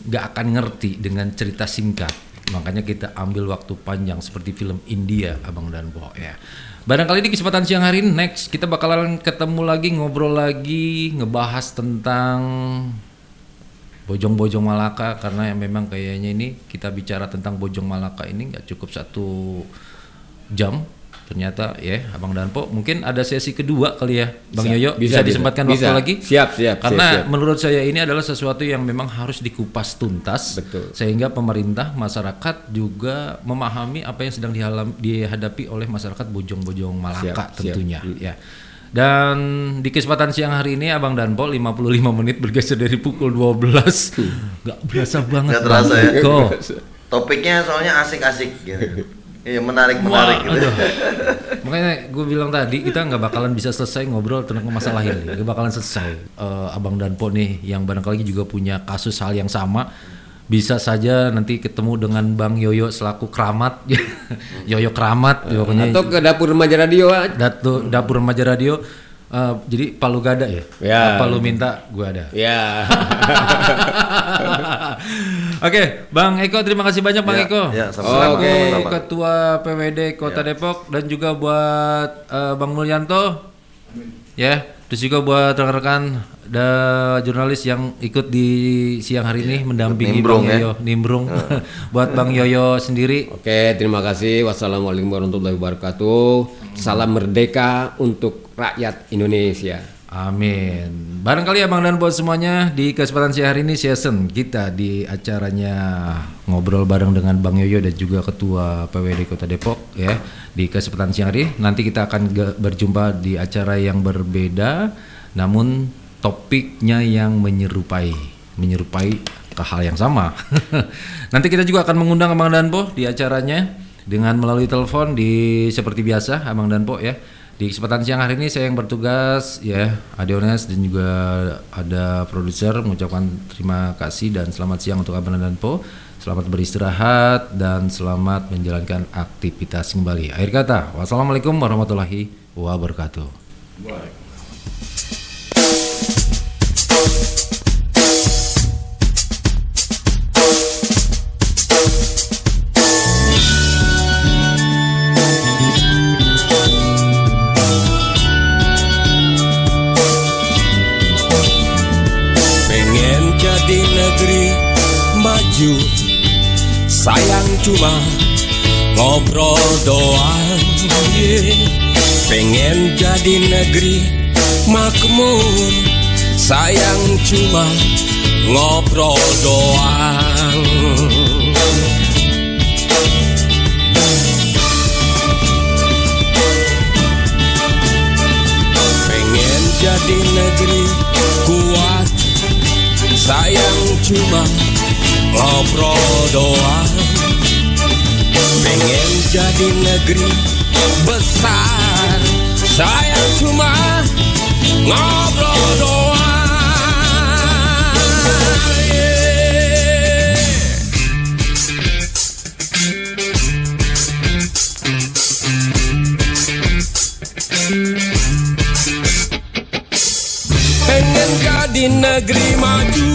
nggak akan ngerti dengan cerita singkat. Makanya kita ambil waktu panjang seperti film India Abang dan Bo ya. Barangkali di kesempatan siang hari ini next kita bakalan ketemu lagi ngobrol lagi ngebahas tentang Bojong-Bojong Malaka. Karena yang memang kayaknya ini kita bicara tentang Bojong Malaka ini nggak cukup satu jam ternyata ya Abang Danpo mungkin ada sesi kedua kali ya Bang Bisa, Yoyo bisa, bisa, bisa. disempatkan Bisa. waktu lagi Siap, siap, karena siap, siap. menurut saya ini adalah sesuatu yang memang harus dikupas tuntas Betul. sehingga pemerintah masyarakat juga memahami apa yang sedang dihalam- dihadapi oleh masyarakat Bojong-Bojong Malaka Siap, siap. tentunya Hmm. ya dan di kesempatan siang hari ini Abang Danpo 55 menit bergeser dari pukul 12 nggak berasa banget Nggak terasa ya. Topiknya soalnya asik-asik gitu. [laughs] Iya menarik menarik Wah, gitu. aduh. [laughs] Makanya gue bilang tadi kita nggak bakalan bisa selesai ngobrol tentang masalah [laughs] ini, nggak bakalan selesai. Eh, Abang Danpo nih yang barangkali juga punya kasus hal yang sama, bisa saja nanti ketemu dengan Bang Yoyo selaku keramat, [laughs] Yoyo keramat, pokoknya Atau ke dapur remaja radio aja. datu dapur remaja radio. Eh, jadi palu gada ya? Ya. Apa lu minta, gue ada. Ya. [laughs] Oke, Bang Eko terima kasih banyak Bang Ya, Eko. ya, sama-sama. Selaku Oke. Ketua PWD Kota Depok dan juga buat eh, Bang Mulyanto. Ya, terus juga buat rekan-rekan da jurnalis yang ikut di siang hari ini mendampingi nimbrung Bang ya. Yoyo, nimbrung. [laughs] buat Bang Yoyo sendiri. Oke, terima kasih. Wassalamualaikum warahmatullahi wabarakatuh. Salam merdeka untuk rakyat Indonesia. Amin. Barangkali abang dan buat semuanya di kesempatan siang hari ini season kita di acaranya ngobrol bareng dengan Bang Yoyo dan juga Ketua PWD Kota Depok ya di kesempatan siang hari. Nanti kita akan berjumpa di acara yang berbeda, namun topiknya yang menyerupai, menyerupai ke hal yang sama. [laughs] Nanti kita juga akan mengundang Abang Danpo di acaranya dengan melalui telepon di seperti biasa Abang Danpo ya. Di kesempatan siang hari ini saya yang bertugas ya Adiones dan juga ada produser mengucapkan terima kasih dan selamat siang untuk Abang Danpo. Selamat beristirahat dan selamat menjalankan aktivitas kembali. Akhir kata, wassalamualaikum warahmatullahi wabarakatuh. Pengen cuma ngobrol doang. Pengen jadi negeri makmur Sayang cuma ngobrol doang Pengen jadi negeri kuat Sayang cuma ngobrol doang Pengen jadi negeri besar. Sayang cuma ngobrol doang. Yeah. Pengen jadi negeri maju